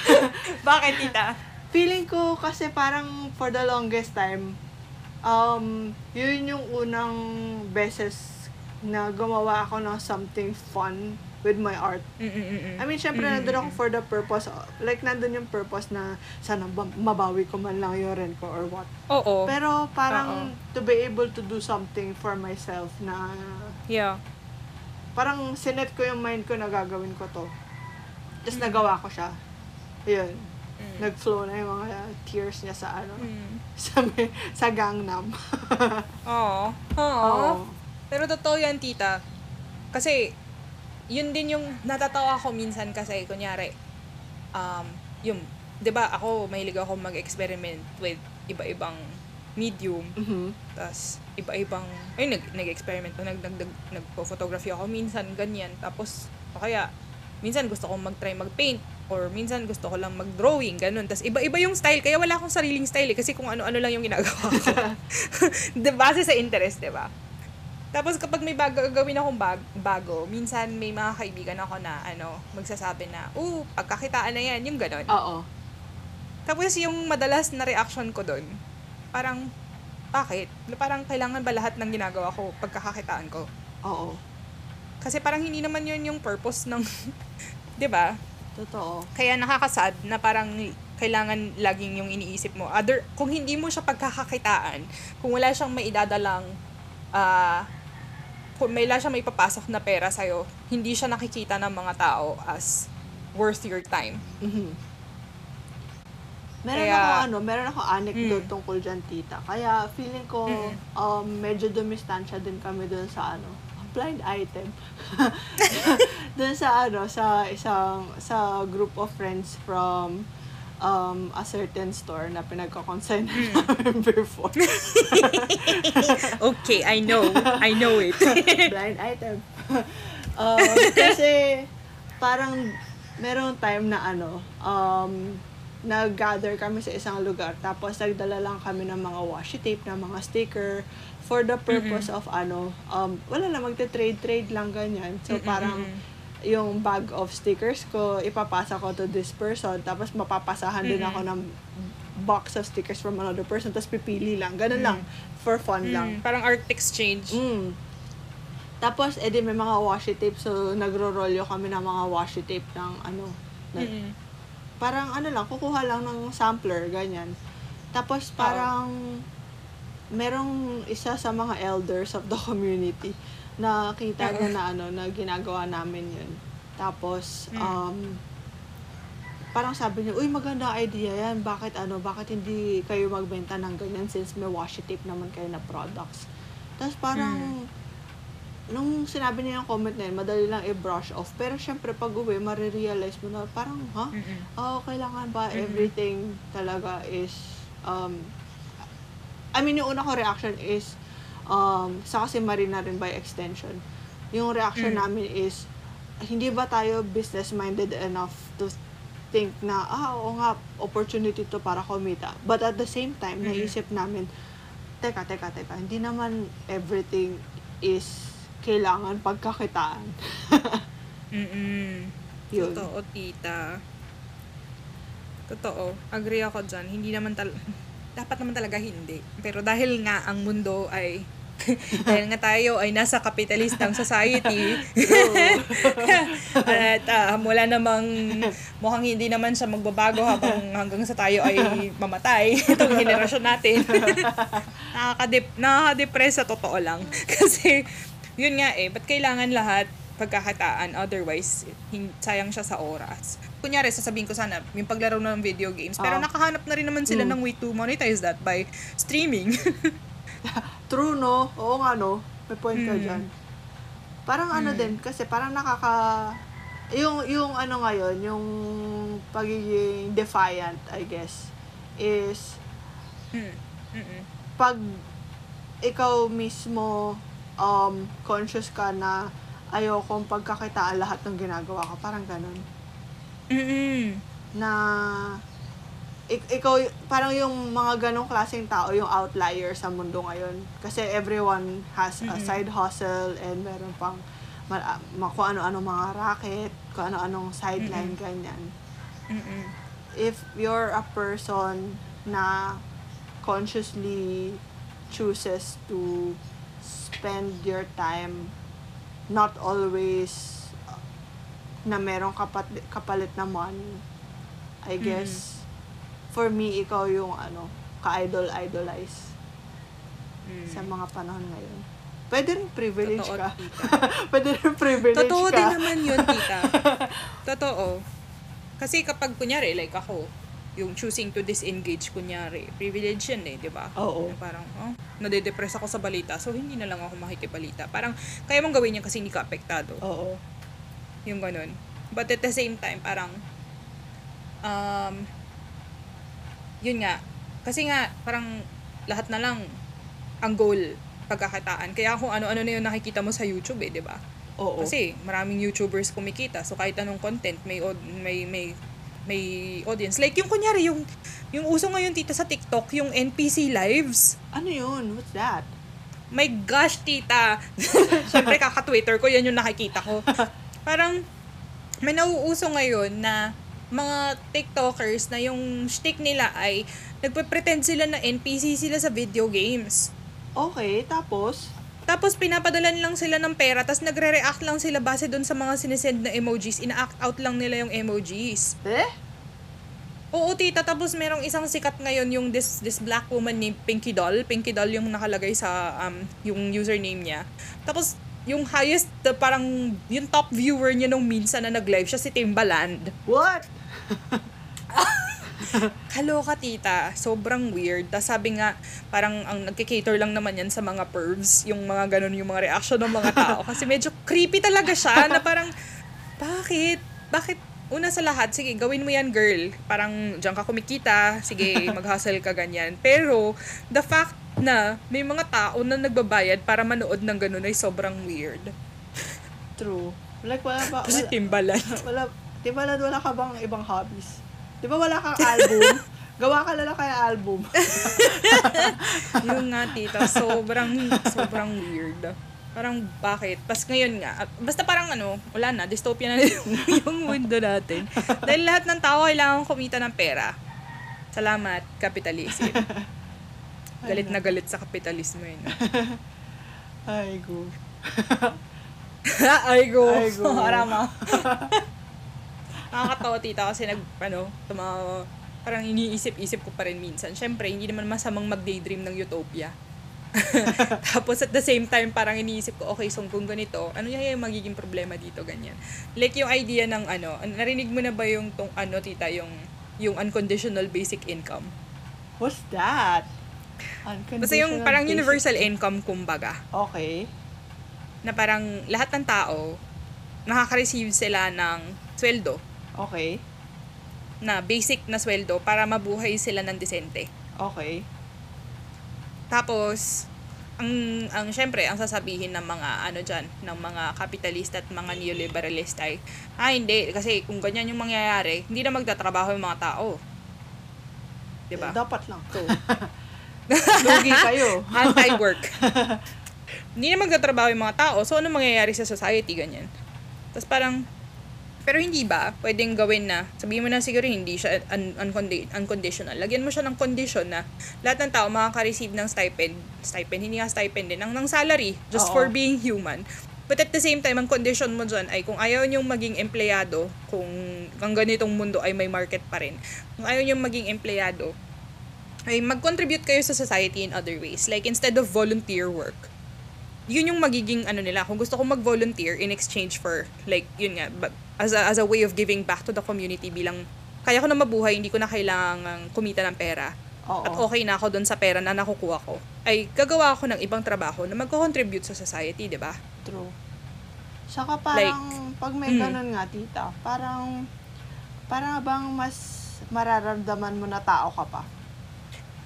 Speaker 2: <laughs>
Speaker 1: Bakit, tita?
Speaker 2: feeling ko kasi parang for the longest time, um, yun yung unang beses na gumawa ako ng something fun with my art.
Speaker 1: Mm-mm-mm.
Speaker 2: I mean, syempre,
Speaker 1: Mm-mm.
Speaker 2: nandun ako for the purpose, like, nandun yung purpose na sana ba- mabawi ko man lang yung rent ko or what.
Speaker 1: Oo.
Speaker 2: Pero parang
Speaker 1: Oo.
Speaker 2: to be able to do something for myself na
Speaker 1: yeah.
Speaker 2: parang sinet ko yung mind ko na gagawin ko to. Tapos
Speaker 1: Mm.
Speaker 2: nagawa ko siya. Yun.
Speaker 1: Mm.
Speaker 2: Nag-flow na yung mga tears niya sa ano,
Speaker 1: Mm. <laughs>
Speaker 2: sa, sa Gangnam. <laughs>
Speaker 1: Oo. Oo. Pero totoo yan, tita. Kasi, yun din yung natatawa ko minsan kasi, kunyari, um, yung, di ba ako, mahilig ako mag-experiment with iba-ibang medium.
Speaker 2: Mhm.
Speaker 1: Tapos, iba-ibang, ay, nag, nag-experiment ko, nag, nag, nag, nagpo-photography ako, minsan ganyan. Tapos, o kaya, minsan gusto kong mag-try mag-paint, or minsan gusto ko lang mag-drawing, ganun. Tapos, iba-iba yung style, kaya wala akong sariling style eh, kasi kung ano-ano lang yung ginagawa ko. <laughs> <laughs> de base sa interest, di ba? Tapos kapag may bago gagawin akong bag, bago, minsan may mga kaibigan ako na ano, magsasabi na, "Oo, pagkakitaan na 'yan." Yung ganon.
Speaker 2: Oo.
Speaker 1: Tapos yung madalas na reaction ko doon, parang bakit? Parang kailangan ba lahat ng ginagawa ko pagkakakitaan ko?
Speaker 2: Oo.
Speaker 1: Kasi parang hindi naman 'yun yung purpose ng <laughs> 'di ba?
Speaker 2: Totoo.
Speaker 1: Kaya nakakasad na parang kailangan laging yung iniisip mo. Other, kung hindi mo siya pagkakakitaan, kung wala siyang maidadalang, ah, kung may siyang may papasok na pera sa'yo, hindi siya nakikita ng mga tao as worth your time.
Speaker 2: Mhm. Meron
Speaker 1: Kaya-
Speaker 2: ako ano, meron ako anecdote
Speaker 1: Mm.
Speaker 2: tungkol dyan, tita. Kaya feeling ko
Speaker 1: Mm.
Speaker 2: um medyo dumistansya din kami dun sa ano, blind item. <laughs> <laughs> dun sa ano, sa isang sa group of friends from um, a certain store na pinagko-consign
Speaker 1: Mm.
Speaker 2: namin before. <laughs>
Speaker 1: Okay, I know. I know it. <laughs>
Speaker 2: blind item. um, kasi parang merong time na ano, um, nag-gather kami sa isang lugar tapos nagdala lang kami ng mga washi tape, ng mga sticker for the purpose of ano, um, wala lang, magte-trade-trade lang ganyan. So parang
Speaker 1: mm-mm.
Speaker 2: Yung bag of stickers ko, ipapasa ko to this person, tapos mapapasahan din
Speaker 1: Mm-mm.
Speaker 2: ako ng box of stickers from another person, tapos pipili lang. Ganun lang. For fun lang.
Speaker 1: Mm, parang art exchange.
Speaker 2: Mm. Tapos, edi may mga washi tape. So, nagro-rolyo kami ng mga washi tape ng ano. Na,
Speaker 1: Mm-mm.
Speaker 2: Parang ano lang, kukuha lang ng sampler, ganyan. Tapos, parang merong isa sa mga elders of the community na kita niya na ano, na ginagawa namin yun. Tapos,
Speaker 1: Mm.
Speaker 2: um, parang sabi niya, uy, maganda idea yan. Bakit ano, bakit hindi kayo magbenta ng ganyan since may washi tape naman kayo na products. Tapos parang, nung sinabi niya yung comment na yun, madali lang i-brush off. Pero syempre, pag uwi, marirealize mo na parang, ha?
Speaker 1: Mm-mm.
Speaker 2: Oh, kailangan ba everything talaga is, um, I mean, yung una ko reaction is, um, sa kasi Marina rin by extension. Yung reaction
Speaker 1: Mm.
Speaker 2: namin is, hindi ba tayo business-minded enough to think na, ah, oo nga, opportunity to para kumita. But at the same time,
Speaker 1: Mhm.
Speaker 2: naisip namin, teka, teka, teka, hindi naman everything is kailangan pagkakitaan. <laughs>
Speaker 1: Mm-mm.
Speaker 2: Yun.
Speaker 1: Totoo, tita. Totoo. Agree ako dyan. Hindi naman tal... <laughs> Dapat naman talaga hindi. Pero dahil nga ang mundo ay... <laughs> dahil nga tayo ay nasa kapitalistang society. <laughs> at ah, wala namang... Mukhang hindi naman siya magbabago habang hanggang sa tayo ay mamatay. <laughs> Itong henerasyon natin. Nakakadep, nakakadepress sa totoo lang. Kasi, yun nga eh, ba't kailangan lahat pagkakataan, otherwise, hin- sayang siya sa oras. Kunyari, sasabihin ko sana, yung paglaro ng video games, pero
Speaker 2: Oo.
Speaker 1: nakahanap na rin naman sila
Speaker 2: Mm.
Speaker 1: ng way to monetize that by streaming. <laughs>
Speaker 2: True, no? Oo nga, no? May point ka
Speaker 1: Mm.
Speaker 2: dyan. Parang ano
Speaker 1: Mm.
Speaker 2: din, kasi parang nakaka... Yung, yung ano ngayon, yung pagiging defiant, I guess, is
Speaker 1: mm. Mm-mm.
Speaker 2: pag ikaw mismo um, conscious ka na ayokong pagkakitaan lahat ng ginagawa ko. Parang ganun.
Speaker 1: Mm-mm.
Speaker 2: Na ik- ikaw, parang yung mga ganong klaseng tao, yung outlier sa mundo ngayon. Kasi everyone has a
Speaker 1: Mm-mm.
Speaker 2: side hustle and meron pang ma- ma- kung ano-ano mga racket, kung ano-anong sideline, ganyan.
Speaker 1: Mm-mm.
Speaker 2: if you're a person na consciously chooses to spend your time not always uh, na merong kapat, kapalit na money. I guess, for me, ikaw yung ano, ka-idol-idolize
Speaker 1: Mm.
Speaker 2: sa mga panahon ngayon. Pwede rin privilege
Speaker 1: Totoo,
Speaker 2: ka. <laughs> Pwede rin privilege
Speaker 1: Totoo
Speaker 2: ka.
Speaker 1: din naman yun, tita. <laughs> Totoo. Kasi kapag, kunyari, like ako, yung choosing to disengage, kunyari, privilege yan eh, di ba?
Speaker 2: Oo.
Speaker 1: Na Parang, oh, nade-depress ako sa balita, so hindi na lang ako makikibalita. Parang, kaya mong gawin yan kasi hindi ka apektado.
Speaker 2: Oo.
Speaker 1: Yung ganun. But at the same time, parang, um, yun nga, kasi nga, parang, lahat na lang, ang goal, pagkakataan. Kaya kung ano-ano na yung nakikita mo sa YouTube eh, di ba?
Speaker 2: Oo.
Speaker 1: Kasi maraming YouTubers kumikita. So kahit anong content may od- may may may audience. Like yung kunyari yung yung uso ngayon tita sa TikTok, yung NPC lives.
Speaker 2: ano yun? What's that?
Speaker 1: My gosh, tita. <laughs> Siyempre kaka-Twitter ko, yan yung nakikita ko. Parang may nauuso ngayon na mga TikTokers na yung shtick nila ay nagpe-pretend sila na NPC sila sa video games.
Speaker 2: Okay, tapos?
Speaker 1: Tapos pinapadalan lang sila ng pera, tapos nagre-react lang sila base doon sa mga sinesend na emojis. Ina-act out lang nila yung emojis.
Speaker 2: Eh?
Speaker 1: Oo, tita. Tapos merong isang sikat ngayon yung this, this black woman named Pinky Doll. Pinky Doll yung nakalagay sa um, yung username niya. Tapos yung highest, the, parang yung top viewer niya nung minsan na nag-live siya si Timbaland.
Speaker 2: What? <laughs> <laughs>
Speaker 1: Kaloka, tita. Sobrang weird. Tapos sabi nga, parang ang nagkikater lang naman yan sa mga pervs, yung mga ganun, yung mga reaction ng mga tao. <laughs> Kasi medyo creepy talaga siya, na parang, bakit? Bakit? Una sa lahat, sige, gawin mo yan, girl. Parang, diyan ka kumikita, sige, <laughs> mag-hustle ka ganyan. Pero, the fact na may mga tao na nagbabayad para manood ng ganun ay sobrang weird.
Speaker 2: True. Like, wala ba?
Speaker 1: Kasi
Speaker 2: Wala,
Speaker 1: Timbaland.
Speaker 2: wala, wala, wala ka bang ibang hobbies? Di ba wala kang album? <laughs> Gawa ka lang kaya album. <laughs>
Speaker 1: yung nga, tita, sobrang, sobrang weird. Parang, bakit? Pas ngayon nga, at basta parang ano, wala na, dystopia na <laughs> yung, yung mundo natin. Dahil lahat ng tao kailangan kumita ng pera. Salamat, capitalism. Galit na galit sa kapitalismo yun.
Speaker 2: Ay, go.
Speaker 1: Ay, go.
Speaker 2: Ay, go.
Speaker 1: Arama. Nakakatawa, tita, kasi nag, ano, tuma, parang iniisip-isip ko pa rin minsan. Siyempre, hindi naman masamang mag-daydream ng utopia. <laughs> Tapos at the same time, parang iniisip ko, okay, so kung ganito, ano yung magiging problema dito, ganyan. Like yung idea ng ano, narinig mo na ba yung tong ano, tita, yung yung unconditional basic income?
Speaker 2: What's that?
Speaker 1: Basta yung
Speaker 2: Unconditional
Speaker 1: parang
Speaker 2: basic-
Speaker 1: universal income, kumbaga.
Speaker 2: Okay.
Speaker 1: Na parang lahat ng tao, nakaka-receive sila ng sweldo,
Speaker 2: Okay.
Speaker 1: na basic na sweldo para mabuhay sila ng desente.
Speaker 2: Okay.
Speaker 1: Tapos, ang, ang syempre, ang sasabihin ng mga, ano dyan, ng mga kapitalista at mga neoliberalista ay, ah, hindi, kasi kung ganyan yung mangyayari, hindi na magtatrabaho yung mga tao. Diba?
Speaker 2: Dapat lang.
Speaker 1: So, <laughs>
Speaker 2: Lugi kayo.
Speaker 1: anti-work. hindi na magtatrabaho yung mga tao, so ano mangyayari sa society, ganyan. Tapos parang, pero hindi ba, pwedeng gawin na, sabihin mo na siguro hindi siya un- uncondi- unconditional. Lagyan mo siya ng condition na lahat ng tao makaka-receive ng stipend, stipend, hindi nga stipend din, ng, ng salary, just
Speaker 2: Oo.
Speaker 1: for being human. But at the same time, ang condition mo dyan ay kung ayaw niyong maging empleyado, kung ang ganitong mundo ay may market pa rin, kung ayaw niyong maging empleyado, ay mag-contribute kayo sa society in other ways. Like, instead of volunteer work, yun yung magiging ano nila. Kung gusto ko mag-volunteer in exchange for, like, yun nga, ba- as a, as a way of giving back to the community bilang, kaya ko na mabuhay, hindi ko na kailangang kumita ng pera.
Speaker 2: Oo.
Speaker 1: At okay na ako dun sa pera na nakukuha ko. Ay, gagawa ako ng ibang trabaho na magko-contribute sa society, di ba?
Speaker 2: True. Saka parang, pag may
Speaker 1: mm.
Speaker 2: ganun nga, tita, parang, parang bang mas mararamdaman mo na tao ka pa.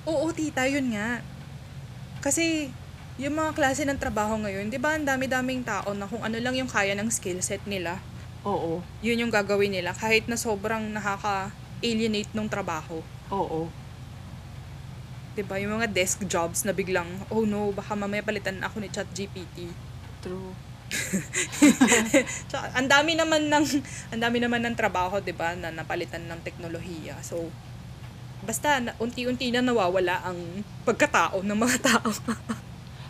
Speaker 1: Oo, tita, yun nga. Kasi, yung mga klase ng trabaho ngayon, di ba, ang dami-daming tao na kung ano lang yung kaya ng skill set nila,
Speaker 2: Oo.
Speaker 1: yun yung gagawin nila kahit na sobrang nakaka-alienate ng trabaho.
Speaker 2: Oo.
Speaker 1: 'Di ba Yung mga desk jobs na biglang, oh no, baka mamaya palitan ako ni ChatGPT.
Speaker 2: True. <laughs>
Speaker 1: Tsaka, ang dami naman ng ang dami naman ng trabaho, 'di ba, na napalitan ng teknolohiya. So basta na, unti-unti na nawawala ang pagkatao ng mga tao.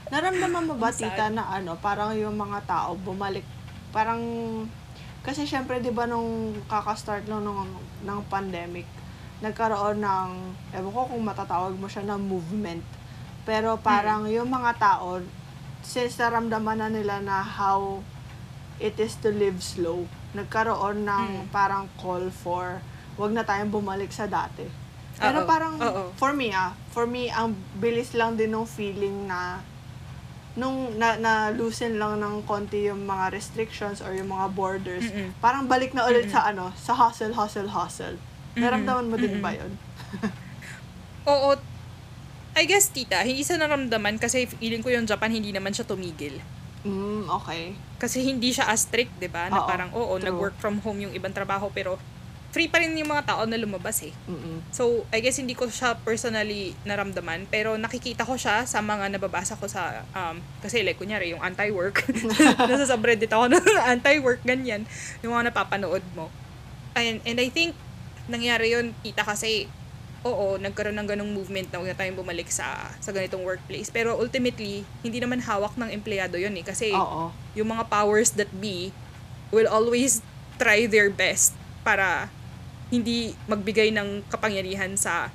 Speaker 2: Naramdaman mo ba, <laughs> tita, na ano, parang yung mga tao bumalik, parang, kasi syempre, di ba, nung kakastart lang ng, ng pandemic, nagkaroon ng, ewan ko kung matatawag mo siya ng movement. Pero parang yung mga tao, since naramdaman na nila na how it is to live slow, nagkaroon ng
Speaker 1: Mm.
Speaker 2: parang call for, wag na tayong bumalik sa dati. Pero
Speaker 1: Oo.
Speaker 2: parang,
Speaker 1: Oo.
Speaker 2: for me ah, for me, ang bilis lang din ng feeling na, nung na, na loosen lang ng konti yung mga restrictions or yung mga borders,
Speaker 1: Mm-mm.
Speaker 2: parang balik na ulit sa ano, sa hustle, hustle, hustle. Naramdaman mo din
Speaker 1: Mm-mm.
Speaker 2: ba yun? <laughs>
Speaker 1: Oo. I guess, tita, hindi sa naramdaman kasi feeling ko yung Japan hindi naman siya tumigil.
Speaker 2: Mm, okay.
Speaker 1: Kasi hindi siya as strict, 'di ba? Na
Speaker 2: Oo,
Speaker 1: parang oo,
Speaker 2: true.
Speaker 1: nag-work from home yung ibang trabaho pero free pa rin yung mga tao na lumabas eh.
Speaker 2: Mm-mm.
Speaker 1: So, I guess hindi ko siya personally naramdaman, pero nakikita ko siya sa mga nababasa ko sa, um, kasi like, kunyari, yung anti-work. <laughs> <laughs> Nasa subreddit ako ng <laughs> anti-work, ganyan. Yung mga napapanood mo. And, and I think, nangyari yun, kita kasi, oo, nagkaroon ng ganong movement na huwag na tayong bumalik sa, sa ganitong workplace. Pero ultimately, hindi naman hawak ng empleyado yun eh. Kasi,
Speaker 2: Oo.
Speaker 1: yung mga powers that be will always try their best para hindi magbigay ng kapangyarihan sa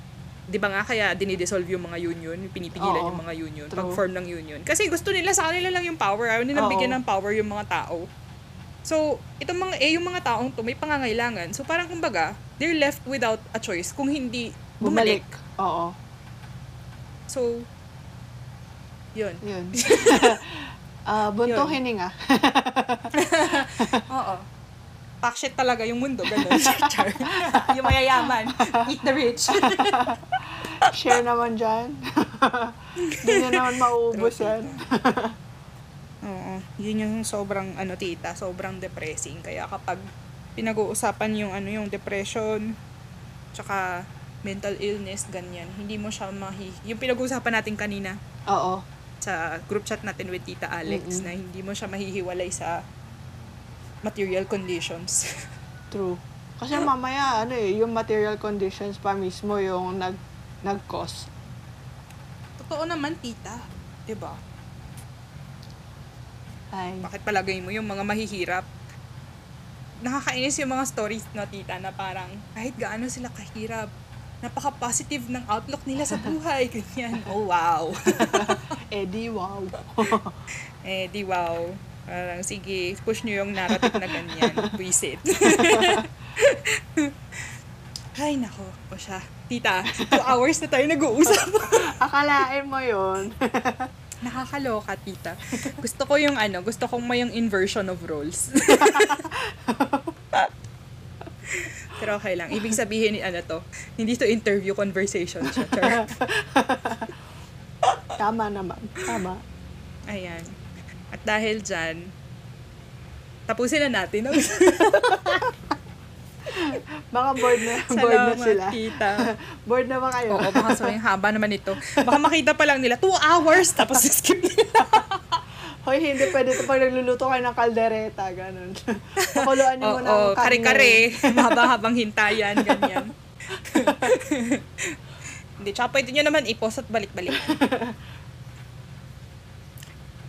Speaker 1: 'di ba nga kaya dinidissolve yung mga union, pinipigilan
Speaker 2: Oo.
Speaker 1: yung mga union,
Speaker 2: True.
Speaker 1: pag-form ng union. Kasi gusto nila sa kanila lang yung power, ayaw nila
Speaker 2: Oo.
Speaker 1: bigyan ng power yung mga tao. So, itong mga eh yung mga taong to may pangangailangan. So parang kumbaga, they're left without a choice kung hindi bumalik.
Speaker 2: Bumalik. Oo.
Speaker 1: So, yun.
Speaker 2: Yun. <laughs> Ah, buntong
Speaker 1: Yun.
Speaker 2: hininga. <laughs>
Speaker 1: Oo. Pakshit talaga yung mundo, ganun. <laughs> Yung mayayaman. Eat the rich. <laughs>
Speaker 2: Share naman dyan. <laughs> Hindi nyo naman mauubos yan.
Speaker 1: Oo. Yun yung sobrang, ano, tita, sobrang depressing. Kaya kapag pinag-uusapan yung, ano, yung depression, tsaka mental illness, ganyan, hindi mo siya mahi... Yung pinag-uusapan natin kanina
Speaker 2: Oo.
Speaker 1: sa group chat natin with Tita Alex,
Speaker 2: Mm-mm.
Speaker 1: na hindi mo siya mahihiwalay sa material conditions. <laughs>
Speaker 2: True. Kasi mamaya, ano eh, yung material conditions pa mismo yung nag, nag-cause.
Speaker 1: Totoo naman, tita. 'Di ba?
Speaker 2: Ay.
Speaker 1: Bakit palagay mo yung mga mahihirap? Nakakainis yung mga stories no, tita, na parang kahit gaano sila kahirap, napaka-positive ng outlook nila sa <laughs> buhay. Ganyan. Oh, wow.
Speaker 2: Eddie, <laughs> wow.
Speaker 1: eh, di wow. Parang, sige, push nyo yung narrative na ganyan. <laughs> Visit. <laughs> Ay, nako. O siya. Tita, two hours na tayo nag-uusap. <laughs>
Speaker 2: Akalain mo yun.
Speaker 1: Nakakaloka, tita. Gusto ko yung ano, gusto kong may yung inversion of roles. Pero okay lang. Ibig sabihin ni ano to, hindi to interview conversation siya.
Speaker 2: Tama naman. Tama.
Speaker 1: Ayan. At dahil dyan, tapusin na natin. no? <laughs>
Speaker 2: Baka bored na, bored na
Speaker 1: Salamat,
Speaker 2: sila.
Speaker 1: tita. <laughs>
Speaker 2: Bored na ba kayo?
Speaker 1: Oo, baka sabihin, haba naman ito. Baka makita pa lang nila, two hours, tapos <laughs> skip nila.
Speaker 2: Hoy, hindi pwede ito pag nagluluto kayo ng kaldereta, ganun. Pakuluan niyo
Speaker 1: Oo,
Speaker 2: muna ang
Speaker 1: kare-kare, mahaba-habang hintayan, ganyan. Hindi, tsaka pwede nyo naman i-post at balik-balik.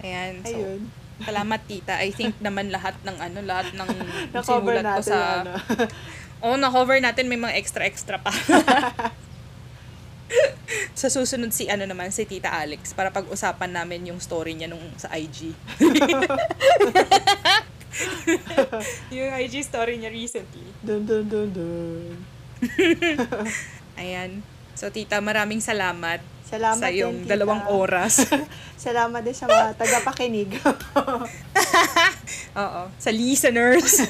Speaker 1: Ayan, so,
Speaker 2: Ayun.
Speaker 1: salamat tita. I think naman lahat ng ano, lahat ng <laughs> sinulat ko sa...
Speaker 2: ano. <laughs>
Speaker 1: Oo, na-cover natin, may mga extra-extra pa. <laughs> sa susunod si ano naman, si Tita Alex, para pag-usapan namin yung story niya nung sa IG. yung IG story niya recently.
Speaker 2: Dun, dun, dun, dun.
Speaker 1: Ayan. So, tita, maraming salamat,
Speaker 2: Salamat
Speaker 1: sa
Speaker 2: din,
Speaker 1: iyong
Speaker 2: tita.
Speaker 1: dalawang oras. <laughs>
Speaker 2: Salamat din sa mga tagapakinig. <laughs>
Speaker 1: Oo. Sa listeners. <laughs>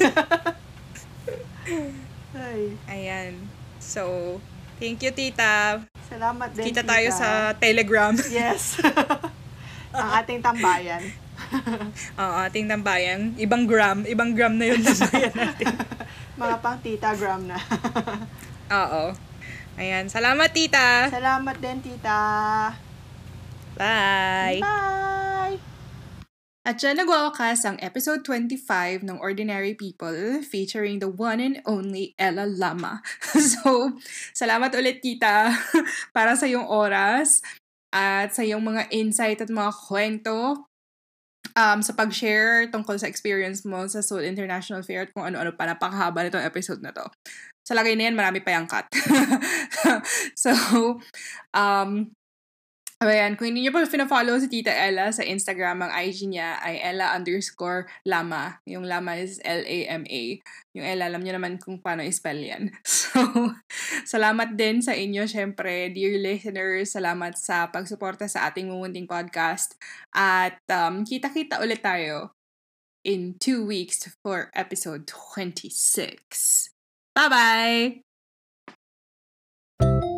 Speaker 2: Ay,
Speaker 1: Ayan. So, thank you, tita.
Speaker 2: salamat din,
Speaker 1: Kita
Speaker 2: tita.
Speaker 1: tayo sa Telegram.
Speaker 2: Yes. ang ating tambayan.
Speaker 1: Oo, ating tambayan. Ibang gram. Ibang gram na yun tambayan natin.
Speaker 2: Mga pang tita-gram na.
Speaker 1: Oo. Ayan. Salamat, tita.
Speaker 2: salamat din, tita.
Speaker 1: Bye.
Speaker 2: Bye!
Speaker 1: At dyan nagwawakas ang episode 25 ng Ordinary People featuring the one and only Ella Lama. <laughs> so, salamat ulit kita <laughs> para sa iyong oras at sa iyong mga insight at mga kwento um, sa pag-share tungkol sa experience mo sa Seoul International Fair at kung ano-ano pa. Napakahaba nitong episode na to. Sa lagay na yan, marami pa yung cut. <laughs> so, um, Ayan, kung hindi niyo pa fina-follow si Tita Ella sa Instagram, ang IG niya ay Ella underscore Lama. Yung Lama is L-A-M-A. Yung Ella, alam niyo naman kung paano i-spell yan. <laughs> So, salamat din sa inyo, syempre, dear listeners. Salamat sa pagsuporta sa ating Mumunting Podcast. At um, kita-kita ulit tayo in two weeks for episode 26. Bye bye.